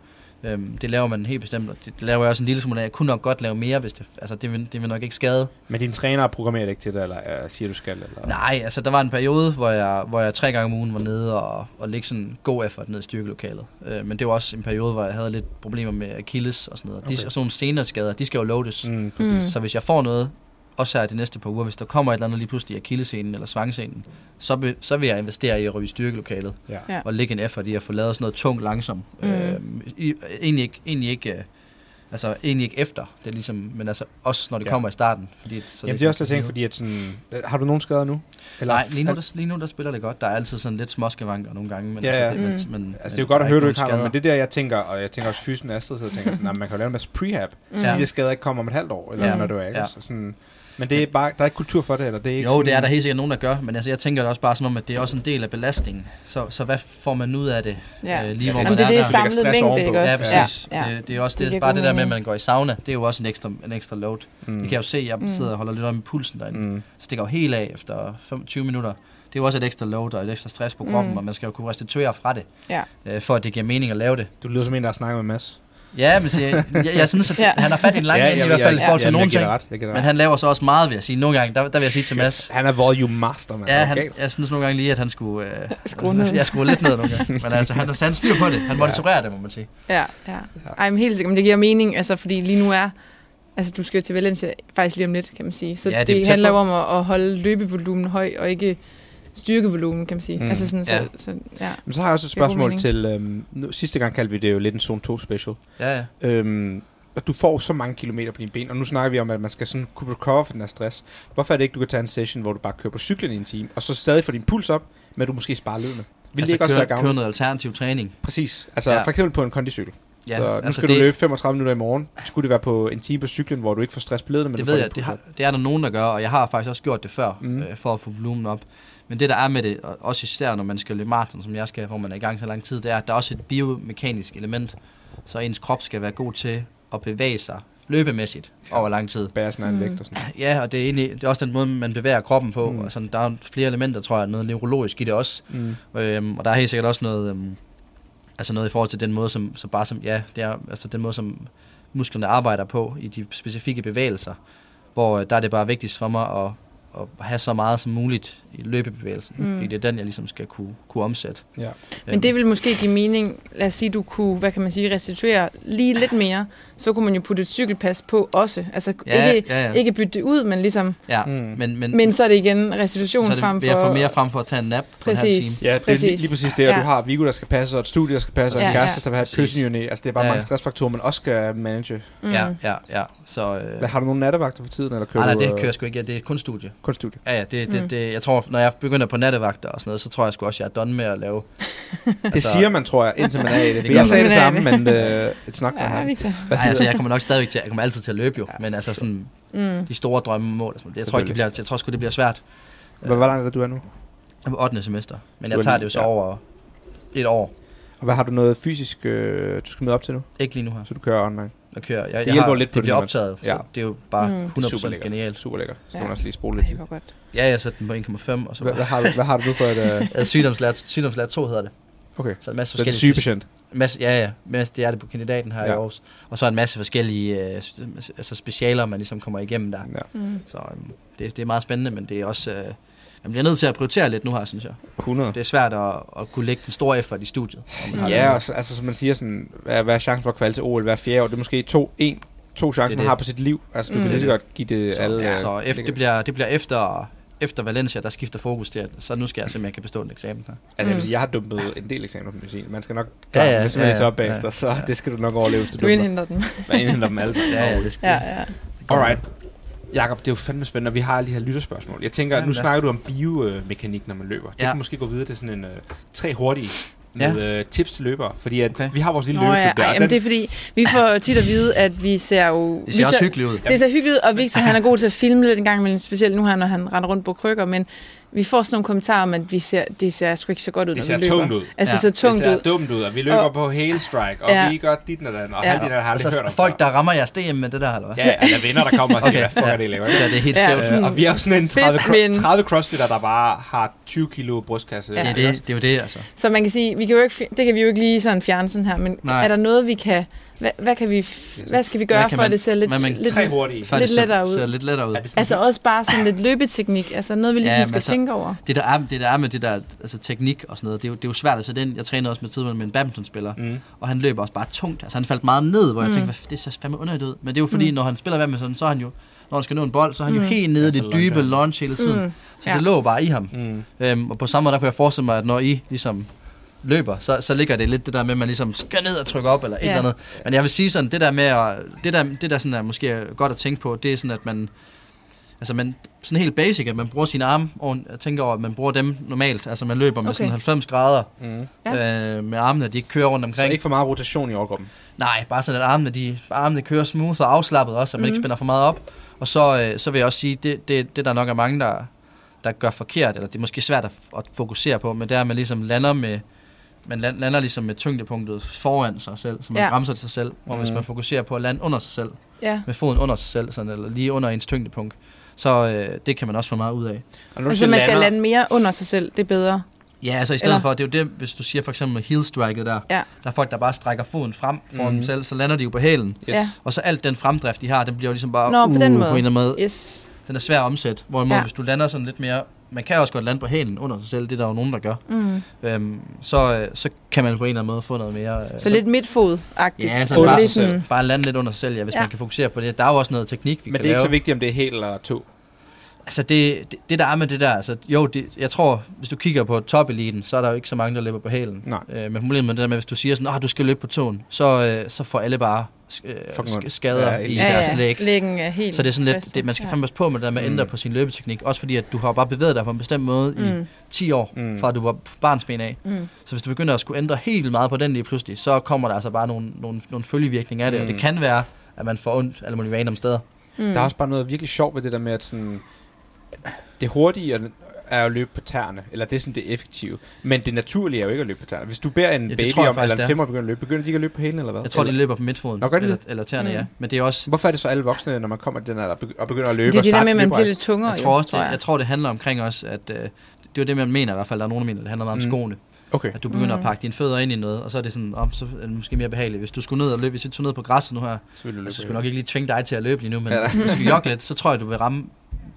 Speaker 4: Øhm, det laver man helt bestemt, og det, det laver jeg også en lille smule af. Jeg kunne nok godt lave mere, hvis det, altså det vil, det vil nok ikke skade.
Speaker 2: Men dine trænere programmerer det ikke til dig, eller uh, siger du skal? Eller?
Speaker 4: Nej, altså der var en periode, hvor jeg, hvor jeg tre gange om ugen var nede og, og lægge sådan god effort ned i styrkelokalet. Øh, men det var også en periode, hvor jeg havde lidt problemer med Achilles og sådan noget. De,
Speaker 2: Okay.
Speaker 4: og sådan nogle senere skader, de skal jo loades. Mm.
Speaker 2: Præcis.
Speaker 3: Mm.
Speaker 4: Så hvis jeg får noget, også her de næste par uger, hvis der kommer et eller andet lige pludselig i akillescenen eller svangscenen, så, be, så vil jeg investere i at ryge i styrkelokalet
Speaker 2: Ja.
Speaker 3: Ja.
Speaker 4: og lægge en effort i at få lavet sådan noget tungt langsomt.
Speaker 3: Mm.
Speaker 4: Øh, i, egentlig ikke, egentlig ikke, øh, altså egentlig ikke efter, det er ligesom, men altså også når det
Speaker 2: Ja.
Speaker 4: kommer i starten. Fordi, så
Speaker 2: Jamen det er også lidt tænkt, fordi at sådan... øh, Har du nogen skader nu?
Speaker 4: Nej, lige nu, der, lige nu der spiller det godt. Der er altid sådan lidt småskavanker nogle gange. Men
Speaker 2: Ja,
Speaker 4: altså, det,
Speaker 3: Mm.
Speaker 4: men,
Speaker 2: Altså, det er jo godt at høre, du ikke har noget, men
Speaker 4: det
Speaker 2: er der, jeg tænker, og jeg tænker også fysen Astrid, så jeg tænker sådan, "Nå, man kan jo lave en masse prehab, så
Speaker 3: Mm.
Speaker 2: de der skader ikke kommer om et halvt år, eller
Speaker 4: Ja.
Speaker 2: når du er, ikke?
Speaker 4: Ja.
Speaker 2: Så sådan, men det er bare, der er ikke kultur for det, eller det er ikke
Speaker 4: Jo, det er
Speaker 2: sådan,
Speaker 4: der helt sikkert nogen, der gør, men altså, jeg tænker det også bare som om, at det er også en del af belastningen. Så, så hvad får man ud af det,
Speaker 3: Ja.
Speaker 4: øh, lige hvor
Speaker 2: Ja,
Speaker 3: Jamen,
Speaker 4: man
Speaker 3: det er
Speaker 4: er
Speaker 3: det
Speaker 2: ligger
Speaker 3: samlet mængde, ikke også?
Speaker 4: Ja, præcis.
Speaker 3: Ja, ja.
Speaker 4: Det, det er også
Speaker 3: Det
Speaker 4: det, bare det der med, at man går i sauna. Det er jo også en ekstra, en ekstra load.
Speaker 2: Mm.
Speaker 4: Det kan jeg jo se, jeg
Speaker 3: Mm.
Speaker 4: sidder og holder lidt om i pulsen derinde.
Speaker 2: Mm.
Speaker 4: Stikker jo helt af efter 25 minutter. Det er jo også et ekstra load og et ekstra stress på kroppen,
Speaker 3: Mm.
Speaker 4: og man skal jo kunne restituere fra det,
Speaker 3: Ja.
Speaker 4: øh, for at det giver mening at lave det.
Speaker 2: Du lyder som en, der har snakket med Mads.
Speaker 4: Ja, men jeg, jeg, jeg synes, at
Speaker 3: Ja.
Speaker 4: han har fat i en lang ende i hvert fald i forhold til
Speaker 2: ja,
Speaker 4: nogle ting.
Speaker 2: ret,
Speaker 4: Men han laver så også meget, vil jeg sige. Nogle gange, der, der vil jeg sige til Mads,
Speaker 2: Han er volume master, mand.
Speaker 4: Ja, han, jeg synes nogle gange lige, at han skulle... Øh,
Speaker 3: Skrue ned.
Speaker 4: Jeg skulle lidt ned nogle gange. Men altså, han, han styr på det. Han monitorerer det, må man sige.
Speaker 3: Ja, ja. Ej, men helt sikkert, men det giver mening, altså, fordi lige nu er, altså du skal jo til Valencia faktisk lige om lidt, kan man sige. Så
Speaker 4: Ja,
Speaker 3: ja,
Speaker 4: det
Speaker 3: det, handler jo om at, at holde løbevolumen høj, og ikke styrkevolumen, kan man sige.
Speaker 2: Mm.
Speaker 3: Altså sådan,
Speaker 4: Ja.
Speaker 3: så, så, ja.
Speaker 2: Men så har jeg også et spørgsmål til... Øhm, nu, sidste gang kaldte vi det jo lidt en zone 2 special.
Speaker 4: Ja, ja.
Speaker 2: Øhm, og du får så mange kilometer på dine ben, og nu snakker vi om, at man skal sådan kunne recover for den her stress. Hvorfor er det ikke, du kan tage en session, hvor du bare kører på cyklen i en time, og så stadig får din puls op, men du måske sparer ledene? Vil det ikke også
Speaker 4: køre,
Speaker 2: være
Speaker 4: køre
Speaker 2: gavnligt?
Speaker 4: noget alternativ træning.
Speaker 2: Præcis. Altså
Speaker 4: Ja.
Speaker 2: for eksempel på en kondicykel.
Speaker 4: Ja,
Speaker 2: så nu
Speaker 4: altså
Speaker 2: skal
Speaker 4: det,
Speaker 2: du løbe 35 minutter i morgen. Skulle det være på en time på cyklen, hvor du ikke får stress på ledene, men
Speaker 4: det ved jeg, det, har, det er der nogen, der gør, og jeg har faktisk også gjort det før,
Speaker 2: mm.
Speaker 4: øh, for at få volumen op. Men det, der er med det, og også især når man skal løbe maraton, som jeg skal, hvor man er i gang så lang tid, det er, at der er også et biomekanisk element, så ens krop skal være god til at bevæge sig løbemæssigt
Speaker 2: Ja.
Speaker 4: over lang tid.
Speaker 2: Bære egen
Speaker 3: Mm.
Speaker 2: vægt og sådan
Speaker 4: Ja, og det er, egentlig, det er også den måde, man bevæger kroppen på.
Speaker 2: Mm.
Speaker 4: Mm. Altså, der er flere elementer, tror jeg, noget neurologisk i det også.
Speaker 2: Mm.
Speaker 4: Øhm, og der er helt sikkert også noget, øhm, altså noget i forhold til den måde, som, som bare som, ja, det er altså den måde, som musklerne arbejder på i de specifikke bevægelser, hvor øh, der er det bare vigtigst for mig at, at have så meget som muligt i løbebevægelsen,
Speaker 3: Mm.
Speaker 4: fordi det er den, jeg ligesom skal kunne, kunne omsætte.
Speaker 2: Ja.
Speaker 3: Men det vil måske give mening, lad os sige, du kunne, hvad kan man sige, restituere lige lidt mere, så kunne man jo putte et cykelpas på også. Altså
Speaker 4: ja,
Speaker 3: ikke,
Speaker 4: ja, ja.
Speaker 3: ikke bytte det ud, men ligesom,
Speaker 4: ja.
Speaker 2: Mm.
Speaker 4: Men, men,
Speaker 3: men så er det igen
Speaker 4: så
Speaker 3: restitution
Speaker 4: er det,
Speaker 3: frem
Speaker 4: jeg få
Speaker 3: for...
Speaker 4: mere frem for at tage en nap på en halv
Speaker 3: Præcis.
Speaker 4: time.
Speaker 2: Ja, det er lige,
Speaker 3: Præcis.
Speaker 2: lige præcis det, og
Speaker 3: Ja.
Speaker 2: du har Viggo, der skal passe, og et studie, der skal passe, og en
Speaker 3: Ja,
Speaker 2: kæreste,
Speaker 3: ja.
Speaker 2: der vil have et
Speaker 4: Præcis.
Speaker 2: kyssen Altså, det er bare
Speaker 4: Ja,
Speaker 2: mange
Speaker 4: ja.
Speaker 2: stressfaktorer, man også skal manage.
Speaker 3: Mm.
Speaker 4: Ja, ja, ja. Så, øh,
Speaker 2: Hvad, har du nogle nattevagter for tiden, eller kører
Speaker 4: nej, nej,
Speaker 2: du
Speaker 4: det
Speaker 2: øh,
Speaker 4: kører jeg sgu ikke. Ja, det er kun studie.
Speaker 2: kun studie?
Speaker 4: Ja, ja, det, det,
Speaker 3: Mm.
Speaker 4: det, jeg tror, når jeg begynder på nattevagter og sådan noget, så tror jeg sgu også, jeg er done med at lave...
Speaker 2: Det siger man, tror jeg, indtil man er i det.
Speaker 4: Det
Speaker 2: jeg sagde det samme, men uh, it's not gonna
Speaker 3: Ja,
Speaker 4: altså, jeg kommer nok stadigvæk til, jeg kommer altid til at løbe jo,
Speaker 2: Ja,
Speaker 4: men altså sådan,
Speaker 3: Mm.
Speaker 4: de store drømmemål og sådan det, jeg tror ikke, det bliver, jeg tror sgu, det bliver svært.
Speaker 2: Hvor, hvor langt er du er nu?
Speaker 4: Jeg er på 8. semester, men jeg
Speaker 2: er
Speaker 4: tager det jo så
Speaker 2: ja.
Speaker 4: over et år.
Speaker 2: Og hvad har du noget fysisk, øh, du skal møde op til nu?
Speaker 4: Ikke lige nu her.
Speaker 2: Så du kører online?
Speaker 4: Jeg kører. Jeg, jeg
Speaker 2: hjælper
Speaker 4: har,
Speaker 2: lidt på
Speaker 4: det. bliver
Speaker 2: det,
Speaker 4: optaget,
Speaker 2: Ja.
Speaker 4: så det er jo bare
Speaker 3: Mm.
Speaker 4: mm. 100%
Speaker 2: Super lækkert.
Speaker 4: genialt.
Speaker 2: Super lækkert. Så skal
Speaker 3: Ja.
Speaker 2: man også lige spole
Speaker 3: Ej,
Speaker 2: lidt.
Speaker 3: hvor godt.
Speaker 4: Ja, jeg satte den på 1,5, og så
Speaker 2: Hvad, hvad, har du, hvad har du nu for et... Øh,
Speaker 4: Uh, sygdomslærer, sygdomslærer 2 hedder det.
Speaker 2: okay.
Speaker 4: Så en masse
Speaker 2: Så det er
Speaker 4: forskellige...
Speaker 2: en sygepatient.
Speaker 4: Masse, ja, ja. Men det er det på kandidaten her
Speaker 2: Ja.
Speaker 4: i Aarhus. Og så en masse forskellige øh, altså specialer, man ligesom kommer igennem der.
Speaker 2: Ja.
Speaker 3: Mm.
Speaker 4: Så øhm, det, det er meget spændende, men det er også... Øh, man bliver nødt til at prioritere lidt nu her, synes jeg.
Speaker 2: 100.
Speaker 4: Det er svært at, at kunne lægge den store effort i studiet.
Speaker 2: Ja, og så, altså som man siger, sådan, hvad, hvad er chancen for at kvalde til OL hver fjerde år? Det er måske to, en, to chancer,
Speaker 4: er
Speaker 2: man har på sit liv. Altså, du
Speaker 3: Mm.
Speaker 2: kan lige så godt give det
Speaker 4: Så,
Speaker 2: alle...
Speaker 4: ja,
Speaker 2: øh,
Speaker 4: så efter, det, bliver, det bliver efter, efter Valencia, der skifter fokus til, at så nu skal jeg se, om jeg kan bestå en eksamen her.
Speaker 2: Altså, jeg vil
Speaker 3: Mm.
Speaker 2: sige, jeg har dumpet en del eksamener på medicin. Man skal nok
Speaker 4: Ja,
Speaker 2: klare
Speaker 4: ja,
Speaker 2: ja, hvis man
Speaker 4: ja,
Speaker 2: læser op
Speaker 4: ja,
Speaker 2: bagefter, så
Speaker 4: ja.
Speaker 2: det skal du nok overleve, hvis du
Speaker 3: Du
Speaker 2: dumper.
Speaker 3: indhenter den.
Speaker 2: Man indhenter dem alle sammen.
Speaker 4: Ja, ja, det skal
Speaker 3: Ja, ja.
Speaker 2: Alright. Jakob, det er jo fandme spændende, og vi har alle de her lytterspørgsmål. Jeg tænker,
Speaker 4: Ja,
Speaker 2: nu snakker du om biomekanik, når man løber. Det
Speaker 4: Ja.
Speaker 2: kan måske gå videre til sådan en uh, tre hurtige
Speaker 4: Ja.
Speaker 2: med øh, tips til løbere. Fordi at
Speaker 4: Okay.
Speaker 2: vi har vores lille
Speaker 3: Nå ja,
Speaker 2: løbeklub der.
Speaker 3: ej, jamen,
Speaker 2: den-
Speaker 3: det er fordi, vi får tit at vide, at vi ser jo...
Speaker 4: Det ser
Speaker 3: vi
Speaker 4: også hyggeligt ud.
Speaker 3: Det ser hyggeligt ud, og Victor han er god til at filme lidt en gang imellem, specielt nu her, når han render rundt på krykker, men vi får sådan nogle kommentarer om, at vi ser, det ser sgu ikke så godt ud,
Speaker 2: det
Speaker 3: når
Speaker 2: ser
Speaker 3: vi løber.
Speaker 2: tungt ud.
Speaker 3: Altså,
Speaker 4: Ja,
Speaker 3: det ser tungt
Speaker 2: det ser
Speaker 3: ud.
Speaker 2: dumt ud, og vi løber
Speaker 3: Og-
Speaker 2: på hele strike, og
Speaker 3: Ja.
Speaker 2: vi gør dit og den, og
Speaker 3: Ja.
Speaker 2: halvdelen det har aldrig hørt om
Speaker 4: Altså, folk, der rammer jeres DM med det der, eller hvad?
Speaker 2: Ja, ja, der vinder, der kommer og siger,
Speaker 4: Okay,
Speaker 2: hvad fuck
Speaker 4: ja.
Speaker 2: er det, I laver?
Speaker 4: Ja, det er helt
Speaker 3: Ja,
Speaker 4: skævt.
Speaker 2: Øh, og vi er jo sådan en 30,
Speaker 3: Fedt, men-
Speaker 2: 30 crossfitter, der bare har 20 kilo brystkasse.
Speaker 3: Ja.
Speaker 4: Det, er det, det er jo det, altså.
Speaker 3: Så man kan sige, vi kan jo ikke, det kan vi jo ikke lige sådan fjerne sådan her, men
Speaker 4: Nej.
Speaker 3: er der noget, vi kan... Hvad, hvad, kan vi, hvad skal vi gøre for, at
Speaker 4: man-
Speaker 3: det ser lidt,
Speaker 4: man-
Speaker 3: lidt
Speaker 2: hurtige.
Speaker 3: Lidt lettere ud.
Speaker 4: Ser lidt lettere ud.
Speaker 2: Er sådan
Speaker 3: Altså også bare sådan lidt løbeteknik, altså noget, vi lige
Speaker 4: Ja,
Speaker 3: sådan skal
Speaker 4: altså-
Speaker 3: tænke over.
Speaker 4: Det der, er, det der er med det der altså, teknik og sådan noget, det er, jo, det er jo svært at sætte ind. Jeg trænede også med tidligere med en badmintonspiller,
Speaker 2: Mm.
Speaker 4: og han løber også bare tungt. Altså han faldt meget ned, hvor jeg
Speaker 3: Mm.
Speaker 4: tænkte, hvad, det ser fandme underligt ud. Men det er jo fordi,
Speaker 3: Mm.
Speaker 4: når han spiller badminton, så er han jo, når han skal nå en bold, så er han
Speaker 3: Mm.
Speaker 4: jo helt nede i det dybe launch hele tiden.
Speaker 3: Mm.
Speaker 4: Så
Speaker 3: Ja.
Speaker 4: det lå bare i ham.
Speaker 2: Mm.
Speaker 4: Øhm, og på samme måde, der kunne jeg forestille mig, at når I ligesom løber, så, så ligger det lidt det der med, at man ligesom skal ned og trykke op, eller et
Speaker 3: Ja.
Speaker 4: eller andet. Men jeg vil sige sådan, det der med, at, det der, det der sådan er måske er godt at tænke på, det er sådan, at man, altså man, sådan helt basic, at man bruger sine arme, og jeg tænker over, at man bruger dem normalt, altså man løber med
Speaker 3: Okay.
Speaker 4: sådan 90 grader
Speaker 2: Mm.
Speaker 4: øh, med armene, de ikke kører rundt
Speaker 2: Så
Speaker 4: omkring.
Speaker 2: ikke for meget rotation i overgruppen.
Speaker 4: Nej, bare sådan, at armene, de, armene kører smooth og afslappet også, at man mm. ikke
Speaker 3: Mhm.
Speaker 4: spænder for meget op. Og så, øh, så vil jeg også sige, det, det, det der nok er mange, der, der gør forkert, eller det er måske svært at, at fokusere på, men det er, at man ligesom lander med, man lan- lander ligesom med tyngdepunktet foran sig selv, så man
Speaker 3: Ja.
Speaker 4: bremser sig selv. Hvor mm. hvis man fokuserer på at lande under sig selv,
Speaker 3: Ja.
Speaker 4: med foden under sig selv, sådan, eller lige under ens tyngdepunkt, så øh, det kan man også få meget ud af.
Speaker 2: Og
Speaker 3: Altså, man skal
Speaker 2: lander-
Speaker 3: lande mere under sig selv, det er bedre.
Speaker 4: Ja, altså i stedet
Speaker 3: Eller-
Speaker 4: for, det er jo det, hvis du siger for eksempel med heel striket der,
Speaker 3: Ja.
Speaker 4: der er folk, der bare strækker foden frem foran
Speaker 2: Mhm.
Speaker 4: dem selv, så lander de jo på hælen.
Speaker 2: Yes.
Speaker 3: Ja.
Speaker 4: Og så alt den fremdrift, de har, den bliver jo ligesom bare
Speaker 3: Nå, på den
Speaker 4: på en
Speaker 3: måde.
Speaker 4: eller anden måde.
Speaker 3: Yes.
Speaker 4: Den er svær at omsætte. Hvorimod,
Speaker 3: ja.
Speaker 4: hvis du lander sådan lidt mere... Man kan også godt lande på hælen under sig selv, det er der jo nogen, der gør.
Speaker 3: Mm.
Speaker 4: Øhm, så, øh, så kan man på en eller anden måde få noget mere... øh,
Speaker 3: Så lidt midtfod-agtigt.
Speaker 4: Ja, så bare,
Speaker 3: sådan,
Speaker 4: bare lande lidt under sig selv, ja, hvis
Speaker 3: Ja.
Speaker 4: man kan fokusere på det. Der er jo også noget teknik, vi
Speaker 2: Men
Speaker 4: kan
Speaker 2: det er ikke
Speaker 4: lave.
Speaker 2: så vigtigt, om det er helt eller to.
Speaker 4: Altså det, det, det, der er med det der, altså jo, det, jeg tror, hvis du kigger på topeliten, så er der jo ikke så mange, der løber på hælen.
Speaker 2: Nej.
Speaker 4: Øh, men problemet med det der med, hvis du siger sådan, at du skal løbe på tåen, så, øh, så får alle bare øh,
Speaker 2: Fucking
Speaker 4: skader
Speaker 2: Ja,
Speaker 4: i
Speaker 2: ja,
Speaker 4: deres
Speaker 3: ja.
Speaker 4: læg.
Speaker 3: Læggen er helt
Speaker 4: Så det er sådan lidt, det, man skal
Speaker 3: ja.
Speaker 4: fandme passe på med det der med at ændre
Speaker 2: Mm.
Speaker 4: på sin løbeteknik. Også fordi, at du har bare bevæget dig på en bestemt måde mm. i
Speaker 3: Mm.
Speaker 4: 10 år,
Speaker 2: Mm.
Speaker 4: mm. fra du var barnsben af.
Speaker 3: Mm.
Speaker 4: Så hvis du begynder at skulle ændre helt vildt meget på den lige pludselig, så kommer der altså bare nogle, nogle, nogle følgevirkninger af det.
Speaker 2: Mm.
Speaker 4: Og det kan være, at man får ondt alle mulige random steder.
Speaker 3: Mm.
Speaker 2: Der er også bare noget virkelig sjovt ved det der med, at sådan, det hurtige er at løbe på tæerne, eller det er sådan det effektive. Men det naturlige er jo ikke at løbe på tæerne. Hvis du beder en
Speaker 4: Ja,
Speaker 2: baby om, eller en
Speaker 4: er.
Speaker 2: femmer begynder at løbe, begynder de ikke at løbe på hælen, eller hvad?
Speaker 4: Jeg tror,
Speaker 2: eller?
Speaker 4: de løber på midtfoden.
Speaker 2: Nå, gør de
Speaker 4: eller, eller tæerne,
Speaker 3: Mm.
Speaker 4: ja. Men det er også...
Speaker 2: Hvorfor er det så alle voksne, når man kommer til den alder, og begynder at løbe
Speaker 3: det er det der med, at man bliver lidt tungere.
Speaker 4: Jeg tror også, det, jeg tror, det handler omkring os, at øh, det er jo det, man mener i hvert fald. Der er nogen, der mener, det handler meget om
Speaker 2: Mm.
Speaker 4: skoene.
Speaker 2: Okay.
Speaker 4: At du begynder
Speaker 3: Mm.
Speaker 4: at pakke dine fødder ind i noget, og så er det sådan, om, så er det måske mere behageligt. Hvis du skulle ned og løbe, hvis vi tog ned på græsset nu her,
Speaker 2: Så vil du løbe
Speaker 4: altså, skulle nok ikke lige tvinge dig til at løbe lige nu, men
Speaker 2: Ja,
Speaker 4: hvis vi jogge lidt, så tror jeg, du vil ramme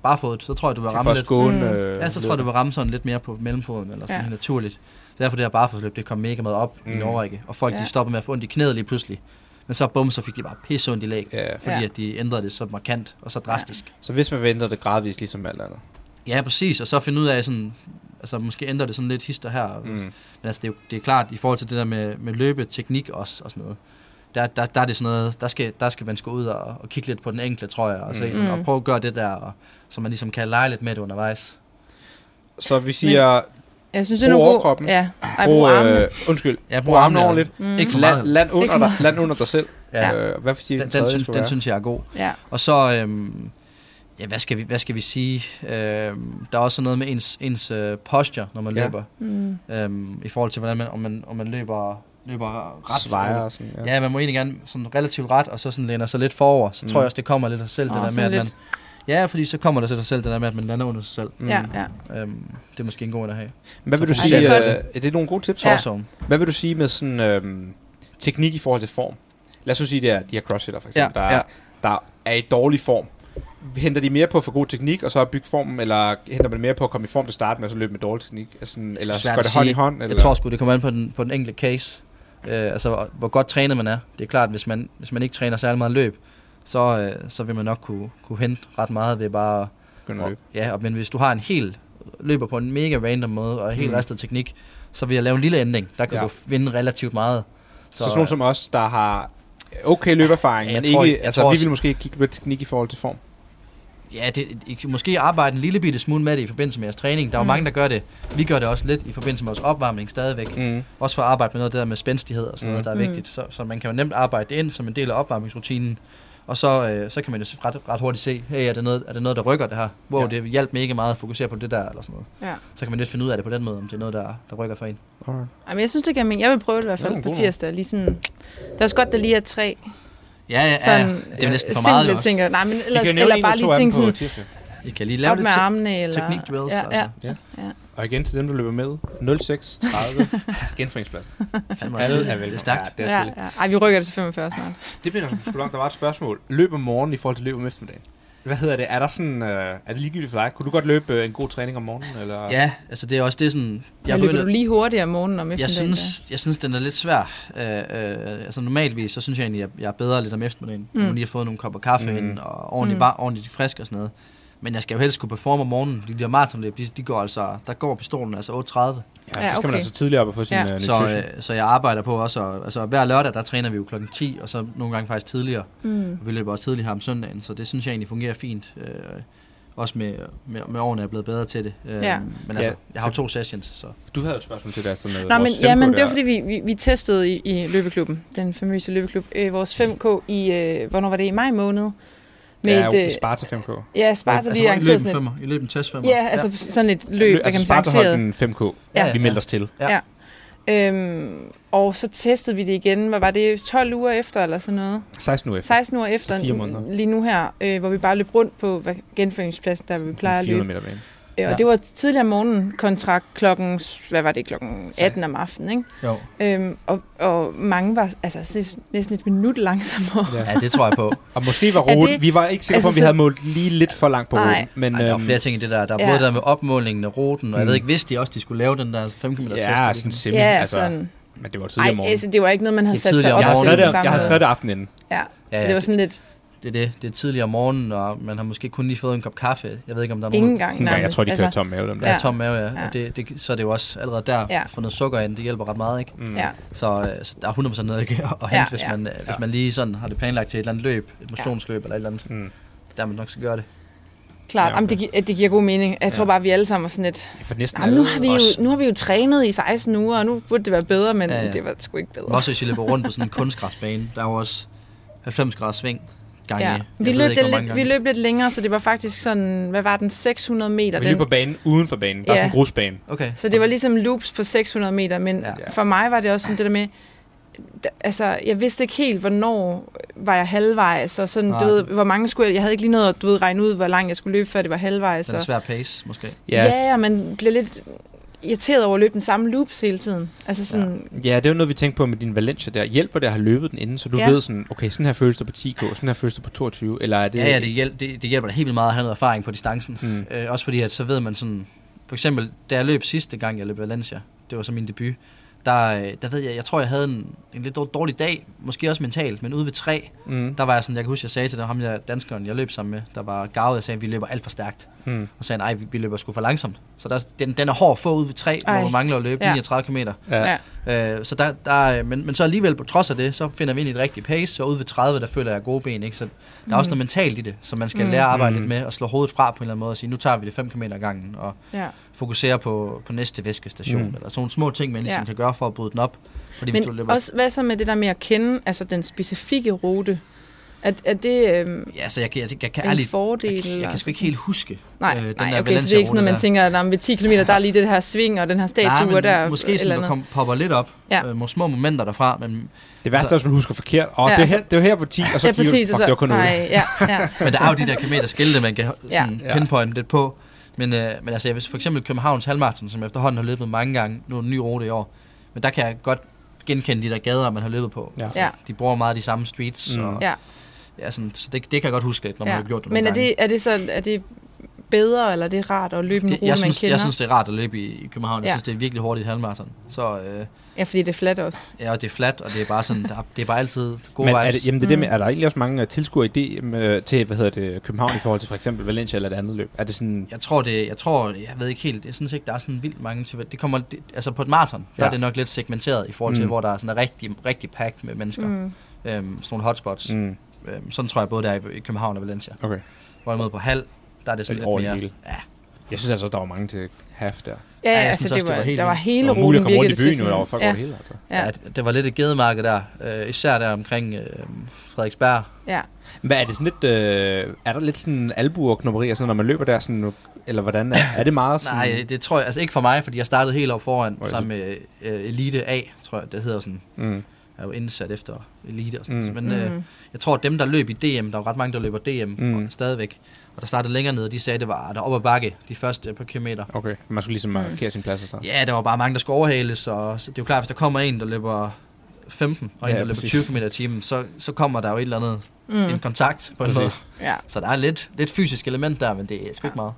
Speaker 4: barfodet. Så tror jeg, du vil ramme lidt.
Speaker 2: skåne...
Speaker 3: Mm.
Speaker 2: øh,
Speaker 4: Ja, så tror jeg, du vil ramme sådan lidt mere på mellemfoden, eller sådan
Speaker 3: Ja.
Speaker 4: ja. naturligt. Derfor det her barfodsløb, det kom mega meget op mm. i overrække, og folk
Speaker 3: Ja.
Speaker 4: de stoppede med at få ondt i knæet lige pludselig. Men så bum, så fik de bare pisse ondt i læg,
Speaker 2: Ja.
Speaker 4: fordi
Speaker 3: Ja.
Speaker 4: at de ændrede det så markant og så drastisk.
Speaker 2: Så hvis man venter det gradvist, ligesom alt andet.
Speaker 4: Ja, præcis, og så finde ud af sådan, altså måske ændrer det sådan lidt hister her. Mm. Men altså, det er, jo, det er klart, i forhold til det der med, med løbeteknik også, og sådan noget, der, der, der er det sådan noget, der skal, der skal man gå ud og, og kigge lidt på den enkelte, tror jeg, og, se,
Speaker 2: Mm.
Speaker 4: sådan, og
Speaker 3: Mm.
Speaker 4: prøve at gøre det der, og, så man ligesom kan lege lidt med det undervejs.
Speaker 2: Så vi siger,
Speaker 3: Jeg synes, det er
Speaker 2: Brug overkroppen.
Speaker 3: Ja, Ej,
Speaker 2: brug,
Speaker 3: brug armene.
Speaker 2: øh, undskyld,
Speaker 4: Ja,
Speaker 2: brug armene ordentligt.
Speaker 3: Mm.
Speaker 4: Ikke for
Speaker 2: Land, land, under dig, land under dig selv.
Speaker 4: Ja.
Speaker 2: Øh, hvad siger
Speaker 4: Den,
Speaker 2: den,
Speaker 4: synes, den synes jeg er god.
Speaker 3: Ja.
Speaker 4: Og så, øhm, ja, hvad skal vi, hvad skal vi sige? Øhm, der er også noget med ens, ens øh, posture, når man
Speaker 2: Ja.
Speaker 4: løber.
Speaker 3: Mm.
Speaker 4: Øhm, I forhold til, hvordan man, om, man, om man løber løber ret.
Speaker 2: Svejer og sådan,
Speaker 4: Ja. ja, man må egentlig gerne sådan relativt ret, og så sådan læner sig lidt forover. Så mm. tror jeg også, det kommer lidt af sig selv,
Speaker 3: Nå,
Speaker 4: det der med, at man...
Speaker 3: lidt-
Speaker 4: Ja, fordi så kommer der til sig selv, det der med, at man lander under sig selv.
Speaker 2: Mm.
Speaker 3: Ja, ja.
Speaker 4: Øhm, det er måske en god en at have.
Speaker 2: Hvad vil du sige?
Speaker 3: fokuserer
Speaker 2: Øh, er det nogle gode tips?
Speaker 3: Ja.
Speaker 4: Torsom.
Speaker 2: Hvad vil du sige med sådan øhm, teknik i forhold til form? Lad os nu sige, det er de her crossfitter for eksempel,
Speaker 4: Ja,
Speaker 2: der,
Speaker 4: ja.
Speaker 2: der er i dårlig form. Henter de mere på at få god teknik, og så bygge formen, eller henter man mere på at komme i form til at starte med, og så løbe med dårlig teknik? Altså, eller
Speaker 4: Svært
Speaker 2: går
Speaker 4: at
Speaker 2: det hånd i hånd? Eller?
Speaker 4: Jeg tror sgu, det kommer an på den, på den enkelte case. Øh, altså, hvor- hvor godt trænet man er. Det er klart, hvis man, hvis man ikke træner særlig meget løb, så, øh, så vil man nok kunne, kunne hente ret meget ved bare...
Speaker 2: At løbe.
Speaker 4: Ja, og, men hvis du har en helt løber på en mega random måde, og en helt
Speaker 2: Mm.
Speaker 4: ristet teknik, så vil jeg lave en lille ændring. Der kan
Speaker 2: Ja.
Speaker 4: du vinde relativt meget.
Speaker 2: Så, så sådan nogen som os, der har okay løberfaring,
Speaker 4: Ja, jeg
Speaker 2: men
Speaker 4: tror-
Speaker 2: ikke,
Speaker 4: jeg
Speaker 2: altså
Speaker 4: tror
Speaker 2: vi vil måske kigge lidt teknik i forhold til form.
Speaker 4: Ja, det, I kan måske arbejde en lille bitte smule med det i forbindelse med jeres træning. Der er jo
Speaker 3: Mm.
Speaker 4: mange, der gør det. Vi gør det også lidt i forbindelse med vores opvarmning stadigvæk.
Speaker 2: Mm.
Speaker 4: Også for at arbejde med noget af det der med spændstighed og sådan noget,
Speaker 2: Mm.
Speaker 4: der er
Speaker 3: Mm.
Speaker 4: vigtigt. Så, så man kan jo nemt arbejde det ind som en del af opvarmningsrutinen. Og så, øh, så kan man jo ret, ret hurtigt se, hey, er det, noget, er det noget, der rykker det her? Wow,
Speaker 2: Ja.
Speaker 4: ja. det hjalp mega meget at fokusere på det der, eller sådan noget.
Speaker 3: ja.
Speaker 4: Så kan man lidt finde ud af det på den måde, om det er noget, der, der rykker for en.
Speaker 2: Okay.
Speaker 3: Ej, men jeg synes, det kan men Jeg vil prøve det i hvert
Speaker 2: Ja,
Speaker 3: fald på tirsdag. Lige sådan, det er også godt, der lige er tre
Speaker 4: Ja, ja,
Speaker 3: sådan,
Speaker 4: Det er næsten for meget jo også.
Speaker 3: ting. Nej, men
Speaker 2: I
Speaker 3: ellers,
Speaker 2: kan jo
Speaker 3: eller bare lige
Speaker 2: på
Speaker 3: sådan.
Speaker 4: I kan lige lave
Speaker 3: op
Speaker 4: lidt
Speaker 3: med
Speaker 4: te-
Speaker 3: armene. Eller,
Speaker 4: teknikdrills.
Speaker 3: Ja, ja.
Speaker 4: altså.
Speaker 2: Og igen til dem, der løber med, 0630 genforeningspladsen.
Speaker 4: Fandme
Speaker 2: Alle
Speaker 4: også.
Speaker 2: er velkommen.
Speaker 4: Det er stærkt.
Speaker 2: Ja,
Speaker 3: Ja,
Speaker 2: dertil.
Speaker 3: ja. Ej, vi rykker det til 45 snart.
Speaker 2: Det bliver nok sgu langt. Der var et spørgsmål. Løb om morgenen i forhold til løb om eftermiddagen. Hvad hedder det? Er der sådan, øh, er det ligegyldigt for dig? Kunne du godt løbe øh, en god træning om morgenen? Eller?
Speaker 4: Ja, altså det er også det sådan...
Speaker 3: Jeg løber du lige hurtigere om morgenen om
Speaker 4: jeg
Speaker 3: eftermiddagen.
Speaker 4: synes, jeg synes, den er lidt svær. Øh, øh, altså normalvis, så synes jeg egentlig, at jeg er bedre lidt om eftermiddagen.
Speaker 3: Mm.
Speaker 4: Mm. Nu lige har fået nogle kopper kaffe
Speaker 2: Mm.
Speaker 4: ind, og ordentligt,
Speaker 3: Mm.
Speaker 4: mm. ordentligt frisk og sådan noget. Men jeg skal jo helst kunne performe om morgenen, fordi de der maratonløb, de, de går altså, der går pistolen altså 8.30.
Speaker 2: Ja, så
Speaker 3: Ja,
Speaker 2: skal man
Speaker 3: okay.
Speaker 2: altså tidligere op og få sin
Speaker 3: Ja.
Speaker 2: uh,
Speaker 4: Så,
Speaker 2: nutrition.
Speaker 4: øh, så jeg arbejder på også, at- altså hver lørdag, der træner vi jo klokken 10, og så nogle gange faktisk tidligere.
Speaker 3: Mm.
Speaker 4: Vi løber også tidligt her om søndagen, så det synes jeg egentlig fungerer fint. Øh, også med, med, med årene er jeg blevet bedre til det. Øh,
Speaker 3: Ja.
Speaker 4: Men altså,
Speaker 2: Ja,
Speaker 4: jeg har jo to sessions, så...
Speaker 2: Du havde jo et spørgsmål til det, altså med
Speaker 3: Nå, men, ja,
Speaker 2: 5K
Speaker 3: men det var fordi, vi, vi, vi testede i, i løbeklubben, den famøse løbeklub, øh, vores 5K i, øh, hvornår var det, i maj måned? Med
Speaker 2: ja,
Speaker 3: et, øh,
Speaker 2: Sparta 5K.
Speaker 3: ja, Sparta,
Speaker 4: altså,
Speaker 3: arrangerede
Speaker 4: løb en
Speaker 3: sådan et,
Speaker 4: femmer. I løb en test femmer.
Speaker 3: ja, altså sådan et løb, hvad kan
Speaker 2: altså
Speaker 3: man sige,
Speaker 2: Sparta holdt
Speaker 3: arrangeret.
Speaker 2: en 5K.
Speaker 3: Ja.
Speaker 2: Vi meldte os til.
Speaker 4: Ja.
Speaker 3: Øhm, og så testede vi det igen, hvad var det, 12 uger efter eller sådan noget?
Speaker 2: 16 uger efter.
Speaker 3: 16 uger efter,
Speaker 2: fire måneder.
Speaker 3: lige nu her, øh, hvor vi bare løb rundt på genforeningspladsen, der vi plejer at
Speaker 2: 400
Speaker 3: løbe.
Speaker 2: meter bane.
Speaker 3: Øh, og
Speaker 4: Ja.
Speaker 3: det var tidligere om morgenen kontra klokken, hvad var det, klokken 18 om aftenen, ikke?
Speaker 4: Jo.
Speaker 3: Øhm, og, og mange var altså næsten- et minut langsommere.
Speaker 2: Ja.
Speaker 4: Ja, det tror jeg på.
Speaker 2: Og måske var ruten, vi var ikke sikre på,
Speaker 3: altså,
Speaker 2: om vi
Speaker 3: så-
Speaker 2: havde målt lige lidt for langt på
Speaker 3: Nej.
Speaker 2: ruten. Men,
Speaker 4: Ej, der er jo
Speaker 2: øhm,
Speaker 4: flere ting i det der. Der er
Speaker 3: ja.
Speaker 4: både der med opmålingen af ruten, og jeg
Speaker 2: Mm.
Speaker 4: ved ikke, hvis de også de skulle lave den der 5 km test.
Speaker 2: Ja, sådan semi.
Speaker 3: ja,
Speaker 2: altså,
Speaker 3: sådan.
Speaker 2: Men det var tidligere om
Speaker 3: Ej,
Speaker 2: morgenen.
Speaker 3: altså, det var ikke noget, man havde sat sig op
Speaker 4: om
Speaker 2: Jeg har
Speaker 3: til
Speaker 2: skrevet
Speaker 3: på
Speaker 2: det,
Speaker 3: samme
Speaker 2: jeg har skrevet det aftenen inden.
Speaker 3: Ja,
Speaker 4: Ja,
Speaker 3: så det var sådan lidt
Speaker 4: Det er det. Det er tidligere om morgenen, og man har måske kun lige fået en kop kaffe. Jeg ved ikke, om der er
Speaker 3: ingen
Speaker 4: nogen,
Speaker 3: gang
Speaker 2: Engang, jeg tror, de kører
Speaker 3: altså,
Speaker 2: tom mave, dem der.
Speaker 3: Ja.
Speaker 4: er tom mave, ja.
Speaker 3: Ja.
Speaker 4: Og det, det, så er det jo også allerede der
Speaker 3: Ja.
Speaker 4: ja. få noget sukker ind. Det hjælper ret meget, ikke?
Speaker 2: Mm.
Speaker 3: Ja,
Speaker 4: Så, øh, så der er 100% noget ikke at hente,
Speaker 3: Ja,
Speaker 4: hvis,
Speaker 3: ja.
Speaker 4: man, øh,
Speaker 2: Ja.
Speaker 4: hvis man lige sådan har det planlagt til et eller andet løb, et motionsløb eller et eller andet,
Speaker 2: Mm.
Speaker 4: der man nok skal gøre det.
Speaker 3: klart.
Speaker 2: Ja,
Speaker 3: Ja, Jamen, det, gi- det giver god mening. Jeg tror
Speaker 2: Ja.
Speaker 3: bare, vi alle sammen er sådan lidt...
Speaker 2: For næsten
Speaker 3: Jamen, nu, har vi jo, nu har vi jo trænet i 16 uger, og nu burde det være bedre, men
Speaker 4: Ja, ja.
Speaker 3: det var sgu ikke bedre.
Speaker 4: Også hvis I løber rundt på sådan en kunstgræsbane, der er jo også 90 grader sving gange.
Speaker 3: Ja. Vi, løb
Speaker 4: ikke,
Speaker 3: det lidt, vi
Speaker 4: gange.
Speaker 3: løb lidt længere, så det var faktisk sådan, hvad var den, 600 meter.
Speaker 2: Vi
Speaker 3: Den,
Speaker 2: løber på banen uden for banen. Der er
Speaker 3: Ja.
Speaker 2: sådan en grusbane.
Speaker 4: Okay.
Speaker 3: så det var ligesom loops på 600 meter, men
Speaker 4: Ja.
Speaker 3: for mig var det også sådan det der med, altså, jeg vidste ikke helt, hvornår var jeg halvvejs, og sådan, du
Speaker 4: Nej.
Speaker 3: ved, hvor mange skulle jeg, jeg havde ikke lige noget at du ved, regne ud, hvor langt jeg skulle løbe, før det var halvvejs.
Speaker 4: Den er
Speaker 3: og-
Speaker 4: svær pace, måske.
Speaker 2: Ja.
Speaker 3: Ja, ja, man bliver lidt irriteret over at løbe den samme loops hele tiden. Altså sådan,
Speaker 2: Ja, det er jo noget, vi tænkte på med din Valencia der. Hjælper det at have løbet den inden, så du
Speaker 3: Ja.
Speaker 2: ved sådan, okay, sådan her føles det på 10K, sådan her føles det på 22, eller er det...
Speaker 4: Ja, ja, det, hjælp, det, det hjælper da helt vildt meget at have noget erfaring på distancen.
Speaker 2: Mm.
Speaker 4: Øh, også fordi, at så ved man sådan... For eksempel, da jeg løb sidste gang, jeg løb Valencia, det var så min debut, der, øh, der ved jeg, jeg tror, jeg havde en, en lidt dår- dårlig dag, måske også mentalt, men ude ved tre,
Speaker 2: Mm.
Speaker 4: der var jeg sådan, jeg kan huske, jeg sagde til dem, ham der danskeren, jeg løb sammen med, der var gavet, jeg sagde, at vi løber alt for stærkt.
Speaker 2: Mm.
Speaker 4: Og sagde, nej, vi, vi løber sgu for langsomt. Så der, den, den er hård at få ude ved tre,
Speaker 3: Ej.
Speaker 4: hvor man mangler at løbe
Speaker 3: Ja.
Speaker 4: 39 km.
Speaker 2: Ja.
Speaker 4: Øh, så der, der, men, men så alligevel, på trods af det, så finder vi ind i et rigtigt pace, og ude ved 30, der føler jeg gode ben. Ikke? Så der er også noget mentalt i det, som man skal
Speaker 3: Mm.
Speaker 4: lære at arbejde
Speaker 2: Mm.
Speaker 4: lidt med, og slå hovedet fra på en eller anden måde, og sige, nu tager vi det 5 km ad gangen, og
Speaker 3: ja.
Speaker 4: Fokusere på, på næste væskestation,
Speaker 2: Mm.
Speaker 4: eller sådan nogle små ting, man ligesom
Speaker 3: Ja.
Speaker 4: kan gøre for at bryde den op. Fordi hvis du
Speaker 3: Men
Speaker 4: løber...
Speaker 3: også, hvad så med det der med at kende altså den specifikke rute? Er, er det øhm,
Speaker 4: Ja, så jeg, kan- jeg, jeg, jeg kan
Speaker 3: en
Speaker 4: ærligt...
Speaker 3: fordel?
Speaker 4: Jeg, jeg,
Speaker 3: eller
Speaker 4: kan sgu ikke helt huske.
Speaker 3: Nej,
Speaker 4: øh, den
Speaker 3: nej
Speaker 4: der
Speaker 3: okay, så det er ikke sådan, at man tænker, at ved 10 km, der er lige det her sving og den her statue,
Speaker 4: Nej,
Speaker 3: og
Speaker 4: men
Speaker 3: der
Speaker 4: måske
Speaker 3: eller
Speaker 4: sådan,
Speaker 3: andet.
Speaker 4: kom, popper lidt op.
Speaker 3: Ja.
Speaker 4: Øh, nogle små momenter derfra, men,
Speaker 2: Det værste er, hvis man husker forkert. Og
Speaker 3: Ja,
Speaker 2: det, er
Speaker 3: altså-
Speaker 2: her, det er jo her på 10, og så
Speaker 3: ja, præcis.
Speaker 2: du, fuck, det var kun 0.
Speaker 3: nej, ja, ja.
Speaker 4: men der er jo de der kilometer skilte, man kan sådan
Speaker 2: Ja.
Speaker 4: pinpoint lidt på. Men, øh, men altså, hvis for eksempel Københavns Halmarathon, som efterhånden har løbet mange gange, nu er en ny rute i år, men der kan jeg godt genkende de der gader, man har løbet på.
Speaker 2: Ja.
Speaker 4: Altså,
Speaker 3: Ja.
Speaker 4: De bruger meget de samme streets,
Speaker 2: Mm.
Speaker 4: og,
Speaker 3: ja,
Speaker 4: ja, sådan, så det, det kan jeg godt huske lidt, når man
Speaker 3: ja.
Speaker 4: har gjort det
Speaker 3: Men er
Speaker 4: gange.
Speaker 3: det, er det så er det bedre, eller er det rart at løbe en rute,
Speaker 4: jeg,
Speaker 3: man
Speaker 4: synes,
Speaker 3: kender?
Speaker 4: jeg synes, det er rart at løbe i, i København. Jeg
Speaker 3: Ja.
Speaker 4: synes, det er virkelig hurtigt i halvmarathon. Så øh,
Speaker 3: Ja, fordi det er flat også.
Speaker 4: ja, og det er flat, og det er bare sådan, der, det er bare altid gode
Speaker 2: Men er, det, jamen det er, det
Speaker 3: Mm.
Speaker 2: med, er der egentlig også mange øh, tilskuere i det, til hvad hedder det, København i forhold til for eksempel Valencia eller et andet løb? Er det sådan...
Speaker 4: Jeg tror det, jeg tror, jeg ved ikke helt, jeg synes ikke, der er sådan vildt mange til, det kommer, det, altså på et maraton, ja. der
Speaker 2: Ja.
Speaker 4: er det nok lidt segmenteret i forhold til,
Speaker 2: Mm.
Speaker 4: mm. hvor der er sådan er rigtig, rigtig packed med mennesker, mm.
Speaker 3: Mm.
Speaker 4: øhm, sådan nogle hotspots. Mm.
Speaker 2: Mm,
Speaker 4: Øhm, sådan tror jeg både der er i, i København og Valencia.
Speaker 2: okay.
Speaker 4: Hvorimod på halv, der er det sådan
Speaker 2: Lidt over
Speaker 4: mere,
Speaker 2: hele.
Speaker 4: ja,
Speaker 2: Jeg synes altså, der var mange til half der.
Speaker 3: Ja,
Speaker 4: Ja,
Speaker 3: altså
Speaker 4: synes
Speaker 3: det
Speaker 4: også,
Speaker 3: var,
Speaker 4: det var helt
Speaker 3: der var hele
Speaker 2: det var muligt at komme rundt i byen, jo, der var folk
Speaker 3: ja,
Speaker 2: over det hele. Altså.
Speaker 3: Ja.
Speaker 4: ja. det, var lidt et gedemarked der, øh, især der omkring øh, Frederiksberg.
Speaker 3: ja.
Speaker 2: Hvad er det sådan lidt... Øh, er der lidt sådan albu og knopperi, sådan, når man løber der? Sådan, eller hvordan er, er det meget sådan...
Speaker 4: Nej, det tror jeg, altså ikke for mig, fordi jeg startede helt op foran,
Speaker 2: Hvor
Speaker 4: sammen med øh, Elite A, tror jeg, det hedder sådan.
Speaker 2: Mm,
Speaker 4: Jeg er jo indsat efter Elite og sådan
Speaker 2: Mm.
Speaker 4: mm. Men øh,
Speaker 3: Mm.
Speaker 4: jeg tror, at dem, der løb i DM, der var ret mange, der løber DM
Speaker 2: Mm.
Speaker 4: mm. stadigvæk. Og der startede længere ned, og de sagde, at det var der op ad bakke, de første par kilometer.
Speaker 2: okay, man skulle ligesom
Speaker 3: Mm.
Speaker 2: markere sin plads og sådan.
Speaker 4: Ja, der var bare mange, der skulle overhales, og så det er jo klart, hvis der kommer en, der løber 15, og en,
Speaker 2: Ja,
Speaker 4: der løber
Speaker 2: præcis.
Speaker 4: 20 km i timen, så, så kommer der jo et eller andet, mm. en kontakt på en måde.
Speaker 3: Ja.
Speaker 4: Så der er lidt, lidt fysisk element der, men det er sgu ikke meget.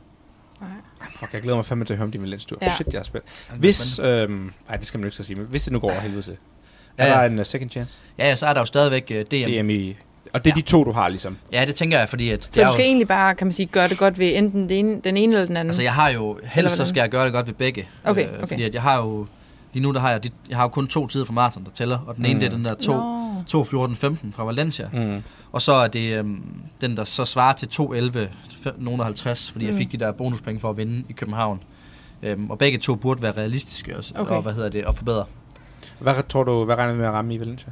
Speaker 2: Fuck, jeg glæder mig fandme til at høre om din Valencia-tur.
Speaker 3: Ja.
Speaker 2: Shit, jeg er spændt. Hvis... Øhm, ej, det skal man jo ikke så sige, men hvis det nu går over helvede til, er
Speaker 4: Ja, ja.
Speaker 2: der en uh, second chance?
Speaker 4: Ja, ja, så er der jo stadigvæk uh, DM.
Speaker 2: DM i... Og det er
Speaker 4: Ja.
Speaker 2: de to, du har ligesom.
Speaker 4: Ja, det tænker jeg, fordi at...
Speaker 3: Så
Speaker 4: det
Speaker 3: du skal
Speaker 4: jo,
Speaker 3: egentlig bare, kan man sige, gøre det godt ved enten den ene, den ene eller den anden?
Speaker 4: Altså, jeg har jo... Helst så skal jeg gøre det godt ved begge.
Speaker 3: Okay,
Speaker 4: Øh,
Speaker 3: okay.
Speaker 4: Fordi at jeg har jo... Lige nu, der har jeg, de, jeg har jo kun to tider fra maraton, der tæller. Og den ene,
Speaker 2: Mm.
Speaker 4: det er den der 2,
Speaker 3: Nå.
Speaker 4: 2 14, 15 fra Valencia.
Speaker 2: Mm.
Speaker 4: Og så er det øhm, den, der så svarer til 2.11, f- nogen af 50, fordi mm. jeg fik de der bonuspenge for at vinde i København. Øhm, og begge to burde være realistiske også,
Speaker 3: Okay.
Speaker 4: og hvad hedder det, og forbedre.
Speaker 2: Hvad tror du, hvad regner du med at ramme i Valencia?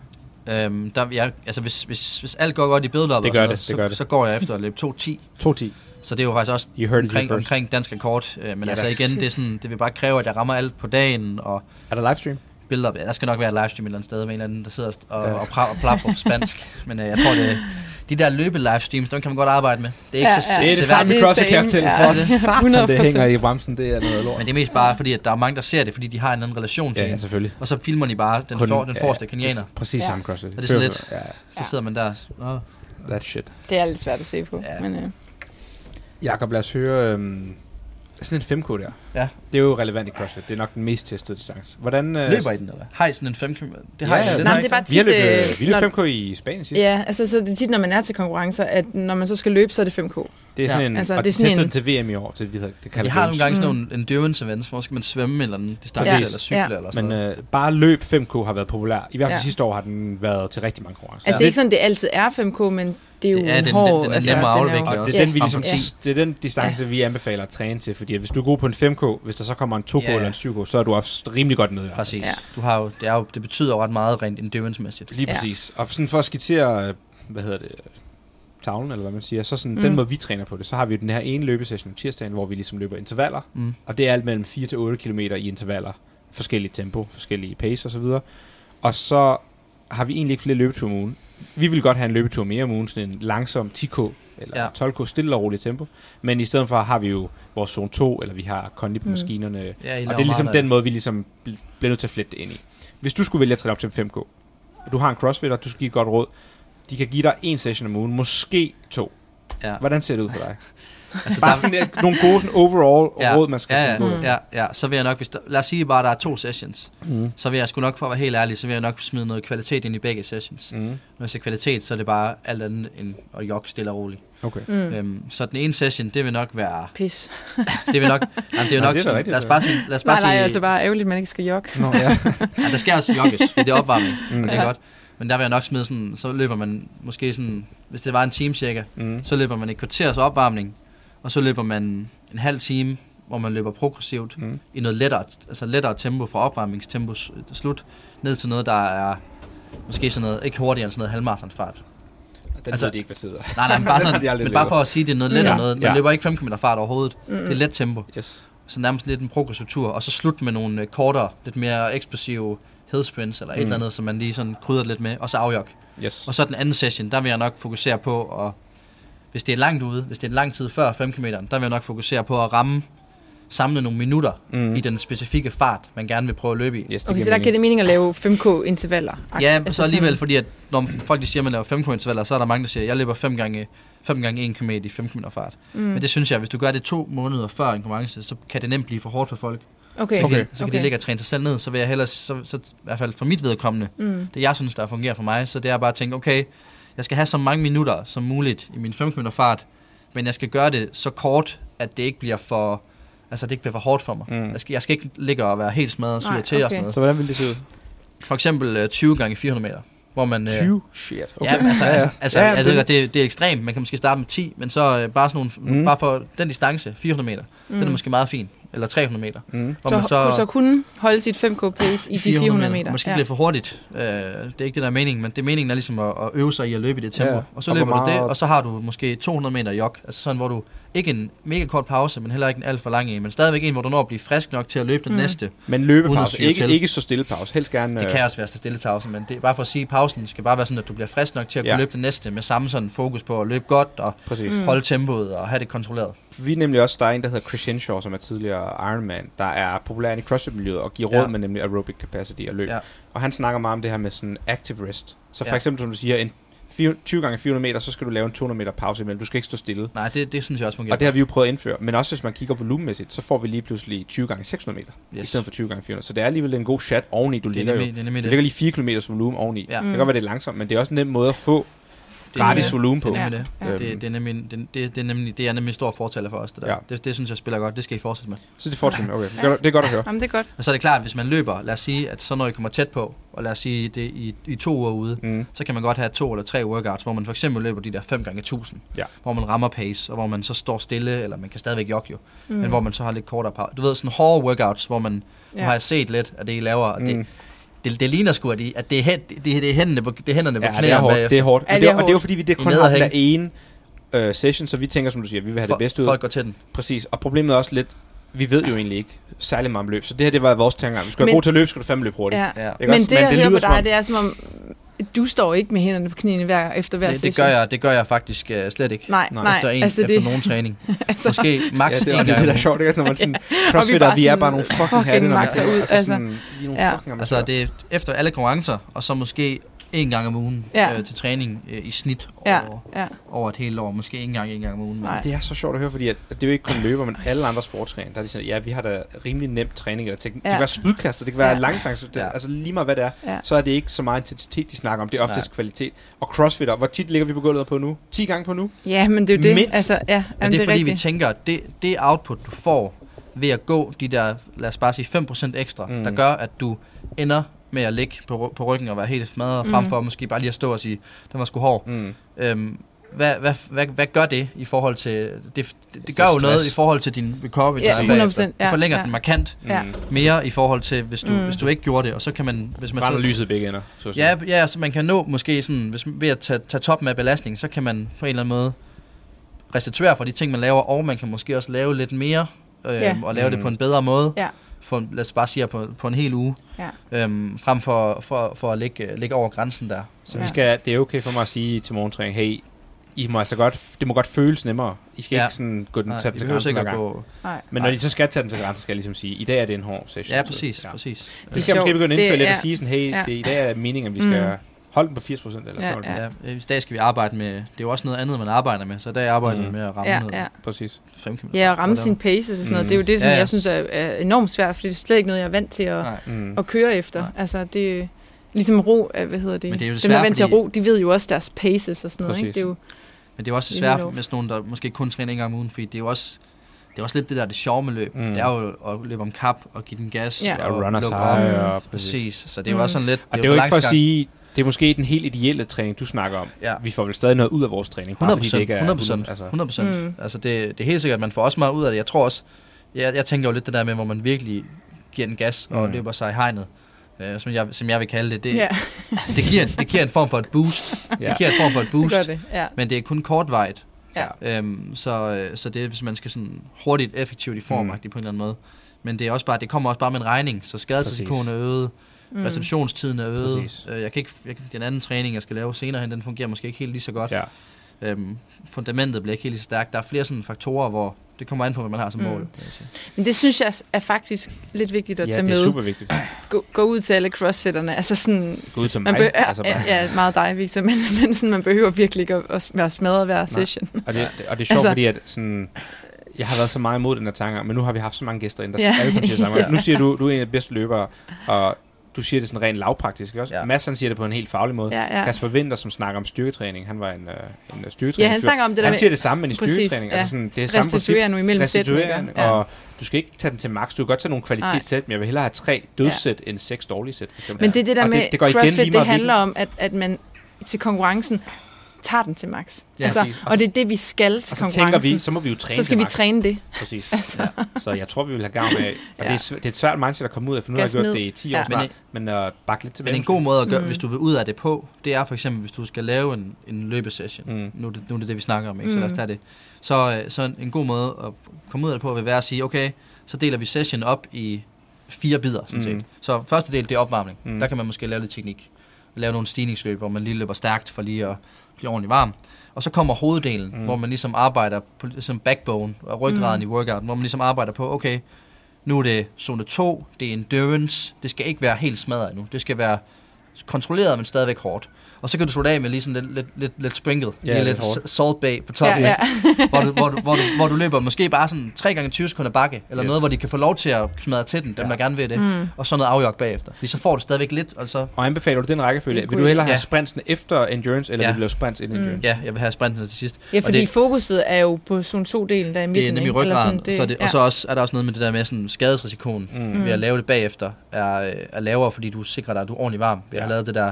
Speaker 4: Øhm, der, jeg, altså hvis, hvis, hvis alt går godt i
Speaker 2: Det gør
Speaker 4: og
Speaker 2: det, det gør
Speaker 4: noget,
Speaker 2: det.
Speaker 4: så, så går jeg efter at løbe 2.10.
Speaker 2: 2-10.
Speaker 4: Så det er jo faktisk også
Speaker 2: You heard
Speaker 4: omkring, omkring dansk rekord. Øh, men
Speaker 2: Ja,
Speaker 4: altså igen, det, er sådan, det vil bare kræve, at jeg rammer alt på dagen, og
Speaker 2: Er der livestream?
Speaker 4: Billeder. Ja, der skal nok være et livestream et eller andet sted med en eller anden, der sidder og,
Speaker 2: Ja.
Speaker 4: ja. og, pra- og plapper på spansk. Men øh, jeg tror, det de der løbe-livestreams, dem kan man godt arbejde med. Det er ikke
Speaker 3: Ja,
Speaker 4: så
Speaker 3: ja.
Speaker 2: Det er det
Speaker 3: Så
Speaker 2: samme
Speaker 3: det
Speaker 2: med CrossFit, kan jeg
Speaker 3: same.
Speaker 2: fortælle
Speaker 3: Ja,
Speaker 2: for. Satan, det
Speaker 3: 100%.
Speaker 2: hænger i bremsen, det er noget lort.
Speaker 4: Men det er mest bare fordi, at der er mange, der ser det, fordi de har en anden relation til
Speaker 2: Ja, ja,
Speaker 4: det.
Speaker 2: selvfølgelig.
Speaker 4: Og så filmer de bare den,
Speaker 2: Kun-
Speaker 4: for, den
Speaker 2: ja,
Speaker 4: forreste
Speaker 2: det
Speaker 4: kenianer.
Speaker 2: er Præcis
Speaker 3: Ja.
Speaker 2: samme CrossFit.
Speaker 4: Og det er sådan lidt-
Speaker 2: Ja,
Speaker 4: Så
Speaker 3: Ja.
Speaker 4: sidder man der. Åh.
Speaker 2: that shit.
Speaker 3: Det er lidt svært at se på.
Speaker 4: Ja.
Speaker 3: Men, øh,
Speaker 2: Jakob, lad os høre... Øhm, sådan en 5K der.
Speaker 4: Ja.
Speaker 2: Det er jo relevant i CrossFit. Det er nok den mest testede distance. Hvordan... Øh,
Speaker 4: Løber I den, eller? Har I sådan en 5 km? Det har
Speaker 2: Ja,
Speaker 4: jeg.
Speaker 2: ja,
Speaker 4: den
Speaker 3: nej, men det er
Speaker 4: ikke.
Speaker 3: bare
Speaker 2: Vi har
Speaker 3: tit...
Speaker 2: løbet,
Speaker 3: øh,
Speaker 2: vi løb
Speaker 3: når-
Speaker 2: 5K i Spanien sidst.
Speaker 3: Ja, altså så er det tit, når man er til konkurrencer, at når man så skal løbe, så er det 5K.
Speaker 2: Det er sådan
Speaker 3: Ja,
Speaker 2: en...
Speaker 3: altså,
Speaker 2: og
Speaker 3: det er sådan
Speaker 2: testet
Speaker 3: en-
Speaker 2: til VM i år, til det, det kalder
Speaker 4: De har nogle gange
Speaker 3: Mm.
Speaker 4: sådan nogle endurance events, hvor skal man svømme eller en distance
Speaker 2: Ja.
Speaker 4: eller cykle
Speaker 3: Ja.
Speaker 4: eller sådan
Speaker 2: Men
Speaker 4: noget.
Speaker 2: øh, bare løb 5K har været populær. I hvert fald
Speaker 3: Ja.
Speaker 2: sidste år har den været til rigtig mange konkurrencer.
Speaker 3: Altså det er ikke sådan, det altid er 5K, men det er jo
Speaker 4: Det er
Speaker 3: en
Speaker 4: den-
Speaker 3: hård...
Speaker 4: den- den er
Speaker 3: altså, den jo-
Speaker 2: Og
Speaker 4: også.
Speaker 2: det er, den, vi
Speaker 4: Ja.
Speaker 2: ligesom,
Speaker 3: Ja.
Speaker 2: det er den distance, vi anbefaler at træne til, fordi at hvis du er god på en 5K, hvis der så kommer en 2K
Speaker 4: Ja, ja.
Speaker 2: eller en 7K, så er du også rimelig godt nede.
Speaker 4: Præcis.
Speaker 3: Ja.
Speaker 4: Du har jo, det, er jo, det betyder jo ret meget rent endurance-mæssigt.
Speaker 2: Lige
Speaker 3: Ja.
Speaker 2: præcis. Og sådan for at skitsere, hvad hedder det, tavlen, eller hvad man siger, så sådan, mm. Den måde, vi træner på det, så har vi jo den her ene løbesession om tirsdagen, hvor vi ligesom løber intervaller,
Speaker 4: Mm.
Speaker 2: og det er alt mellem 4 til 8 km i intervaller, forskellige tempo, forskellige pace osv. Og så har vi egentlig ikke flere løbeture om ugen. Vi vil godt have en løbetur mere om ugen, sådan en langsom 10K eller
Speaker 4: Ja.
Speaker 2: ja. 12K, stille og roligt tempo. Men i stedet for har vi jo vores zone 2, eller vi har kondi på
Speaker 3: Mm.
Speaker 2: maskinerne,
Speaker 4: Ja,
Speaker 2: og det er ligesom den måde, vi ligesom bl- bliver nødt til at flette det ind i. Hvis du skulle vælge at træne op til en 5K, og du har en crossfitter, du skal give et godt råd, de kan give dig en session om ugen, måske to.
Speaker 4: Ja.
Speaker 2: Hvordan ser det ud for dig?
Speaker 4: Altså,
Speaker 2: Bare
Speaker 4: der-
Speaker 2: sådan der, nogle gode sådan overall
Speaker 4: Ja,
Speaker 2: råd, man skal
Speaker 4: ja, ja.
Speaker 3: Mm.
Speaker 4: ja, ja, så vil jeg nok, hvis der, lad os sige bare, at der er to sessions,
Speaker 2: Mm.
Speaker 4: så vil jeg sgu nok, for at være helt ærlig, så vil jeg nok smide noget kvalitet ind i begge sessions. Mm. Når jeg siger kvalitet, så er det bare alt andet end at jogge stille og roligt.
Speaker 2: Okay.
Speaker 3: Mm.
Speaker 4: Øhm, så den ene session, det vil nok være,
Speaker 3: Pis.
Speaker 4: det vil nok, jamen, det er nok
Speaker 2: det er da
Speaker 4: sådan,
Speaker 2: rigtigt,
Speaker 4: lad os
Speaker 2: så.
Speaker 4: bare sige, lad os bare
Speaker 3: Nej, nej,
Speaker 4: sige,
Speaker 3: altså bare ærgerligt, at man ikke skal jogge.
Speaker 2: Nå, ja.
Speaker 4: ja, der skal også jogges, det er opvarmning,
Speaker 2: Mm.
Speaker 4: og det er
Speaker 3: Ja.
Speaker 4: godt. Men der vil jeg nok smide sådan, så løber man måske sådan, hvis det var en time cirka,
Speaker 2: Mm.
Speaker 4: så løber man et kvarters opvarmning, og så løber man en halv time, hvor man løber progressivt
Speaker 2: Mm.
Speaker 4: i noget lettere, altså lettere tempo fra opvarmningstempo s- slut, ned til noget, der er måske sådan noget, ikke hurtigere end sådan noget halvmarathonsfart.
Speaker 2: Den
Speaker 4: Altså-
Speaker 2: ved de ikke, hvad tid er.
Speaker 4: Nej, nej, men bare, sådan, men bare for at sige, at det er noget let
Speaker 2: Ja,
Speaker 4: noget. Man
Speaker 2: ja.
Speaker 4: løber ikke 5 km fart overhovedet.
Speaker 3: Mm.
Speaker 4: Det er let tempo.
Speaker 2: Yes.
Speaker 4: Så nærmest lidt en progressiv tur. Og så slut med nogle øh, kortere, lidt mere eksplosive headsprints, eller et
Speaker 2: Mm.
Speaker 4: eller andet, som man lige sådan krydder lidt med. Og så afjog.
Speaker 2: Yes.
Speaker 4: Og så den anden session, der vil jeg nok fokusere på, at, hvis det er langt ude, hvis det er en lang tid før 5 km, der vil jeg nok fokusere på at ramme, samle nogle minutter
Speaker 2: Mm.
Speaker 4: i den specifikke fart, man gerne vil prøve at løbe i.
Speaker 2: Yes, det
Speaker 3: Okay,
Speaker 2: giver
Speaker 3: så der giver det mening at lave 5K-intervaller?
Speaker 4: Ja,
Speaker 3: Altså
Speaker 4: så alligevel, fordi at når folk de siger, at man laver 5 km intervaller, så er der mange, der siger, at jeg løber 5 gange, 5 gange 1 km i 5 km fart. Mm. Men det synes jeg, hvis du gør det to måneder før en konkurrence, så kan det nemt blive for hårdt for folk.
Speaker 3: Okay,
Speaker 4: Så,
Speaker 2: Okay.
Speaker 4: kan, så kan de ligge og træne sig selv ned, så vil jeg hellere, så, så, i hvert fald for mit vedkommende,
Speaker 3: Mm.
Speaker 4: det jeg synes, der fungerer for mig, så det er bare at tænke, okay, jeg skal have så mange minutter som muligt i min 5 km fart, men jeg skal gøre det så kort, at det ikke bliver for, altså det ikke bliver for hårdt for mig.
Speaker 2: Mm.
Speaker 4: Jeg, skal, jeg skal ikke ligge og være helt smadret, og til og sådan noget.
Speaker 2: Så hvordan vil det se ud?
Speaker 4: For eksempel øh, 20 gange 400 meter, hvor man... øh,
Speaker 2: 20? Shit. Okay.
Speaker 4: Ja, altså, altså, altså
Speaker 2: Ja,
Speaker 4: ja,
Speaker 2: ja,
Speaker 4: jeg
Speaker 2: det-
Speaker 4: ved godt, det, det er ekstremt. Man kan måske starte med 10, men så øh, bare sådan nogle,
Speaker 2: Mm.
Speaker 4: mm. bare for den distance, 400 meter, mm. den er måske meget fin. Eller 300 meter.
Speaker 2: Mm.
Speaker 4: Hvor
Speaker 3: Så,
Speaker 4: man
Speaker 3: så, så kunne holde sit 5K-pace i de 400 meter.
Speaker 4: Måske
Speaker 3: ja.
Speaker 4: bliver for hurtigt. Øh, det er ikke det, der er meningen, men det meningen er ligesom at, at øve sig i at løbe i det tempo.
Speaker 2: Ja.
Speaker 4: Og så
Speaker 2: Og
Speaker 4: løber du det, og så har du måske 200 meter jog. Altså sådan, hvor du ikke en mega kort pause, men heller ikke en alt for lang en, men stadigvæk en, hvor du når at blive frisk nok til at løbe den
Speaker 3: Mm.
Speaker 4: næste.
Speaker 2: Men løbepause, ikke,
Speaker 4: til.
Speaker 2: ikke så stille pause. Helst gerne...
Speaker 4: Det
Speaker 2: øh,
Speaker 4: kan også være stille pause, men det er bare for at sige, at pausen skal bare være sådan, at du bliver frisk nok til at kunne
Speaker 2: Ja.
Speaker 4: løbe den næste, med samme sådan fokus på at løbe godt og
Speaker 2: Præcis.
Speaker 3: Mm.
Speaker 4: holde tempoet og have det kontrolleret.
Speaker 2: Vi er nemlig også, der er en, der hedder Chris Henshaw, som er tidligere Ironman, der er populær i CrossFit-miljøet og giver råd
Speaker 4: Ja.
Speaker 2: med nemlig aerobic capacity og løb.
Speaker 4: Ja.
Speaker 2: Og han snakker meget om det her med sådan active rest. Så for
Speaker 4: Ja.
Speaker 2: eksempel, som du siger, en 4 20 gange 400 meter, så skal du lave en 200 meter pause imellem. Du skal ikke stå stille.
Speaker 4: Nej, det, det synes jeg også fungerer.
Speaker 2: Og det har vi jo prøvet at indføre. Men også hvis man kigger volumenmæssigt, så får vi lige pludselig 20 gange 600 meter, yes. i stedet for 20 gange 400. Så det er alligevel en god chat oveni, du
Speaker 4: er
Speaker 2: ligger jo.
Speaker 4: nemlig, det er nemlig
Speaker 2: Du ligger lige 4 km volumen oveni.
Speaker 4: Ja.
Speaker 2: Det kan godt være, det er langsomt, men det er også en nem måde at få gratis
Speaker 4: nemlig-
Speaker 2: volumen på.
Speaker 4: Det er nemlig det.
Speaker 3: Ja.
Speaker 4: Det, det, er nemlig, det, det, det, er nemlig, det er nemlig en stor fortaler for os, det der.
Speaker 2: Ja.
Speaker 4: Det, det, synes jeg spiller godt. Det skal I fortsætte med.
Speaker 2: Så det fortsætter med. Okay, det er godt- det er godt at høre.
Speaker 3: Jamen, det er godt.
Speaker 4: Og så er det klart, at hvis man løber, lad os sige, at så når I kommer tæt på, og lad os sige det i, i to uger ude,
Speaker 2: Mm.
Speaker 4: så kan man godt have to eller tre workouts, hvor man for eksempel løber de der 5 gange 1000
Speaker 2: Ja.
Speaker 4: hvor man rammer pace, og hvor man så står stille, eller man kan stadigvæk jogge jo,
Speaker 3: Mm.
Speaker 4: men hvor man så har lidt kortere pause. Du ved, sådan hårde workouts, hvor man, ja. nu har jeg set lidt af det, I laver, og det,
Speaker 2: Mm.
Speaker 4: Det, det ligner sgu, at, I, at det, er, det, det, er hænderne på, det er hænderne på
Speaker 2: Ja, det er hårdt. Det er hårdt.
Speaker 3: Ja,
Speaker 2: Men
Speaker 3: det
Speaker 2: og det er jo fordi, vi det kun har
Speaker 4: og
Speaker 2: den der ene øh, session, så vi tænker, som du siger, vi vil have det bedste ud.
Speaker 4: Folk går til den.
Speaker 2: Præcis. Og problemet er også lidt, vi ved jo egentlig ikke særlig meget om løb. Så det her, det var vores tanker. Hvis du skal være
Speaker 3: Men-
Speaker 2: god til at løbe, skal du fandme løbe hurtigt.
Speaker 3: Ja.
Speaker 4: Ja.
Speaker 2: Ikke
Speaker 3: Men
Speaker 2: også?
Speaker 3: det, jeg
Speaker 2: det
Speaker 3: hører
Speaker 2: lyder
Speaker 3: på dig, det er som om, du står ikke med hænderne på knæene hver, efter hver
Speaker 4: Det, det,
Speaker 3: session.
Speaker 4: gør jeg, det gør jeg faktisk uh, slet ikke.
Speaker 3: Nej,
Speaker 2: Nej.
Speaker 4: efter en,
Speaker 3: altså
Speaker 4: efter
Speaker 3: det,
Speaker 4: nogen træning.
Speaker 3: altså,
Speaker 4: Måske max
Speaker 2: Ja, det,
Speaker 4: en
Speaker 2: er, det, er
Speaker 4: gang.
Speaker 2: det er sjovt, ikke? Altså, når man sådan,
Speaker 3: bare
Speaker 2: crossfitter, vi er
Speaker 3: sådan
Speaker 2: bare nogle fucking
Speaker 3: fucking
Speaker 2: hatte, når man
Speaker 3: ud,
Speaker 2: altså,
Speaker 3: altså.
Speaker 2: sådan, vi er nogle
Speaker 3: Ja.
Speaker 2: fucking
Speaker 4: ugen. Altså,
Speaker 2: amatører.
Speaker 4: det er efter alle konkurrencer, og så måske en gang om ugen
Speaker 3: Ja.
Speaker 4: øh, til træning øh, i snit
Speaker 3: ja,
Speaker 4: over,
Speaker 3: ja.
Speaker 4: over et helt år. Måske ikke engang en gang om ugen. men-
Speaker 3: Nej.
Speaker 2: Det er så sjovt at høre, fordi at, at det er jo ikke kun løber, men alle andre sportsgrene, der er de sådan, ja, vi har da rimelig nemt træning, eller teknik. Det
Speaker 3: Ja.
Speaker 2: kan være spydkaster, det kan være
Speaker 3: Ja.
Speaker 2: ja. det,
Speaker 4: Ja.
Speaker 2: altså lige meget hvad det er,
Speaker 3: Ja.
Speaker 2: så er det ikke så meget intensitet, de snakker om, det er oftest
Speaker 4: Nej.
Speaker 2: kvalitet. Og crossfitter, hvor tit ligger vi på gulvet på nu? 10 gange på nu?
Speaker 3: ja, men det er jo det.
Speaker 2: Mindst.
Speaker 3: Altså, ja,
Speaker 4: Men
Speaker 3: jamen,
Speaker 4: det er,
Speaker 3: det er
Speaker 4: fordi, vi
Speaker 3: rigtigt.
Speaker 4: tænker, at det, det output, du får ved at gå de der, lad os bare sige 5% ekstra,
Speaker 2: mm.
Speaker 4: der gør, at du ender med at ligge på, på ryggen og være helt smadret,
Speaker 3: Mm.
Speaker 4: frem for måske bare lige at stå og sige, den var sgu hård.
Speaker 2: Mm.
Speaker 4: Øhm, hvad, hvad, hvad, hvad gør det i forhold til... Det, det, det gør jo noget
Speaker 2: stress.
Speaker 4: i forhold til din recovery
Speaker 3: Ja,
Speaker 4: time
Speaker 3: 100%,
Speaker 4: bagefter.
Speaker 3: ja,
Speaker 4: Du forlænger
Speaker 3: ja.
Speaker 4: den markant
Speaker 3: Ja.
Speaker 2: Mm.
Speaker 4: mere i forhold til, hvis du,
Speaker 3: Mm.
Speaker 4: hvis du ikke gjorde det. Og så kan man... Hvis man
Speaker 2: Brænder
Speaker 4: så-
Speaker 2: lyset begge ender, så at sige.
Speaker 4: Ja, ja, så man kan nå måske sådan, hvis, ved at tage, tage toppen af belastning, så kan man på en eller anden måde restituere for de ting, man laver, og man kan måske også lave lidt mere, øhm,
Speaker 3: Ja.
Speaker 4: og lave mm. det på en bedre måde,
Speaker 3: Ja.
Speaker 4: For, lad os bare sige på, på en hel uge,
Speaker 3: Ja.
Speaker 4: øhm, frem for, for, for at ligge, ligge over grænsen der.
Speaker 2: Så
Speaker 3: Ja.
Speaker 2: vi skal, det er okay for mig at sige til morgentræning, hey, I må altså godt, det må godt føles nemmere. I skal
Speaker 4: Ja.
Speaker 2: ikke sådan gå den,
Speaker 4: Nej,
Speaker 2: tage
Speaker 4: vi
Speaker 2: den til grænsen hver gang.
Speaker 4: gå...
Speaker 3: Nej.
Speaker 2: Men når de så skal tage den til grænsen, skal jeg ligesom sige, i dag er det en hård session.
Speaker 4: Ja, præcis,
Speaker 2: ja.
Speaker 4: præcis.
Speaker 2: Det skal jeg måske begynde at indføre lidt
Speaker 3: er-
Speaker 2: at sige sådan, hey,
Speaker 3: ja.
Speaker 2: det, i dag er meningen, at vi skal
Speaker 3: Mm.
Speaker 2: Holde den på 80% eller
Speaker 3: Ja,
Speaker 2: 12.
Speaker 3: ja.
Speaker 4: Ja, i dag skal vi arbejde med... Det er jo også noget andet, man arbejder med, så i dag arbejder
Speaker 2: Mm.
Speaker 4: vi med at ramme
Speaker 3: Ja,
Speaker 4: noget
Speaker 3: ja.
Speaker 2: Præcis.
Speaker 4: 5 km.
Speaker 3: Ja, at ramme sine paces og sådan noget.
Speaker 2: Mm.
Speaker 3: Det er jo det, sådan,
Speaker 4: Ja, ja.
Speaker 3: jeg synes er, er enormt svært, fordi det er slet ikke noget, jeg er vant til at.
Speaker 2: Mm.
Speaker 3: at køre efter.
Speaker 4: Nej.
Speaker 3: Altså, det er ligesom ro, øh, hvad hedder det?
Speaker 4: Men det er jo
Speaker 3: Dem, der er vant til at ro, de ved jo også deres paces og sådan noget. Ikke?
Speaker 2: Præcis.
Speaker 3: Det er jo,
Speaker 4: Men det er jo også
Speaker 3: Det er
Speaker 4: svært med sådan nogen, der måske kun træner en gang om ugen, fordi det er jo også, det er også lidt det der, det sjove med løb.
Speaker 2: Mm.
Speaker 4: Mm. Det er jo at løbe om kap og give den gas.
Speaker 3: Ja.
Speaker 4: Og
Speaker 2: runners high og
Speaker 4: Præcis, så det er jo
Speaker 3: Mm.
Speaker 4: også sådan lidt...
Speaker 2: Og det er jo ikke for at sige, det er måske den helt ideelle træning, du snakker om.
Speaker 4: Ja.
Speaker 2: Vi får vel stadig noget ud af vores træning. bare
Speaker 4: 100
Speaker 2: fordi det
Speaker 4: procent,
Speaker 2: ikke er
Speaker 4: 100 procent,
Speaker 2: altså.
Speaker 4: 100 procent.
Speaker 3: Mm.
Speaker 4: Altså det, det er helt sikkert, at man får også meget ud af det. Jeg tror også, jeg, jeg tænker jo lidt det der med, hvor man virkelig giver den gas og
Speaker 2: Mm.
Speaker 4: løber sig i hegnet. øh, som, jeg, som jeg vil kalde det. Det,
Speaker 3: Ja,
Speaker 4: det, giver, det giver en form for et boost.
Speaker 2: Ja.
Speaker 4: Det giver en form for et
Speaker 3: det
Speaker 4: boost,
Speaker 3: gør det. Ja.
Speaker 4: men det er kun kortvarigt.
Speaker 3: Ja.
Speaker 4: Øhm, så, øh, så det er, hvis man skal sådan hurtigt, effektivt i form,
Speaker 2: Mm.
Speaker 4: mm. på en eller anden måde. Men det, er også bare, det kommer også bare med en regning, så skadesrisikoen er øget, mm. restitutionstiden er øget.
Speaker 2: Præcis.
Speaker 4: Øh, jeg kan ikke, jeg, den anden træning, jeg skal lave senere hen, den fungerer måske ikke helt lige så godt.
Speaker 2: Ja.
Speaker 4: Øhm, fundamentet bliver ikke helt lige så stærkt. Der er flere sådan faktorer, hvor det kommer an på, hvad man har som
Speaker 3: Mm.
Speaker 4: mål.
Speaker 3: Men det synes jeg er faktisk lidt vigtigt at
Speaker 2: ja,
Speaker 3: tage
Speaker 2: det er
Speaker 3: med.
Speaker 2: super vigtigt.
Speaker 3: Gå, gå ud til alle crossfitterne. Altså sådan,
Speaker 2: Gå ud til
Speaker 3: man
Speaker 2: mig.
Speaker 3: behøver,
Speaker 2: altså
Speaker 3: ja,
Speaker 2: bare.
Speaker 3: ja, meget dig, Victor, men, men sådan, man behøver virkelig ikke at, være smadret hver session.
Speaker 2: Og det, og det er sjovt,
Speaker 3: Altså-
Speaker 2: fordi at sådan, jeg har været så meget imod den her tanke, men nu har vi haft så mange gæster ind, der
Speaker 3: Ja.
Speaker 2: ja. alle sammen siger samme.
Speaker 3: Ja.
Speaker 2: Nu siger du, du er en af de bedste løbere, og du siger det sådan rent lavpraktisk, ikke også? Ja.
Speaker 4: Ja.
Speaker 2: Mads han siger det på en helt faglig måde.
Speaker 3: Ja, ja.
Speaker 2: Kasper Winter, som snakker om styrketræning, han var en, øh, en øh, styrketræning.
Speaker 3: Ja, han snakker om det der
Speaker 2: Han
Speaker 3: med
Speaker 2: siger det samme, men i
Speaker 3: Præcis,
Speaker 2: styrketræning.
Speaker 3: ja.
Speaker 2: Altså sådan, det er samme princip.
Speaker 3: imellem.
Speaker 2: Restituere,
Speaker 3: Ja.
Speaker 2: og du skal ikke tage den til max. Du kan godt tage nogle kvalitetssæt, men jeg vil hellere have tre dødssæt end seks dårlige sæt. For eksempel.
Speaker 3: Men det er det der
Speaker 2: Og
Speaker 3: med
Speaker 2: det, det går igen
Speaker 3: CrossFit, det handler om, at, at man til konkurrencen tager den til max.
Speaker 4: Ja,
Speaker 3: altså,
Speaker 2: præcis.
Speaker 3: og det er det, vi skal til
Speaker 2: Og så tænker vi, så må vi jo træne
Speaker 3: så skal vi
Speaker 2: max.
Speaker 3: træne det.
Speaker 2: Præcis.
Speaker 3: Altså.
Speaker 2: Ja. Så jeg tror, vi vil have gavn af. Og
Speaker 3: Ja.
Speaker 2: det, er, det er et svært mindset at komme ud af, for nu har jeg gjort
Speaker 3: ned.
Speaker 2: det i 10
Speaker 3: Ja.
Speaker 2: år
Speaker 4: Men
Speaker 2: snart. Men uh, bakke lidt tilbage.
Speaker 4: Men en god måde at gøre,
Speaker 3: Mm.
Speaker 4: mm. hvis du vil ud af det på, det er for eksempel, hvis du skal lave en, en løbesession.
Speaker 2: Mm.
Speaker 4: Mm. Nu, er det, nu er det det, vi snakker om, ikke? så
Speaker 3: Mm.
Speaker 4: lad os tage det. Så, øh, så en, en god måde at komme ud af det på vil være at sige, okay, så deler vi session op i fire bidder, sådan
Speaker 2: Mm.
Speaker 4: set. Så første del, det er opvarmning.
Speaker 2: Mm.
Speaker 4: Mm. Der kan man måske lave lidt teknik. Lave nogle stigningsløb, hvor man lige løber stærkt for lige at blive ordentligt varm. Og så kommer hoveddelen,
Speaker 2: Mm.
Speaker 4: hvor man ligesom arbejder på som backbone og ryggraden
Speaker 3: Mm.
Speaker 4: mm. i workouten, hvor man ligesom arbejder på, okay, nu er det zone 2, det er endurance, det skal ikke være helt smadret endnu. Det skal være kontrolleret, men stadigvæk hårdt. Og så kan du slutte af med lige sådan lidt, lidt, lidt, lidt sprinkle,
Speaker 2: Ja,
Speaker 4: lige
Speaker 2: lidt
Speaker 4: lidt, salt bay på
Speaker 3: Ja,
Speaker 4: toppen,
Speaker 3: ja.
Speaker 4: hvor, du, hvor, du, hvor, du, hvor du løber måske bare sådan 3 gange 20 sekunder bakke, eller
Speaker 2: Yes.
Speaker 4: noget, hvor de kan få lov til at smadre til den, dem
Speaker 2: Ja.
Speaker 4: der gerne vil det,
Speaker 3: Mm.
Speaker 4: og så noget afjok bagefter. Fordi så får du stadigvæk lidt, og så,
Speaker 2: Og anbefaler du den rækkefølge? Vil du hellere
Speaker 4: jeg-
Speaker 2: have
Speaker 4: Ja.
Speaker 2: sprintsen efter endurance, eller
Speaker 4: Ja.
Speaker 2: vil du lave sprints inden
Speaker 3: Mm.
Speaker 2: endurance?
Speaker 4: ja, jeg vil have sprinten til sidst.
Speaker 3: Ja,
Speaker 4: Og
Speaker 3: fordi
Speaker 4: det-
Speaker 3: fokuset er jo på zone 2-delen, der er i midten.
Speaker 4: Det er nemlig ryggraden,
Speaker 3: sådan,
Speaker 4: det, så det, ja. og så også, er der også noget med det der med sådan skadesrisikoen
Speaker 2: Mm.
Speaker 4: mm. ved at lave det bagefter, er, øh, er lavere, fordi du sikrer dig, at du er ordentligt varm ved at
Speaker 2: Ja.
Speaker 4: have lavet det der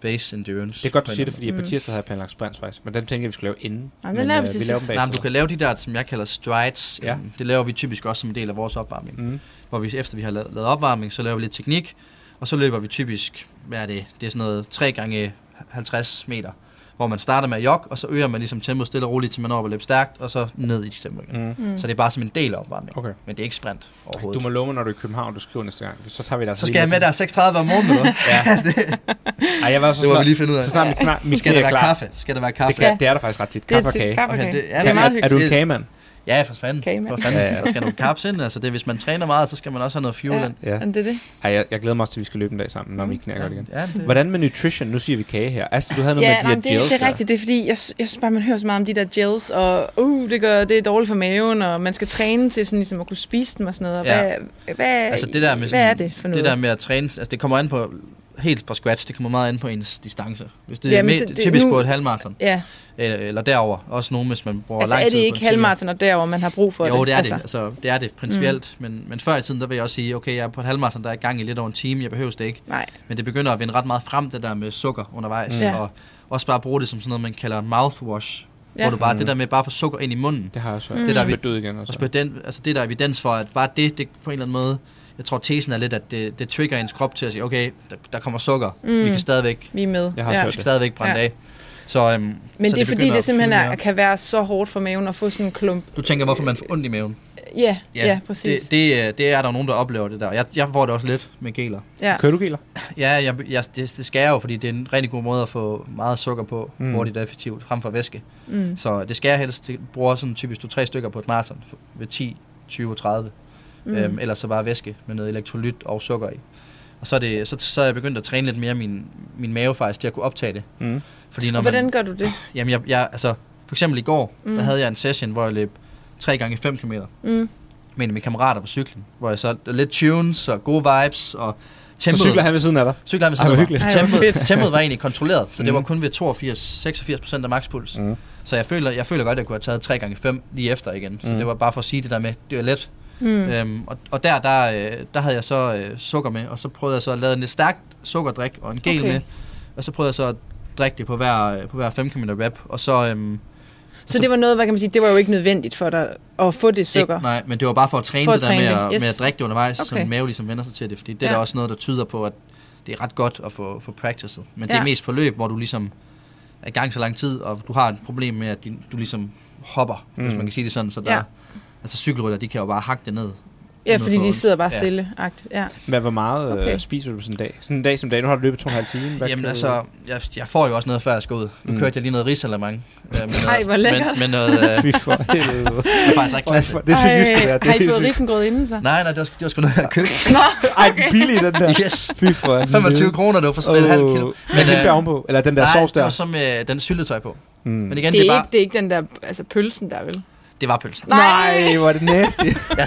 Speaker 4: base endurance.
Speaker 2: Det er godt, du siger det, fordi
Speaker 3: Mm.
Speaker 2: på tirsdag havde jeg planlagt sprints faktisk. Men den tænker jeg, vi skulle lave inden.
Speaker 3: Den
Speaker 2: Men,
Speaker 3: laver vi
Speaker 2: øh,
Speaker 3: til
Speaker 2: vi laver
Speaker 3: sidst.
Speaker 4: Nej, men du kan lave de der, som jeg kalder strides.
Speaker 2: Ja.
Speaker 4: Det laver vi typisk også som en del af vores opvarmning.
Speaker 2: Mm.
Speaker 4: Hvor vi efter vi har lavet, lavet opvarmning, så laver vi lidt teknik, og så løber vi typisk, hvad er det, det er sådan noget 3 gange 50 meter, hvor man starter med at jogge, og så øger man ligesom tempoet stille og roligt, til man når at løbe stærkt, og så ned i tempo igen.
Speaker 2: Mm.
Speaker 3: Mm.
Speaker 4: Så det er bare som en del af opvarmning,
Speaker 2: Okay.
Speaker 4: men det er ikke sprint overhovedet.
Speaker 2: Du må love mig, når du er i København, du skriver næste gang. Så tager vi dig altså
Speaker 4: så
Speaker 2: lige
Speaker 4: skal jeg med der 36 om morgenen, eller?
Speaker 2: Ja. Ej, jeg var så
Speaker 4: Det må
Speaker 2: snart,
Speaker 4: vi lige finde ud af.
Speaker 2: så snart min, knar, min
Speaker 4: Skal der
Speaker 2: er
Speaker 4: være
Speaker 2: klar.
Speaker 4: kaffe? Skal der være kaffe?
Speaker 2: Det, kan, det er der faktisk ret tit.
Speaker 3: Det
Speaker 2: Kaffe og kage.
Speaker 4: Okay, det er
Speaker 3: Det er
Speaker 4: det.
Speaker 3: meget
Speaker 2: er, er
Speaker 3: hyggeligt.
Speaker 2: du en
Speaker 4: Det-
Speaker 2: kagemand?
Speaker 4: Ja, for fanden.
Speaker 3: Kagemand.
Speaker 4: For fanden.
Speaker 2: Ja, ja.
Speaker 4: Der skal nogle carbs ind. Altså det, hvis man træner meget, så skal man også have noget fuel
Speaker 3: Ja.
Speaker 4: ind.
Speaker 2: Ja.
Speaker 3: Men det er det.
Speaker 2: Ej, jeg, jeg glæder mig også til, at vi skal løbe en dag sammen, når
Speaker 3: Mm.
Speaker 2: min knæ er godt igen.
Speaker 4: Ja, det,
Speaker 2: Hvordan med nutrition? Nu siger vi kage her. Astrid, du havde noget
Speaker 3: Ja,
Speaker 2: med de
Speaker 3: det,
Speaker 2: her gels
Speaker 3: det er
Speaker 2: der.
Speaker 3: rigtigt. Det er fordi, jeg, jeg synes bare, man hører så meget om de der gels, og uh, det, gør, det er dårligt for maven, og man skal træne til sådan, ligesom at kunne spise dem og sådan noget. Og
Speaker 4: Ja.
Speaker 3: Hvad, hvad,
Speaker 4: altså det der med
Speaker 3: hvad er
Speaker 4: sådan-
Speaker 3: det for noget?
Speaker 4: Det der med at træne, altså det kommer an på helt fra scratch, det kommer meget an på ens distance. Hvis det er
Speaker 3: Jamen,
Speaker 4: med,
Speaker 3: det-
Speaker 4: typisk
Speaker 3: nu-
Speaker 4: på et halvmarathon,
Speaker 3: Ja,
Speaker 4: eller, eller derover også nogen, hvis man bruger
Speaker 3: altså
Speaker 4: lang
Speaker 3: er
Speaker 4: tid
Speaker 3: det
Speaker 4: på
Speaker 3: ikke halvmarathon og derover, man har brug for
Speaker 4: Jo,
Speaker 3: det?
Speaker 4: det er
Speaker 3: altså.
Speaker 4: det. Altså, det er det principielt. Mm. Men, men før i tiden, der vil jeg også sige, okay, jeg er på et halvmarathon, der er i gang i lidt over en time, jeg behøver det ikke.
Speaker 3: Nej,
Speaker 4: Men det begynder at vinde ret meget frem, det der med sukker undervejs.
Speaker 2: Mm.
Speaker 3: Ja.
Speaker 4: Og også bare bruge det som sådan noget, man kalder mouthwash.
Speaker 3: Ja.
Speaker 4: Hvor du bare,
Speaker 2: Mm.
Speaker 4: det der med bare at få sukker ind i munden.
Speaker 2: Det har jeg også
Speaker 3: Mm.
Speaker 4: Det der, vi-
Speaker 2: ud igen.
Speaker 4: Og så den, altså det der er evidens for, at bare det, det på en eller anden måde, jeg tror tesen er lidt, at det, det trigger ens krop til at sige, okay, der, der kommer sukker.
Speaker 3: Mm.
Speaker 4: Vi kan stadigvæk,
Speaker 3: vi er med.
Speaker 2: Jeg har
Speaker 3: ja.
Speaker 2: også
Speaker 4: vi skal stadigvæk brænde
Speaker 3: Ja.
Speaker 4: af. Så, øhm,
Speaker 3: Men
Speaker 4: så
Speaker 3: det er fordi, det simpelthen er, kan være så hårdt for maven at få sådan en klump.
Speaker 4: Du tænker, hvorfor man får ondt i maven?
Speaker 3: Ja, ja, ja præcis.
Speaker 4: Det, det, øh, det er der nogen, der oplever det der. Jeg, jeg får det også lidt med geler.
Speaker 3: ja.
Speaker 2: Kører du geler?
Speaker 4: Ja, jeg, jeg, det, det skal jeg jo, fordi det er en rigtig god måde at få meget sukker på,
Speaker 2: Mm.
Speaker 4: hurtigt og effektivt, frem for væske.
Speaker 3: Mm.
Speaker 4: Så det skal jeg helst. Jeg bruger sådan typisk to-tre stykker på et maraton ved 10, 20 30.
Speaker 3: Mm.
Speaker 4: Mm. Øhm, ellers så bare væske med noget elektrolyt og sukker i. Og så er, det, så, så er jeg begyndt at træne lidt mere min, min mave faktisk til at kunne optage det.
Speaker 2: Mm.
Speaker 4: Fordi når
Speaker 3: hvordan
Speaker 4: man,
Speaker 3: gør du det?
Speaker 4: jamen jeg, jeg, altså, for eksempel i går,
Speaker 3: Mm.
Speaker 4: der havde jeg en session, hvor jeg løb 3 gange 5 km
Speaker 3: Mm.
Speaker 4: med en af mine kammerater på cyklen. Hvor jeg så lidt tunes og gode vibes og
Speaker 2: Så
Speaker 4: tempoet.
Speaker 2: cykler han ved siden af dig?
Speaker 4: Cykler ved
Speaker 2: Ej, hvor
Speaker 4: siden af mig.
Speaker 3: Ej,
Speaker 4: Tempoet, tempoet var egentlig kontrolleret, så det
Speaker 2: Mm.
Speaker 4: var kun ved 82-86 procent af makspuls.
Speaker 2: Mm.
Speaker 4: Så jeg føler, jeg føler godt, at jeg kunne have taget 3 gange 5 lige efter igen. Så
Speaker 2: Mm.
Speaker 4: det var bare for at sige det der med, det var let.
Speaker 3: Mm.
Speaker 4: Øhm, og, og der, der, øh, der havde jeg så øh, sukker med, og så prøvede jeg så at lave en lidt stærkt sukkerdrik og en gel
Speaker 3: Okay.
Speaker 4: med. Og så prøvede jeg så at drikke det på hver, øh, på hver 5 km rep. Og så, øhm,
Speaker 3: Så det var noget, hvad kan man sige, det var jo ikke nødvendigt for dig at få det sukker.
Speaker 4: Ikke, nej, men det var bare for at træne
Speaker 3: For at
Speaker 4: det der
Speaker 3: træne
Speaker 4: med,
Speaker 3: det,
Speaker 4: at,
Speaker 3: yes.
Speaker 4: med at drikke det undervejs, okay. så min mave ligesom vender sig til det. Fordi det
Speaker 3: Ja.
Speaker 4: er også noget, der tyder på, at det er ret godt at få, få practicet. Men det
Speaker 3: Ja.
Speaker 4: er mest på løb, hvor du ligesom er i gang så lang tid, og du har et problem med, at din, du ligesom hopper, mm. hvis man kan sige det sådan. Så der,
Speaker 3: Ja.
Speaker 4: Altså cykelrytter, de kan jo bare hakke det ned.
Speaker 3: Ja, fordi de sidder bare
Speaker 4: Ja.
Speaker 3: stille. Agt. Ja.
Speaker 2: Hvad, hvor meget okay.
Speaker 3: Okay.
Speaker 2: øh, spiser du på sådan en dag? Sådan en dag som dag. Nu har du løbet to og en halv time. Hvad
Speaker 4: Jamen altså, jeg, jeg får jo også noget, før jeg skal ud. Nu
Speaker 2: Mm.
Speaker 4: kørte jeg lige noget risalamang. Øh, med
Speaker 3: Ej, hvor lækkert.
Speaker 4: Men, med noget, øh.
Speaker 2: Fy for helvede.
Speaker 4: det er faktisk ikke klasse.
Speaker 2: Det er seriøst, det der.
Speaker 3: Ej,
Speaker 2: Det er
Speaker 3: har I fået risengrød inden så?
Speaker 4: Nej, nej, det var, det var sgu noget, jeg købte.
Speaker 3: Nå,
Speaker 2: Ej, den billige, den der.
Speaker 4: Yes.
Speaker 2: Fy for
Speaker 4: 25 kroner, det var for sådan en halv kilo.
Speaker 2: Men øh, hende der ovenpå? Eller den der
Speaker 4: nej,
Speaker 2: sovs
Speaker 4: det var
Speaker 2: der?
Speaker 4: så med den syltetøj på.
Speaker 2: Mm.
Speaker 4: Men igen,
Speaker 3: det
Speaker 4: det,
Speaker 3: er,
Speaker 4: var,
Speaker 3: ikke, det er ikke den der, altså pølsen der, vel?
Speaker 4: Det var pølsen.
Speaker 2: Nej, hvor er det nasty.
Speaker 4: Jeg,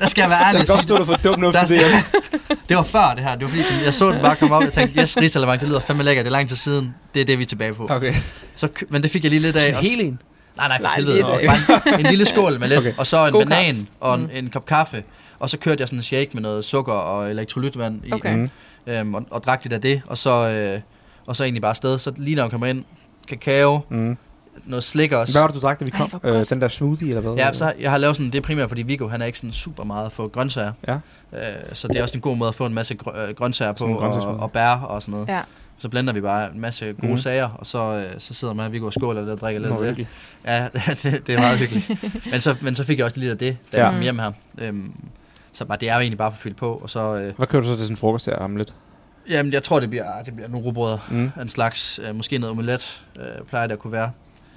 Speaker 4: der skal jeg være
Speaker 2: Jeg
Speaker 4: ærlig.
Speaker 2: kan godt stå der for dum nu
Speaker 4: Der-
Speaker 2: til det.
Speaker 4: Det var før det her. Det var fordi, jeg så den bare komme op, og jeg tænkte, yes, risalamang, det lyder fandme lækkert. Det er lang tid siden. Det er det, vi er tilbage på.
Speaker 2: Okay.
Speaker 4: Så, men det fik jeg lige lidt af.
Speaker 2: Sådan
Speaker 4: og-
Speaker 2: helt en?
Speaker 4: Nej, nej, for
Speaker 3: Nej,
Speaker 4: helvede. Bare en, lille skål med lidt,
Speaker 2: Okay.
Speaker 4: og så en
Speaker 3: God
Speaker 4: banan
Speaker 3: carbs.
Speaker 4: og en,
Speaker 3: Mm.
Speaker 4: en kop kaffe. Og så kørte jeg sådan en shake med noget sukker og elektrolytvand i,
Speaker 3: Okay.
Speaker 2: Mm.
Speaker 4: øhm, og, og drak lidt af det. Og så, øh, og så egentlig bare afsted. Så lige når jeg kommer ind, kakao,
Speaker 2: Mm.
Speaker 4: Noget slik også.
Speaker 2: Hvad var det, du drak, da vi
Speaker 3: Ej,
Speaker 2: kom?
Speaker 3: godt.
Speaker 2: Øh, den der smoothie, eller hvad?
Speaker 4: Ja, så jeg har lavet sådan, det er primært fordi Viggo, han er ikke sådan super meget for grøntsager.
Speaker 2: Ja.
Speaker 4: Øh, så det er også en god måde at få en masse grø- øh, grøntsager på, og, og bær og sådan noget.
Speaker 3: Ja.
Speaker 4: Så blender vi bare en masse gode mm. sager, og så, øh, så sidder man og Viggo og skåler lidt og drikker lidt
Speaker 2: Nå,
Speaker 4: det. Ja, det, det er meget hyggeligt. men, så, men så fik jeg også lidt af det, da
Speaker 2: Ja.
Speaker 4: jeg kom hjem her. Øhm, så bare, det er jo egentlig bare for at fylde på. Og så, øh,
Speaker 2: Hvad kører du så til sådan en frokost her om lidt?
Speaker 4: jamen, jeg tror, det bliver, det bliver nogle rugbrød
Speaker 2: Mm.
Speaker 4: af en slags. Øh, måske noget omelet, øh, plejer det at kunne være.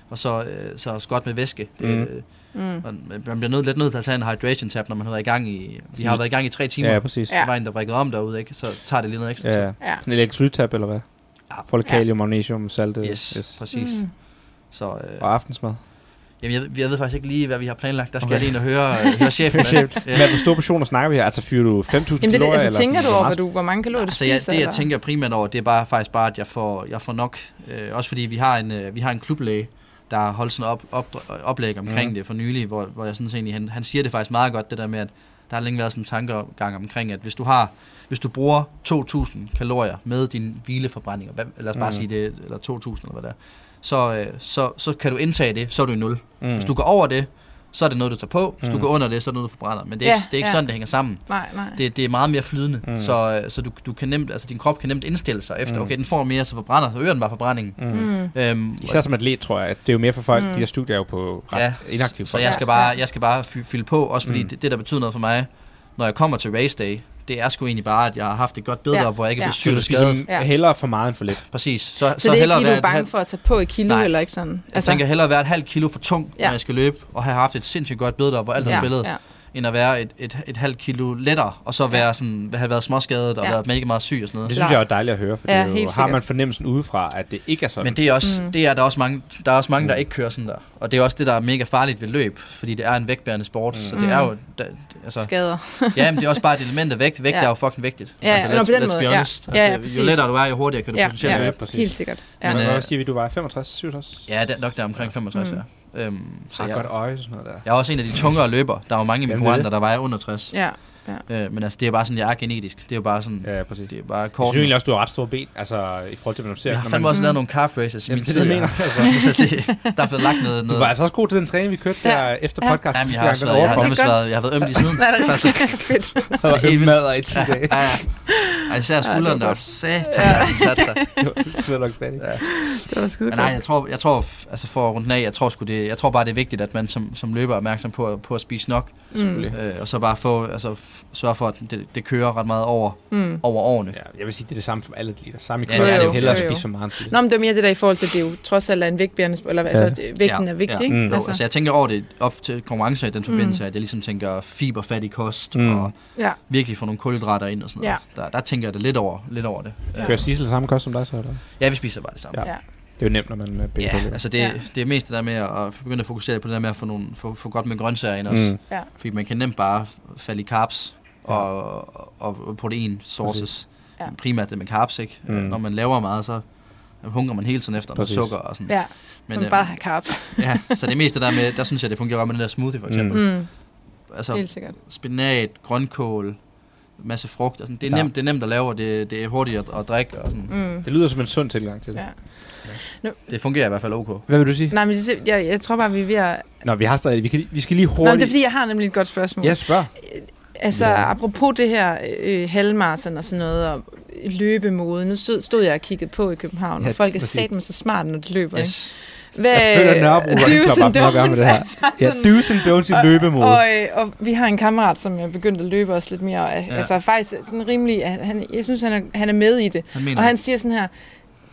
Speaker 4: Og så, øh, så også godt med væske. Det, mm.
Speaker 3: Mm.
Speaker 4: man, man bliver nødt, lidt nødt til at tage en hydration tab, når man har været i gang i... Vi har været i gang i tre timer.
Speaker 2: Ja, præcis.
Speaker 3: Ja.
Speaker 4: Vejen, der brækkede om derude, ikke? Så tager det lige noget ekstra
Speaker 2: ja.
Speaker 4: tid.
Speaker 2: ja. Sådan en elektrolyttab, eller hvad?
Speaker 4: Ja.
Speaker 2: For
Speaker 3: Ja.
Speaker 2: kalium, magnesium, salte.
Speaker 4: Yes, yes, præcis.
Speaker 3: Mm.
Speaker 4: Så, øh,
Speaker 2: Og aftensmad.
Speaker 4: jamen, jeg, jeg ved faktisk ikke lige, hvad vi har planlagt. Der skal
Speaker 2: Okay.
Speaker 4: jeg lige ind og høre, øh, høre chefen.
Speaker 2: Chef.
Speaker 4: Ja.
Speaker 2: Men hvor store portioner snakker vi her? Altså, fyrer du 5.000
Speaker 3: Jamen, det,
Speaker 2: kalorier?
Speaker 3: altså,
Speaker 2: eller
Speaker 3: tænker
Speaker 2: sådan,
Speaker 3: du over, du, hvor mange kalorier du
Speaker 4: Altså, jeg,
Speaker 3: spiser?
Speaker 4: det jeg
Speaker 3: eller?
Speaker 4: tænker primært over, det er bare faktisk bare, at jeg får, jeg får nok. Øh, også fordi vi har en, øh, vi har en klublæge, der har holdt sådan op, op, oplæg omkring mm. det for nylig, hvor, hvor jeg sådan set egentlig, han, han siger det faktisk meget godt, det der med, at der har længe været sådan en tankegang omkring, at hvis du har, hvis du bruger 2.000 kalorier med din hvileforbrænding, lad os bare
Speaker 2: Mhm.
Speaker 4: sige det, eller 2.000 eller hvad det er, så, øh, så, så kan du indtage det, så er du i nul.
Speaker 2: Mm.
Speaker 4: Hvis du går over det, så er det noget, du tager på. Hvis
Speaker 2: Mm.
Speaker 4: du går under det, så er det noget, du forbrænder. Men det er
Speaker 3: Ja,
Speaker 4: ikke, det er ikke
Speaker 3: ja.
Speaker 4: sådan, det hænger sammen
Speaker 3: Nej, nej.
Speaker 4: det, det er meget mere flydende,
Speaker 2: Mm.
Speaker 4: så, øh, så du, du kan nemt, altså din krop kan nemt indstille sig efter,
Speaker 2: Mm.
Speaker 4: okay, den får mere, så forbrænder, så øger den bare forbrændingen.
Speaker 2: Mm.
Speaker 3: Mm.
Speaker 4: Øhm,
Speaker 2: Især som atlet, tror jeg, at det er jo mere for folk,
Speaker 3: Mm.
Speaker 2: de her studier er jo på ret
Speaker 4: Ja.
Speaker 2: inaktive
Speaker 4: så
Speaker 2: folk.
Speaker 4: jeg skal bare, jeg skal bare fy- fylde på, også fordi
Speaker 2: mm.
Speaker 4: det, det, der betyder noget for mig, når jeg kommer til race day, det er sgu egentlig bare, at jeg har haft et godt billede
Speaker 3: Ja.
Speaker 4: op, hvor jeg ikke er
Speaker 3: Ja.
Speaker 4: så
Speaker 2: Så
Speaker 4: sygt skadet.
Speaker 3: Ja.
Speaker 2: hellere for meget end for lidt.
Speaker 4: Præcis. Så,
Speaker 3: Så, det er ikke, fordi du
Speaker 4: være
Speaker 3: er bange
Speaker 4: halvt-
Speaker 3: for at tage på i kilo,
Speaker 4: Nej.
Speaker 3: eller ikke sådan?
Speaker 4: Jeg tænker hellere være et halvt kilo for tung,
Speaker 3: Ja.
Speaker 4: når jeg skal løbe, og have haft et sindssygt godt op, hvor alt er
Speaker 3: ja,
Speaker 4: spillet,
Speaker 3: ja.
Speaker 4: End at være et, et, et halvt kilo lettere, og så være sådan, have været småskadet og
Speaker 3: Ja.
Speaker 4: været mega meget syg og sådan noget.
Speaker 2: Det synes jeg er dejligt at høre, for
Speaker 3: Ja,
Speaker 2: det jo, har man fornemmelsen udefra, at det ikke er sådan.
Speaker 4: Men det er også,
Speaker 3: Mm.
Speaker 4: mm. det er der også mange, der er også mange, der
Speaker 2: Mm.
Speaker 4: ikke kører sådan der. Og det er også det, der er mega farligt ved løb, fordi det er en vægtbærende sport,
Speaker 2: Mm.
Speaker 4: mm. så det er jo, da, altså,
Speaker 3: Skader.
Speaker 4: ja, men det er også bare et element af vægt. Vægt
Speaker 3: Ja.
Speaker 4: er jo fucking vigtigt.
Speaker 3: Ja,
Speaker 4: altså,
Speaker 3: nå, på den
Speaker 4: let's
Speaker 3: måde,
Speaker 4: be
Speaker 3: ja.
Speaker 4: honest.
Speaker 3: Ja, ja,
Speaker 4: Altså,
Speaker 3: præcis.
Speaker 4: jo lettere du er, jo hurtigere kan du
Speaker 3: Ja,
Speaker 4: potentielt
Speaker 3: ja,
Speaker 2: ja,
Speaker 4: løbe.
Speaker 2: præcis.
Speaker 3: Helt sikkert. Ja.
Speaker 2: Men,
Speaker 4: Men,
Speaker 2: hvad
Speaker 4: øh,
Speaker 2: siger vi, du var 65, 67?
Speaker 4: Ja, det er nok der omkring 65,
Speaker 3: Mm.
Speaker 4: mm. ja. Øhm, så
Speaker 2: Har
Speaker 4: jeg,
Speaker 2: godt øje, sådan noget der.
Speaker 4: jeg er også en af de tungere løber. Der er jo mange
Speaker 2: er
Speaker 4: konkurrenter, der vejer under 60.
Speaker 3: Ja.
Speaker 4: Øh, men altså, det er bare sådan, jeg er genetisk. Det er jo bare sådan,
Speaker 2: Ja, præcis.
Speaker 4: det er bare
Speaker 2: Jeg
Speaker 4: kort.
Speaker 2: synes egentlig også, du har ret store ben, altså i forhold til, hvad du ser.
Speaker 4: jeg har fandme
Speaker 2: man-
Speaker 4: også lavet nogle calf races i
Speaker 2: Jamen,
Speaker 4: min
Speaker 2: det er
Speaker 4: tid.
Speaker 2: det, jeg
Speaker 4: ja.
Speaker 2: mener.
Speaker 4: Så det, der er blevet lagt noget...
Speaker 2: Du
Speaker 4: noget
Speaker 2: var altså også god til den træning, vi kørte
Speaker 3: Ja.
Speaker 2: der efter
Speaker 3: Ja.
Speaker 2: podcast.
Speaker 4: Jamen, jeg
Speaker 2: sidste
Speaker 4: har, også været, jeg har nærmest været, jeg har været øm lige siden.
Speaker 3: Nej, det er
Speaker 4: Altså,
Speaker 3: fedt.
Speaker 2: Der var
Speaker 4: helt
Speaker 2: helt
Speaker 4: vildt.
Speaker 2: mad i 10 dage.
Speaker 4: Ja, ja. Ej, især skulderen der
Speaker 3: var
Speaker 4: var sat, sat sig.
Speaker 2: Det var nok træning.
Speaker 4: Ja.
Speaker 3: Det var skide
Speaker 4: nej, jeg tror, jeg tror, altså for at runde af, jeg tror, sgu det, jeg tror bare, det er vigtigt, at man som, som løber er opmærksom på, på at spise nok.
Speaker 3: Mm.
Speaker 4: Øh, og så bare få, altså, sørge for, at det, det kører ret meget over,
Speaker 3: Mm.
Speaker 4: over årene.
Speaker 2: Ja, jeg vil sige, det er det samme for alle atleter. Samme i
Speaker 4: Ja, det er
Speaker 2: det er
Speaker 4: det
Speaker 2: jo hellere at
Speaker 3: Jo, jo.
Speaker 2: spise for meget.
Speaker 3: Nå, men det var mere det der i forhold til, at det jo trods alt er en vægtbærende, eller altså,
Speaker 2: Ja.
Speaker 3: det- vægten
Speaker 4: Ja,
Speaker 3: er vigtig,
Speaker 4: ja.
Speaker 3: ikke?
Speaker 2: Mm.
Speaker 4: Jo, altså, jeg tænker over det op til konkurrencer i den forbindelse,
Speaker 3: Mm.
Speaker 4: at jeg ligesom tænker fiberfattig kost,
Speaker 2: Mm.
Speaker 4: mm. og
Speaker 3: Ja.
Speaker 4: virkelig få nogle kulhydrater ind og sådan noget. Der, der tænker jeg da lidt over, lidt over det.
Speaker 3: Ja.
Speaker 2: Kører Sissel samme kost som dig så, eller?
Speaker 4: Ja, vi spiser bare det samme.
Speaker 2: Ja.
Speaker 3: Ja.
Speaker 2: Det er jo nemt, når man er begge
Speaker 4: Ja, altså det,
Speaker 3: Ja.
Speaker 4: det er mest det der med at begynde at fokusere på det der med at få, nogle, få, få godt med grøntsager ind også.
Speaker 2: Mm.
Speaker 4: Mm.
Speaker 3: Ja.
Speaker 4: Fordi man kan nemt bare falde i carbs og, og, og protein sources.
Speaker 3: Ja.
Speaker 4: Primært det med carbs, ikke?
Speaker 2: Mm.
Speaker 4: Mm. Når man laver meget, så hungrer man hele tiden efter noget sukker og sådan.
Speaker 3: Ja,
Speaker 4: Men,
Speaker 3: men
Speaker 4: øh,
Speaker 3: bare have carbs.
Speaker 4: ja, så det meste der med, der synes jeg, det fungerer godt med den der smoothie for eksempel.
Speaker 3: Mm.
Speaker 4: Altså
Speaker 3: Helt sikkert.
Speaker 4: spinat, grønkål, masse frugt og sådan. Det er,
Speaker 2: Ja.
Speaker 4: nemt, det er nemt at lave, og det, det er hurtigt at, at drikke. Og sådan.
Speaker 3: Mm.
Speaker 2: Det lyder som en sund tilgang til det.
Speaker 3: Ja.
Speaker 4: Det fungerer i hvert fald ok.
Speaker 2: Hvad vil du sige?
Speaker 3: Nej, men jeg, jeg tror bare, vi er ved at...
Speaker 2: Nå, vi har stadig, vi, kan, vi skal lige
Speaker 3: Nå, men det er
Speaker 2: hurtigt...
Speaker 3: fordi, jeg har nemlig et godt spørgsmål.
Speaker 2: Ja, spørg.
Speaker 3: Altså,
Speaker 2: Ja.
Speaker 3: ja. apropos det her øh, halvmarathon og sådan noget, og løbemode. Nu stod, stod jeg og kiggede på i København,
Speaker 2: Ja,
Speaker 3: og folk er
Speaker 2: præcis.
Speaker 3: sat med så smart, når de løber. Ikke? Hvad,
Speaker 2: Jeg føler, at Nørrebro Running Club gøre med det her.
Speaker 3: don'ts, altså
Speaker 2: Ja, do's and don'ts i løbemode.
Speaker 3: Og, øh, og vi har en kammerat, som er begyndt at løbe også lidt mere. Og,
Speaker 4: Ja.
Speaker 3: ja. Altså faktisk sådan rimelig, at han, jeg synes, han er, han er med i det.
Speaker 4: Han mener,
Speaker 3: Og han siger sådan her,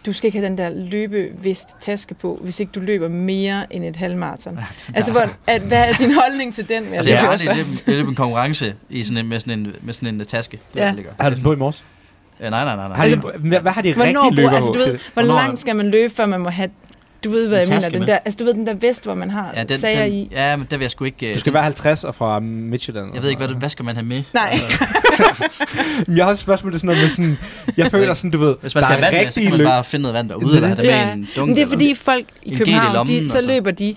Speaker 3: du skal ikke have den der løbevist taske på, hvis ikke du løber mere end et halvmarathon. Altså, hvor, at, hvad er din holdning til den?
Speaker 4: altså, jeg har aldrig løbet, en konkurrence i sådan en, med, sådan en, med sådan en taske. Det
Speaker 3: Ja.
Speaker 4: ja. ligger.
Speaker 2: Har du den på i morges?
Speaker 4: Ja, nej, nej, nej. nej.
Speaker 2: Har de,
Speaker 3: Altså,
Speaker 2: hvad, har de
Speaker 3: Hvornår,
Speaker 2: rigtige løber
Speaker 3: altså, du ved, hvor langt skal man løbe, før man må have, du ved, hvad jeg mener, den
Speaker 4: med.
Speaker 3: der, altså du ved, den der vest, hvor man har
Speaker 4: ja, den,
Speaker 3: sager
Speaker 4: den,
Speaker 3: i.
Speaker 4: ja, men der vil jeg sgu ikke... øh,
Speaker 2: Du skal være 50 og fra Midtjylland.
Speaker 4: Jeg ved ikke, hvad, du- hvad skal man have med?
Speaker 3: Nej.
Speaker 4: Altså,
Speaker 2: Men Jeg har også et spørgsmål, det er sådan noget med sådan... Jeg føler sådan, du ved,
Speaker 4: hvis man
Speaker 2: der
Speaker 4: skal have
Speaker 2: er
Speaker 4: vand med, så kan man
Speaker 2: løb.
Speaker 4: bare finde noget vand derude, eller have det med i en dunk.
Speaker 3: men det er fordi folk i København,
Speaker 4: lommen,
Speaker 3: de, så løber de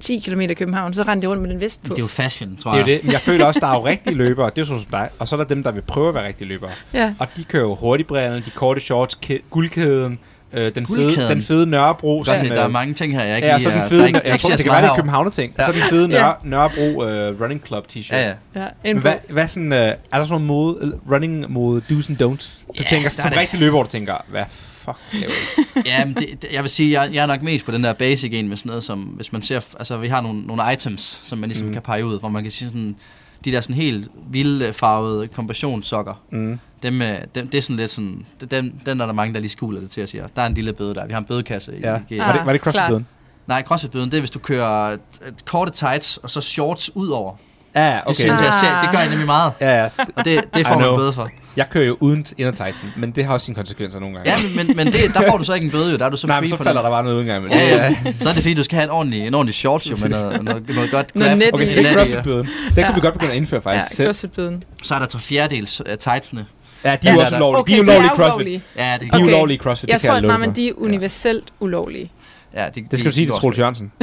Speaker 3: 10 km i København, så render de rundt med den vest på.
Speaker 4: Det er jo fashion, tror
Speaker 2: Det er jo
Speaker 4: jeg.
Speaker 2: det. Men jeg føler også, der er jo rigtige løbere, det er jo sådan som dig. Og så er der dem, der vil prøve at være rigtige løbere.
Speaker 3: Ja.
Speaker 2: Og de kører jo hurtigbrillerne, de korte shorts, kæ- guldkæden, øh, den, fede, den fede Nørrebro.
Speaker 4: Der,
Speaker 2: sådan,
Speaker 4: der er
Speaker 2: øh,
Speaker 4: mange ting her, jeg ikke
Speaker 2: Ja, så
Speaker 4: er-
Speaker 2: den
Speaker 4: der
Speaker 2: fede,
Speaker 4: ikke-
Speaker 2: jeg, tror, det kan være, det er
Speaker 4: herom.
Speaker 2: Københavner ting.
Speaker 3: Ja.
Speaker 2: Så den fede
Speaker 3: Ja.
Speaker 2: Nør, Nørrebro øh, Running Club t-shirt.
Speaker 4: Ja, ja.
Speaker 3: Ja,
Speaker 2: hvad, hvad sådan, øh, er der sådan noget running mode do's and don'ts? Du
Speaker 4: Ja,
Speaker 2: tænker,
Speaker 4: der er
Speaker 2: som rigtig løber, hvor du tænker, hvad fuck?
Speaker 4: Ja, men det, det, jeg vil sige, jeg, jeg er nok mest på den der basic en med sådan noget, som hvis man ser, altså vi har nogle, nogle items, som man ligesom
Speaker 2: mm.
Speaker 4: kan pege ud, hvor man kan sige sådan, de der sådan helt vilde farvede kompressionssokker,
Speaker 2: Mm.
Speaker 4: dem, øh, dem, det er sådan lidt sådan, det- dem, den er der mange, der lige skuler det til at sige, der er en lille bøde der, vi har en bødekasse
Speaker 2: Ja.
Speaker 4: i G.
Speaker 2: Var det, var det
Speaker 3: klart.
Speaker 2: crossfit-bøden?
Speaker 4: Nej, crossfit-bøden, det er, hvis du kører øh, korte tights, og så shorts ud over.
Speaker 2: Ja,
Speaker 4: Det,
Speaker 2: okay.
Speaker 4: synes jeg, ser, det gør jeg nemlig meget,
Speaker 2: Ja, ja.
Speaker 4: og det, det får man bøde for.
Speaker 2: Jeg kører jo uden indertightsen, men det har også sine konsekvenser nogle gange.
Speaker 4: Ja, men, men, men det, der får du så ikke en bøde jo, der er du så
Speaker 2: Nej,
Speaker 4: fri
Speaker 2: men så
Speaker 4: for
Speaker 2: falder
Speaker 4: den.
Speaker 2: der bare noget uden gang.
Speaker 4: Ja, ja. Så er det fordi, du skal have en ordentlig, en ordentlig shorts jo, med noget, noget, noget godt
Speaker 3: Noget
Speaker 4: grab.
Speaker 3: net
Speaker 2: Okay, så det er crossfit-bøden. Den
Speaker 3: Ja.
Speaker 2: kunne vi godt begynde at indføre
Speaker 3: Ja,
Speaker 2: faktisk selv.
Speaker 3: crossfit-bøden.
Speaker 4: Så er der tre fjerdedels uh, tightsene.
Speaker 2: Ja, de er
Speaker 4: Ja,
Speaker 2: også ulovlige.
Speaker 3: Okay,
Speaker 2: de er ulovlige
Speaker 3: er
Speaker 2: crossfit.
Speaker 3: ulovlige.
Speaker 4: Ja, det,
Speaker 2: De er ulovlige crossfit,
Speaker 3: Jeg
Speaker 2: det kan
Speaker 3: tror,
Speaker 2: jeg
Speaker 3: at
Speaker 2: love
Speaker 3: nej, men
Speaker 2: for.
Speaker 3: de er universelt ulovlige.
Speaker 4: ja, det,
Speaker 2: Det skal du sige til Troels Jørgensen.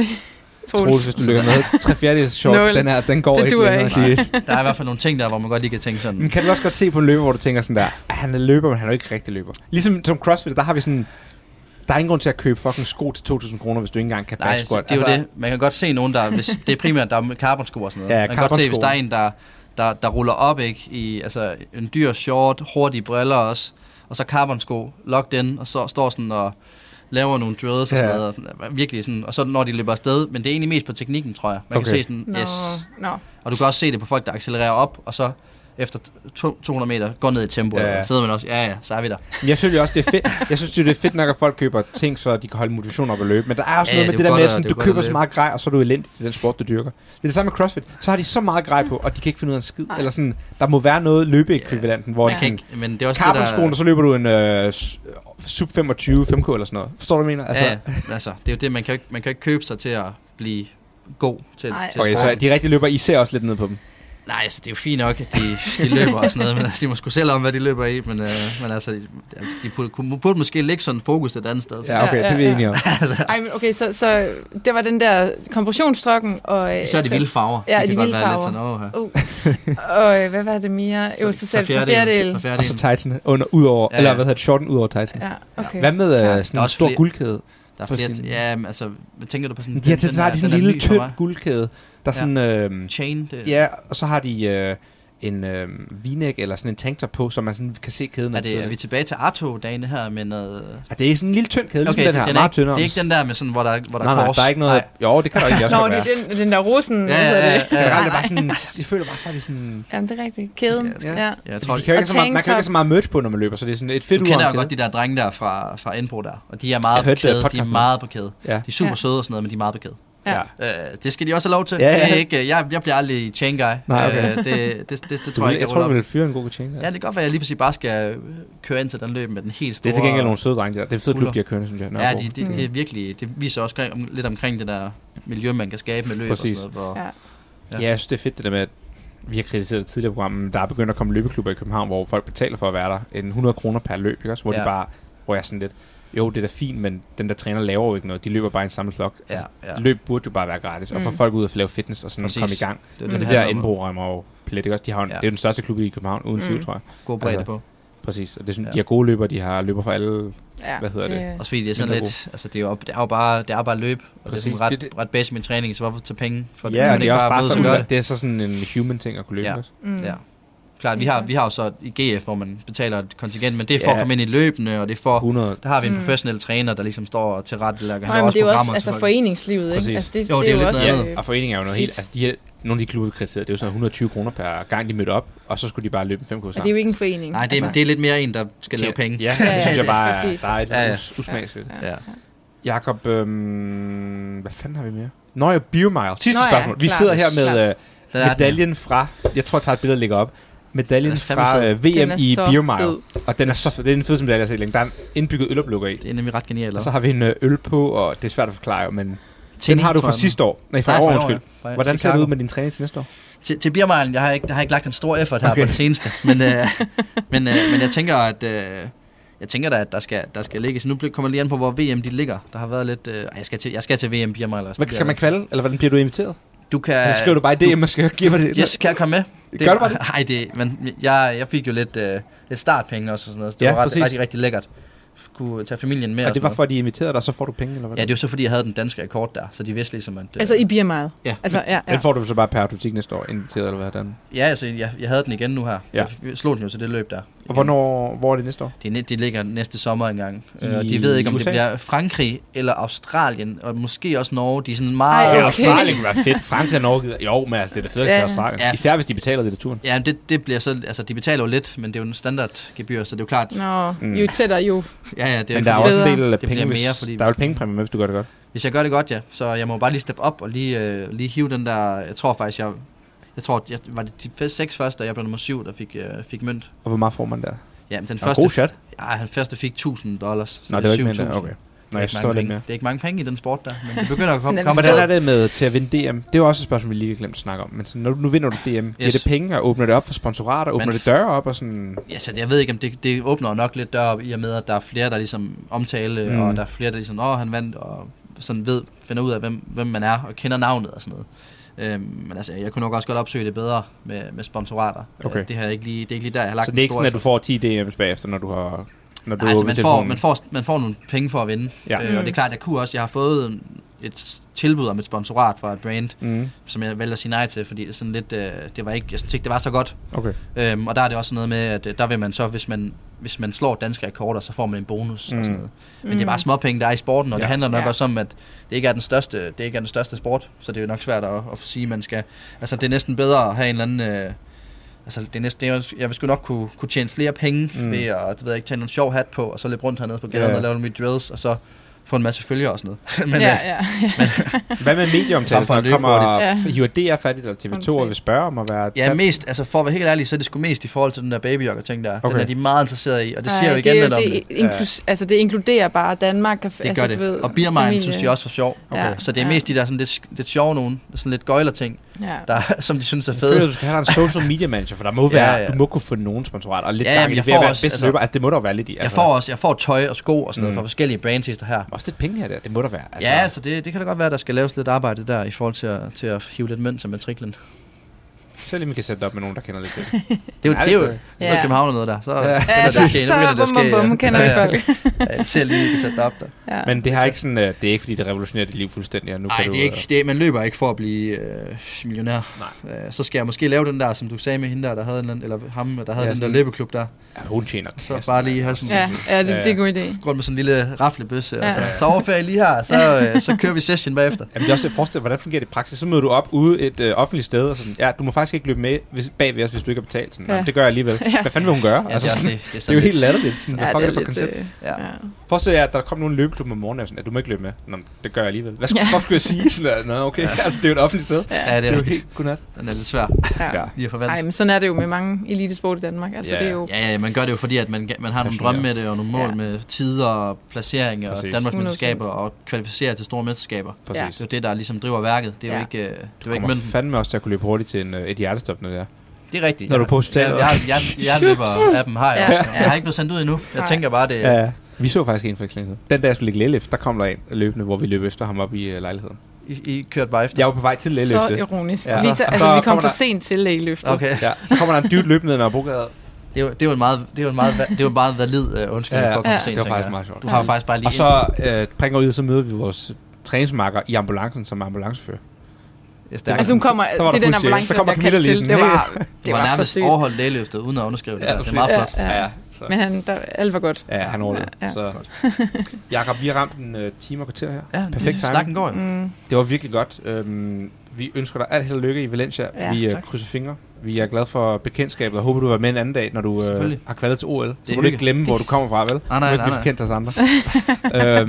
Speaker 2: Troels,
Speaker 3: Troels.
Speaker 2: hvis du lykker med. Tre fjerdedels short,
Speaker 3: Nul.
Speaker 2: den her, altså, den går
Speaker 3: Det
Speaker 2: ikke længere.
Speaker 3: ikke.
Speaker 2: De-
Speaker 4: Der er i hvert fald nogle ting der, hvor man godt lige kan tænke sådan.
Speaker 2: Men kan du også godt se på en løber, hvor du tænker sådan der, "Ah, han er løber, men han er jo ikke rigtig løber. Ligesom som CrossFit, der har vi sådan, der er ingen grund til at købe fucking sko til 2.000 kroner, hvis du ikke engang kan
Speaker 4: Nej,
Speaker 2: back squat.
Speaker 4: det er jo det. Man kan godt se nogen, der... Hvis, det er primært, der er med carbonsko og sådan noget.
Speaker 2: Ja,
Speaker 4: man kan godt se, hvis der er en, der, der, der ruller op, ikke? I, altså, en dyr short, hurtige briller også, og så carbonsko, locked in, og så står sådan og laver nogle drills og sådan
Speaker 2: Ja.
Speaker 4: noget. og Virkelig sådan, og så når de løber afsted, men det er egentlig mest på teknikken, tror jeg. Man
Speaker 2: Okay.
Speaker 4: kan se sådan, yes.
Speaker 3: nå.
Speaker 4: Og du kan også se det på folk, der accelererer op, og så efter to- 200 meter går ned i tempo,
Speaker 2: Ja,
Speaker 4: ja,
Speaker 2: ja.
Speaker 4: ja. så sidder man også, ja ja, så er vi der.
Speaker 2: Men jeg synes jo også, det er fedt. Jeg synes jo, det er fedt nok, at folk køber ting, så de kan holde motivation op at løbe. Men der er også
Speaker 4: Ja,
Speaker 2: noget med
Speaker 4: det
Speaker 2: det,
Speaker 4: er
Speaker 2: der
Speaker 4: jo
Speaker 2: med,
Speaker 4: godt
Speaker 2: at sådan, du
Speaker 4: godt
Speaker 2: køber så meget grej, og så er du elendig til den sport, du dyrker. Det er det samme med CrossFit. Så har de så meget grej på, og de kan ikke finde ud af en skid.
Speaker 3: Nej.
Speaker 2: Eller sådan, der må være noget løbeekvivalenten, hvor
Speaker 3: Ja.
Speaker 2: de sådan,
Speaker 4: Men det er også det,
Speaker 2: og så løber du en øh, sub 25 5K eller sådan noget. Forstår du, hvad jeg mener?
Speaker 4: Altså, ja, altså, det er jo det, man kan ikke, man kan ikke købe sig til at blive god til,
Speaker 3: Nej.
Speaker 4: til
Speaker 2: Okay, så de rigtige løber, I ser også lidt ned på dem.
Speaker 4: Nej, altså, det er jo fint nok, at de, de løber og sådan noget, men de må sgu selv om, hvad de løber i, men, øh, men altså, de, de burde, burde måske lægge sådan fokus et andet sted. Så.
Speaker 2: Ja, okay,
Speaker 3: Ja,
Speaker 2: det er vi
Speaker 3: ja,
Speaker 2: enige om.
Speaker 3: Ej, men okay, så, så det var den der kompressionsstokken, og... øh,
Speaker 4: Så er de vilde farver.
Speaker 3: Ja, de
Speaker 4: kan
Speaker 3: vilde farver.
Speaker 4: Lidt sådan, åh, her.
Speaker 3: Og øh, hvad var det mere? Jo, så selv fjerdedel.
Speaker 2: Og så tightsene under, ud over,
Speaker 4: Ja,
Speaker 2: eller
Speaker 4: ja.
Speaker 2: hvad hedder det, shorten ud over tightsene.
Speaker 3: Ja, okay.
Speaker 2: Hvad med øh, sådan en stor
Speaker 4: flere-
Speaker 2: guldkæde?
Speaker 4: Der er
Speaker 2: på
Speaker 4: flere,
Speaker 2: sin-
Speaker 4: ja, altså, hvad tænker du på sådan...
Speaker 2: De har, til, så har de sådan en lille tynd
Speaker 4: guld.
Speaker 2: guldkæde, der er
Speaker 4: Ja.
Speaker 2: sådan, øh,
Speaker 4: Chain, det,
Speaker 2: ja, og så har de øh, en øh, v eller sådan en tanktop på, så man sådan kan se kæden.
Speaker 4: er, det, er vi tilbage til Arto-dagene her med noget...
Speaker 2: Ja, det er sådan en lille tynd kæde, ligesom den her,
Speaker 4: det,
Speaker 2: meget
Speaker 4: er ikke,
Speaker 2: tyndere.
Speaker 4: det er ikke den der med sådan, hvor der, hvor der
Speaker 2: nej,
Speaker 4: er
Speaker 2: nej,
Speaker 4: kors.
Speaker 2: der er ikke noget... Jo, det kan der egentlig også
Speaker 3: Nå,
Speaker 2: godt
Speaker 3: det
Speaker 2: være.
Speaker 3: er den, den der rosen.
Speaker 4: Ja, ja, ja,
Speaker 3: det?
Speaker 4: ja.
Speaker 2: Generelt er
Speaker 3: Nej,
Speaker 2: bare sådan, jeg føler bare, så er det sådan...
Speaker 3: Jamen, det er rigtigt. Kæden.
Speaker 2: Ja.
Speaker 3: Ja.
Speaker 4: Jeg
Speaker 2: Fordi
Speaker 4: tror,
Speaker 2: de kan ikke så meget, man kan ikke så meget merch på, når man løber, så det er sådan et fedt
Speaker 4: du kender jo godt de der drenge der fra, fra Indbro der, og de er meget
Speaker 2: Jeg
Speaker 4: på kæde. De er meget på kæde.
Speaker 2: Ja.
Speaker 4: De er super
Speaker 3: Ja.
Speaker 4: søde og sådan noget, men de er meget på kæde.
Speaker 3: Ja.
Speaker 4: Øh, det skal de også have lov til.
Speaker 2: Ja, ja.
Speaker 4: Det er ikke, jeg, jeg bliver aldrig chain guy.
Speaker 2: Nej, okay.
Speaker 4: Øh, det, det, det, det,
Speaker 2: Du,
Speaker 4: tror jeg ikke,
Speaker 2: jeg tror, du vil fyre en god chain.
Speaker 4: op. Ja, det kan godt være, at jeg lige præcis bare skal øh, køre ind til den løb med den helt store...
Speaker 2: Det er til gengæld nogle søde drenge, der. Det er en fed klub, de har kørende, synes jeg.
Speaker 4: Ja,
Speaker 2: Nørrebro.
Speaker 4: de, de,
Speaker 3: Mm.
Speaker 4: det er virkelig, det viser også om, lidt omkring det der miljø, man kan skabe med løb
Speaker 2: Præcis.
Speaker 4: og sådan noget. Hvor,
Speaker 3: Ja.
Speaker 2: Ja, jeg synes, det er fedt det der med, at vi har kritiseret det tidligere program, men der er begyndt at komme løbeklubber i København, hvor folk betaler for at være der. En 100 kroner per løb, ikke også? Hvor
Speaker 4: Ja.
Speaker 2: de bare, hvor jeg er sådan lidt, jo, det er da fint, men den der træner laver jo ikke noget. De løber bare i en samlet flok.
Speaker 4: Ja,
Speaker 2: Altså,
Speaker 4: ja.
Speaker 2: Løb burde jo bare være gratis, og få
Speaker 3: Mm.
Speaker 2: folk ud og lave fitness og sådan
Speaker 4: Præcis.
Speaker 2: komme i gang.
Speaker 4: det, er
Speaker 3: Mm.
Speaker 4: det,
Speaker 2: Det,
Speaker 4: det
Speaker 2: det der indbro rammer jo plet, ikke også? De har, ja.
Speaker 4: Ja.
Speaker 2: Det er den største klub i København, uden
Speaker 3: Mm.
Speaker 2: tvivl, tror jeg.
Speaker 4: God bredde
Speaker 2: Altså,
Speaker 4: på.
Speaker 2: Præcis. Og det er sådan,
Speaker 4: Ja.
Speaker 2: de har gode løber, de har løber for alle.
Speaker 3: Ja,
Speaker 2: Hvad hedder det?
Speaker 4: Også fordi det er sådan
Speaker 2: Mindre
Speaker 4: lidt, altså det er jo, det er jo bare, det er bare løb, og
Speaker 2: Præcis.
Speaker 4: det er sådan ret,
Speaker 2: Det- det-
Speaker 4: ret basic med træning, så hvorfor tage penge for det?
Speaker 2: Ja, og
Speaker 4: man
Speaker 2: det
Speaker 4: ikke
Speaker 2: er også bare sådan, det er så sådan en human ting at kunne løbe.
Speaker 4: Ja.
Speaker 2: også?
Speaker 3: Mm.
Speaker 4: Ja. Klart, vi har, vi har jo så i GF, hvor man betaler et kontingent, men det er for
Speaker 2: Ja.
Speaker 4: at komme ind i løbende, og det er for...
Speaker 2: 100.
Speaker 4: Der har vi en
Speaker 3: Mm.
Speaker 4: professionel træner, der ligesom står og tilrettelægger.
Speaker 3: Nej, men det er jo også
Speaker 4: programmer
Speaker 3: altså foreningslivet,
Speaker 2: Præcis.
Speaker 3: ikke? Altså, det,
Speaker 4: Jo, det er jo lidt
Speaker 3: også,
Speaker 4: noget
Speaker 3: øh,
Speaker 2: Og foreningen er jo noget helt... Altså, de her, nogle af de klubber det er jo sådan 120 kroner per gang, de mødte op, og så skulle de bare løbe en 5 kurs
Speaker 3: Og det er jo ikke en forening.
Speaker 4: Nej, det er, det er lidt mere en, der skal lave penge.
Speaker 2: Ja,
Speaker 3: Ja,
Speaker 2: det synes jeg
Speaker 3: ja,
Speaker 2: bare, er,
Speaker 3: præcis.
Speaker 2: der er et
Speaker 4: Ja, ja.
Speaker 2: det.
Speaker 3: Ja.
Speaker 4: Ja.
Speaker 2: Jakob, øhm, hvad fanden har vi mere? Nå ja, Biomile. Sidste
Speaker 3: Nå ja,
Speaker 2: spørgsmål. Vi sidder her med øh, medaljen fra, jeg tror, jeg tager et billede og lægger op. Medaljen
Speaker 4: Den
Speaker 2: fra øh, VM
Speaker 3: Den er
Speaker 2: i
Speaker 3: fed.
Speaker 2: Og den er så fed. Det er den fedeste medalje, jeg har set længe. Der er en indbygget øloplukker i.
Speaker 4: Det er nemlig ret genialt.
Speaker 2: Og så har vi en øh, øl på, og det er svært at forklare, men den
Speaker 4: Tenny,
Speaker 2: har du fra
Speaker 4: jeg,
Speaker 2: sidste år. Nej, fra
Speaker 4: Nej, fra år,
Speaker 2: undskyld.
Speaker 4: ja.
Speaker 2: Hvordan ser det ud med din træning til næste år?
Speaker 4: Til, til Biermeilen, jeg har ikke, der har ikke lagt en stor effort her
Speaker 2: Okay.
Speaker 4: på det seneste, men, øh, men, øh, men jeg tænker, at øh, jeg tænker da, at der skal, der skal ligges. Nu kommer det lige an på, hvor VM de ligger. Der har været lidt... Øh, jeg, skal til, jeg skal til VM Biermeilen. også.
Speaker 2: Hvad, skal man kvalde, eller hvordan bliver du inviteret?
Speaker 4: Du kan...
Speaker 2: Jeg skriver du bare i DM, og skal give mig det.
Speaker 4: Yes, kan jeg komme med?
Speaker 2: Gør du bare det?
Speaker 4: Nej, det, men jeg, jeg fik jo lidt, øh, lidt startpenge også og sådan noget, så det
Speaker 2: Ja,
Speaker 4: var ret,
Speaker 2: præcis.
Speaker 4: rigtig, rigtig lækkert. Kunne tage familien med
Speaker 2: Og
Speaker 4: og
Speaker 2: det var for, at de inviterede dig, så får du penge, eller hvad?
Speaker 4: Ja, det var så fordi, jeg havde den danske rekord der, så de vidste ligesom, at... Øh,
Speaker 3: Altså i Beer Mile.
Speaker 4: Ja.
Speaker 3: Altså, ja, ja.
Speaker 2: Den får du så bare per automatik næste år inviteret, eller hvad den?
Speaker 4: Ja, altså, jeg, jeg havde den igen nu her.
Speaker 2: Ja.
Speaker 4: Jeg slog den jo til det løb der.
Speaker 2: Og hvornår, hvor er det næste år?
Speaker 4: Det, er net- de ligger næste sommer engang.
Speaker 2: I
Speaker 4: Øh, og de ved ikke, om
Speaker 2: USA?
Speaker 4: det bliver Frankrig eller Australien, og måske også Norge. De er sådan meget...
Speaker 3: Ej, okay.
Speaker 2: Australien kunne være fedt. Frankrig og Norge gider. Jo, men altså, det er da fedt
Speaker 3: Ja.
Speaker 2: til Australien.
Speaker 4: Ja.
Speaker 2: Især hvis de betaler det turen.
Speaker 4: Ja, det, det bliver så... Altså, de betaler jo lidt, men det er jo en standardgebyr, så det er jo klart...
Speaker 3: Nå,
Speaker 2: Mm.
Speaker 3: jo tættere jo.
Speaker 4: Ja, ja, det er
Speaker 2: Men der er også en del af
Speaker 4: Det
Speaker 2: penge,
Speaker 4: mere, fordi
Speaker 2: der er jo pengepræmie med, hvis du gør det godt.
Speaker 4: Hvis jeg gør det godt, ja. Så jeg må bare lige steppe op og lige, øh, lige hive den der... Jeg tror faktisk, jeg... Jeg tror, jeg, var det de seks første, og jeg blev nummer syv, der fik, øh, fik mønt.
Speaker 2: Og hvor meget får man der?
Speaker 4: Ja, men den første...
Speaker 2: god chat.
Speaker 4: Ja, den første fik 1000 dollars. Så
Speaker 2: Nå, det var ikke mere
Speaker 4: 7.000.
Speaker 2: end det. Okay. Nå,
Speaker 4: det,
Speaker 2: jeg
Speaker 4: er ikke
Speaker 2: det mere.
Speaker 4: det er ikke mange penge i den sport der, men det begynder at komme.
Speaker 3: Men
Speaker 4: komme
Speaker 2: Hvordan er det med til at vinde DM? Det er jo også et spørgsmål, vi lige har glemt at snakke om. Men så, når du, nu vinder du DM, giver
Speaker 4: Yes.
Speaker 2: det penge, og åbner det op for sponsorater, åbner det døre op og sådan...
Speaker 4: Ja, så jeg ved ikke, om det, det åbner jo nok lidt dør op i og med, at der er flere, der ligesom omtale,
Speaker 2: mm.
Speaker 4: og der er flere, der ligesom, åh, han vandt, og sådan ved, finder ud af, hvem, hvem man er, og kender navnet og sådan noget. Øhm, men altså, jeg kunne nok også godt opsøge det bedre med, med sponsorater.
Speaker 2: Okay.
Speaker 4: Øh, det, her er ikke lige, det er ikke lige der, jeg har lagt
Speaker 2: Så det er ikke sådan, at du får 10 DM's bagefter, når du har... Når du
Speaker 4: Nej, altså, man får, man, får, man får nogle penge for at vinde.
Speaker 2: Ja.
Speaker 4: Øh, og det er klart, jeg kunne også, jeg har fået et tilbud om et sponsorat fra et brand,
Speaker 2: Mm,
Speaker 4: som jeg valgte at sige nej til, fordi sådan lidt, øh, det var ikke, jeg synes ikke, det var så godt.
Speaker 2: okay.
Speaker 4: Øhm, og der er det også noget med, at øh, der vil man så, hvis man, hvis man slår danske rekorder, så får man en bonus
Speaker 2: Mm.
Speaker 4: og sådan noget. Men det er bare småpenge, der er i sporten, og
Speaker 2: Ja.
Speaker 4: det handler nok
Speaker 3: Ja.
Speaker 4: også om, at det ikke er den største, det ikke er den største sport, så det er jo nok svært at, at få sige, man skal, altså det er næsten bedre at have en eller anden, øh, altså det er næsten, det er, jeg vil sgu nok kunne, kunne tjene flere penge
Speaker 2: Mm.
Speaker 4: ved at, det ved jeg ikke, tage en sjov hat på, og så løbe rundt hernede på gaden
Speaker 2: Ja.
Speaker 4: ja. og lave nogle drills, og så få en masse følgere og sådan noget. Men,
Speaker 3: ja,
Speaker 4: øh,
Speaker 3: ja.
Speaker 2: Hvad med medieomtale? Så kommer
Speaker 3: hurtigt.
Speaker 2: hiver DR fat i dig, TV2 og vil spørge om at være...
Speaker 4: Ja, mest, altså for at være helt ærlig, så er det sgu mest i forhold til den der babyjogger ting der. Okay.
Speaker 2: Okay.
Speaker 4: Den er de meget interesseret i, og det siger jo
Speaker 3: Ej,
Speaker 4: igen
Speaker 3: det, er
Speaker 4: lidt om
Speaker 3: det,
Speaker 4: det.
Speaker 3: inklus, altså, det inkluderer bare Danmark. Og,
Speaker 4: Det
Speaker 3: altså,
Speaker 4: gør det.
Speaker 3: Ved,
Speaker 4: og
Speaker 3: familie.
Speaker 4: synes de også var sjov.
Speaker 3: Ja.
Speaker 4: Så det er
Speaker 3: Ja.
Speaker 4: mest de der sådan lidt, lidt sjove nogen, sådan lidt gøjler ting,
Speaker 3: Ja.
Speaker 4: der, som de synes er
Speaker 2: Jeg føler,
Speaker 4: fede.
Speaker 2: du skal have en social media manager, for der må
Speaker 4: Ja,
Speaker 2: være,
Speaker 4: ja.
Speaker 2: du må kunne få nogen sponsorater, og lidt
Speaker 4: Ja,
Speaker 2: gang i
Speaker 4: jeg
Speaker 2: det ved at
Speaker 4: får
Speaker 2: være
Speaker 4: også-
Speaker 2: bedste
Speaker 4: altså-
Speaker 2: løber. Altså, det må der være lidt i.
Speaker 4: Jeg får også jeg får tøj og sko og sådan noget
Speaker 2: Mm.
Speaker 4: fra forskellige brands her.
Speaker 2: også lidt penge her der, det må der være.
Speaker 4: Altså, ja, altså det, det kan da godt være, der skal laves lidt arbejde der i forhold til at, til at hive lidt mønt til matriklen.
Speaker 2: Selv om vi kan sætte det op med nogen, der kender lidt til.
Speaker 4: Det er jo,
Speaker 2: Ja,
Speaker 4: det er jo
Speaker 2: det
Speaker 4: sådan
Speaker 3: Ja.
Speaker 4: noget København noget der. Så
Speaker 2: Ja.
Speaker 4: ja,
Speaker 3: Ja,
Speaker 4: det
Speaker 3: så,
Speaker 4: at ske. Nu
Speaker 3: så
Speaker 4: det at
Speaker 3: bum, bum, bum, kender vi
Speaker 4: Ja, ja.
Speaker 3: folk.
Speaker 4: Ja, jeg ser lige, at vi sætter det op der.
Speaker 3: Ja.
Speaker 2: Men det har ikke sådan, øh, det er ikke fordi, det revolutionerer dit liv fuldstændig, og nu
Speaker 4: Nej,
Speaker 2: kan du...
Speaker 4: det er ikke, det er, man løber ikke for at blive øh, millionær.
Speaker 2: Nej.
Speaker 4: Øh, så skal jeg måske lave den der, som du sagde med hende der, der havde en, eller ham, der havde
Speaker 2: Ja,
Speaker 4: den der løbeklub der.
Speaker 2: Ja, hun tjener
Speaker 4: Så bare lige have sådan
Speaker 3: Ja, ja, det,
Speaker 2: Ja,
Speaker 3: det er en god idé.
Speaker 4: rundt med sådan en lille raflebøsse.
Speaker 3: Ja.
Speaker 4: Ja. Altså, så overferie lige her, så, øh, så kører vi session bagefter.
Speaker 2: Jamen det er også et forestil, hvordan fungerer det i praksis? Så møder du op ude et øh, offentligt sted, og sådan, ja, du må faktisk ikke løbe med hvis, bag ved os, hvis du ikke har betalt. Sådan,
Speaker 3: Ja.
Speaker 2: ja. det gør jeg alligevel.
Speaker 3: Ja.
Speaker 2: Hvad fanden vil hun gøre?
Speaker 4: Ja,
Speaker 2: altså,
Speaker 4: det, er,
Speaker 2: sådan,
Speaker 4: det, det, er
Speaker 2: det er jo helt latterligt. Sådan, hvad
Speaker 3: Ja,
Speaker 2: fuck
Speaker 3: det
Speaker 2: er det for
Speaker 3: er
Speaker 2: koncept?
Speaker 3: øh,
Speaker 4: Ja.
Speaker 3: ja.
Speaker 2: Forestil jer, at der kom nogen løbeklub om morgenen, sådan, at du må ikke løbe med. Nå, det gør jeg alligevel. Hvad skulle
Speaker 3: Ja.
Speaker 2: ja. skulle jeg sige? Sådan, Nå, okay, altså, det er jo et offentligt sted.
Speaker 4: Ja, det
Speaker 2: Det
Speaker 4: er,
Speaker 2: er jo helt godnat.
Speaker 4: Den er lidt svær
Speaker 3: Ja.
Speaker 2: Ja.
Speaker 3: Nej, men sådan er det jo med mange elitesport i Danmark. Altså,
Speaker 2: Ja.
Speaker 3: det er jo...
Speaker 4: Ja, ja, man gør det jo fordi, at man, man har nogle drømme med det, og nogle mål
Speaker 3: Ja.
Speaker 4: ja. med tider og placeringer, og
Speaker 2: Præcis.
Speaker 4: Danmarksmesterskaber, og kvalificere til store mesterskaber.
Speaker 2: Præcis.
Speaker 4: Det er jo det, der ligesom driver værket. Det er jo
Speaker 3: Ja.
Speaker 4: ikke, øh, det er jo ikke mønten.
Speaker 2: fandme også til at kunne løbe hurtigt til en, øh, et hjertestop, når det er.
Speaker 4: Det er rigtigt.
Speaker 2: Når du er på
Speaker 4: Jeg-
Speaker 2: hospitalet.
Speaker 4: Jeg, jeg, jeg, jeg løber af dem har jeg
Speaker 3: Ja.
Speaker 4: også. Jeg har ikke blevet sendt ud endnu. Jeg
Speaker 3: Nej.
Speaker 4: tænker bare, det
Speaker 2: Ja, ja. Vi så faktisk en for så siden. Den dag, jeg skulle ligge lægelift, der kom der en løbende, hvor vi løb efter ham op i uh, lejligheden.
Speaker 4: I, I kørte bare efter.
Speaker 2: Jeg var på vej til
Speaker 3: Så
Speaker 2: lægeliftet.
Speaker 3: ironisk.
Speaker 2: Ja.
Speaker 3: Ja.
Speaker 2: Så-
Speaker 3: altså,
Speaker 2: så
Speaker 3: vi kom
Speaker 2: kommer
Speaker 3: for
Speaker 2: der-
Speaker 3: sent til lægeløftet.
Speaker 4: Okay.
Speaker 2: Ja, så kommer der en dyt løbende ned ad Brogade.
Speaker 4: Det er jo, det er jo en meget, det er jo en meget, det er jo en meget valid uh, undskyldning
Speaker 2: Ja, ja.
Speaker 4: for at komme
Speaker 3: Ja.
Speaker 4: for sent,
Speaker 2: Det var faktisk
Speaker 4: jeg.
Speaker 2: meget sjovt.
Speaker 4: Du har jo faktisk bare lige
Speaker 2: Og så øh, ud, så møder vi vores træningsmarker i ambulancen som ambulancefører.
Speaker 4: Stærkt.
Speaker 3: Altså hun kommer,
Speaker 2: Så var der
Speaker 3: det er den ambulance,
Speaker 2: Så kommer Camilla
Speaker 3: til.
Speaker 2: lige
Speaker 3: Det
Speaker 2: sådan,
Speaker 3: var,
Speaker 4: det
Speaker 3: det
Speaker 4: var,
Speaker 3: var så
Speaker 4: nærmest
Speaker 3: sygt.
Speaker 4: overholdt lægeløftet, uden at underskrive det.
Speaker 2: Ja,
Speaker 4: der. det er meget flot.
Speaker 3: Ja, ja.
Speaker 2: Ja, så.
Speaker 3: Men han, der, alt var godt.
Speaker 2: Ja, han.
Speaker 3: Ja,
Speaker 2: Ja,
Speaker 3: ja.
Speaker 2: Så. Jakob, vi har ramt en uh, time og kvarter her.
Speaker 4: Ja,
Speaker 2: Perfekt timing.
Speaker 4: Snakken går jo.
Speaker 3: Mm.
Speaker 2: Det var virkelig godt. Øhm, vi ønsker dig alt held og lykke i Valencia.
Speaker 3: Ja,
Speaker 2: vi uh,
Speaker 3: tak.
Speaker 2: krydser fingre. Vi er glade for bekendskabet og håber, du er med en anden dag, når du
Speaker 4: Selvfølgelig.
Speaker 2: har kvalet til OL. Så
Speaker 4: Det er
Speaker 2: må du ikke glemme, hvor du kommer fra, vel?
Speaker 4: Nej, nej,
Speaker 2: du ikke
Speaker 4: nej,
Speaker 2: blive
Speaker 4: nej.
Speaker 2: bekendt til os andre.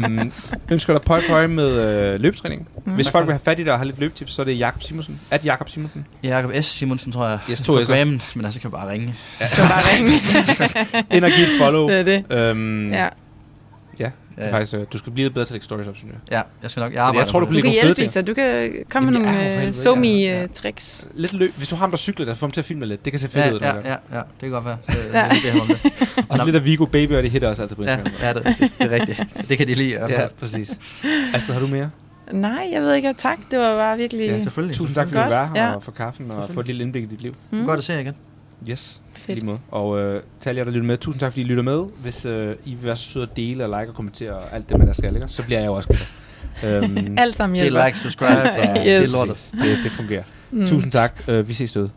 Speaker 2: øhm, ønsker dig pøj pøj med uh, løbetræning.
Speaker 3: Mm.
Speaker 2: Hvis folk vil have fat i dig og have lidt løbetips, så er det Jakob Simonsen. At Jakob Simonsen.
Speaker 4: Jakob S. Simonsen, tror jeg.
Speaker 2: Yes, to S'er.
Speaker 4: Men altså kan bare ringe.
Speaker 3: Skal bare ringe.
Speaker 2: Ind og give et follow.
Speaker 3: det er det.
Speaker 2: øhm,
Speaker 3: Ja.
Speaker 2: Ja. Det er
Speaker 4: Ja,
Speaker 2: faktisk, øh, du skal blive lidt bedre til at lægge stories op, synes jeg.
Speaker 4: ja, jeg skal nok. Jeg,
Speaker 2: jeg tror, du
Speaker 4: det.
Speaker 3: Du
Speaker 2: kunne
Speaker 3: kan
Speaker 2: nogle
Speaker 3: hjælpe,
Speaker 2: ting.
Speaker 3: Victor. Du kan komme med
Speaker 2: Jamen,
Speaker 3: nogle
Speaker 2: ja, for
Speaker 3: uh,
Speaker 2: helvede,
Speaker 3: somi
Speaker 2: ja.
Speaker 3: tricks.
Speaker 2: Lidt løb. Hvis du har ham, der cykler, der får ham til at filme lidt. Det kan se fedt
Speaker 4: Ja,
Speaker 2: ud.
Speaker 4: ja,
Speaker 2: nogle
Speaker 4: ja, ja, det kan godt være. Det,
Speaker 3: Ja.
Speaker 4: ja. det, det, det, det,
Speaker 2: Og så lidt af Vigo Baby, og det hitter også altid på
Speaker 4: ja,
Speaker 2: Instagram.
Speaker 4: ja, det, er rigtigt. det er rigtigt. Det kan de lide.
Speaker 2: ja, præcis. Astrid, har du mere?
Speaker 3: Nej, jeg ved ikke. Tak. Det var bare virkelig...
Speaker 4: Ja, selvfølgelig.
Speaker 2: Tusind tak, fordi du var her
Speaker 3: ja.
Speaker 2: og for kaffen og få et lille indblik i dit liv.
Speaker 3: Mm.
Speaker 4: Godt at se jer igen.
Speaker 2: Yes,
Speaker 3: Fedt.
Speaker 2: lige måde. Og øh, til alle jer, der lytter med, tusind tak, fordi I lytter med. Hvis øh, I vil være så søde at dele og like og kommentere og alt det, man der skal, ikke? så bliver jeg jo også glad. Øhm,
Speaker 3: Alt sammen
Speaker 4: Det
Speaker 3: hjælper.
Speaker 4: er like, subscribe og
Speaker 3: Yes.
Speaker 4: det er lortet.
Speaker 2: det, det fungerer.
Speaker 3: Mm.
Speaker 2: Tusind tak. Øh, vi ses derude.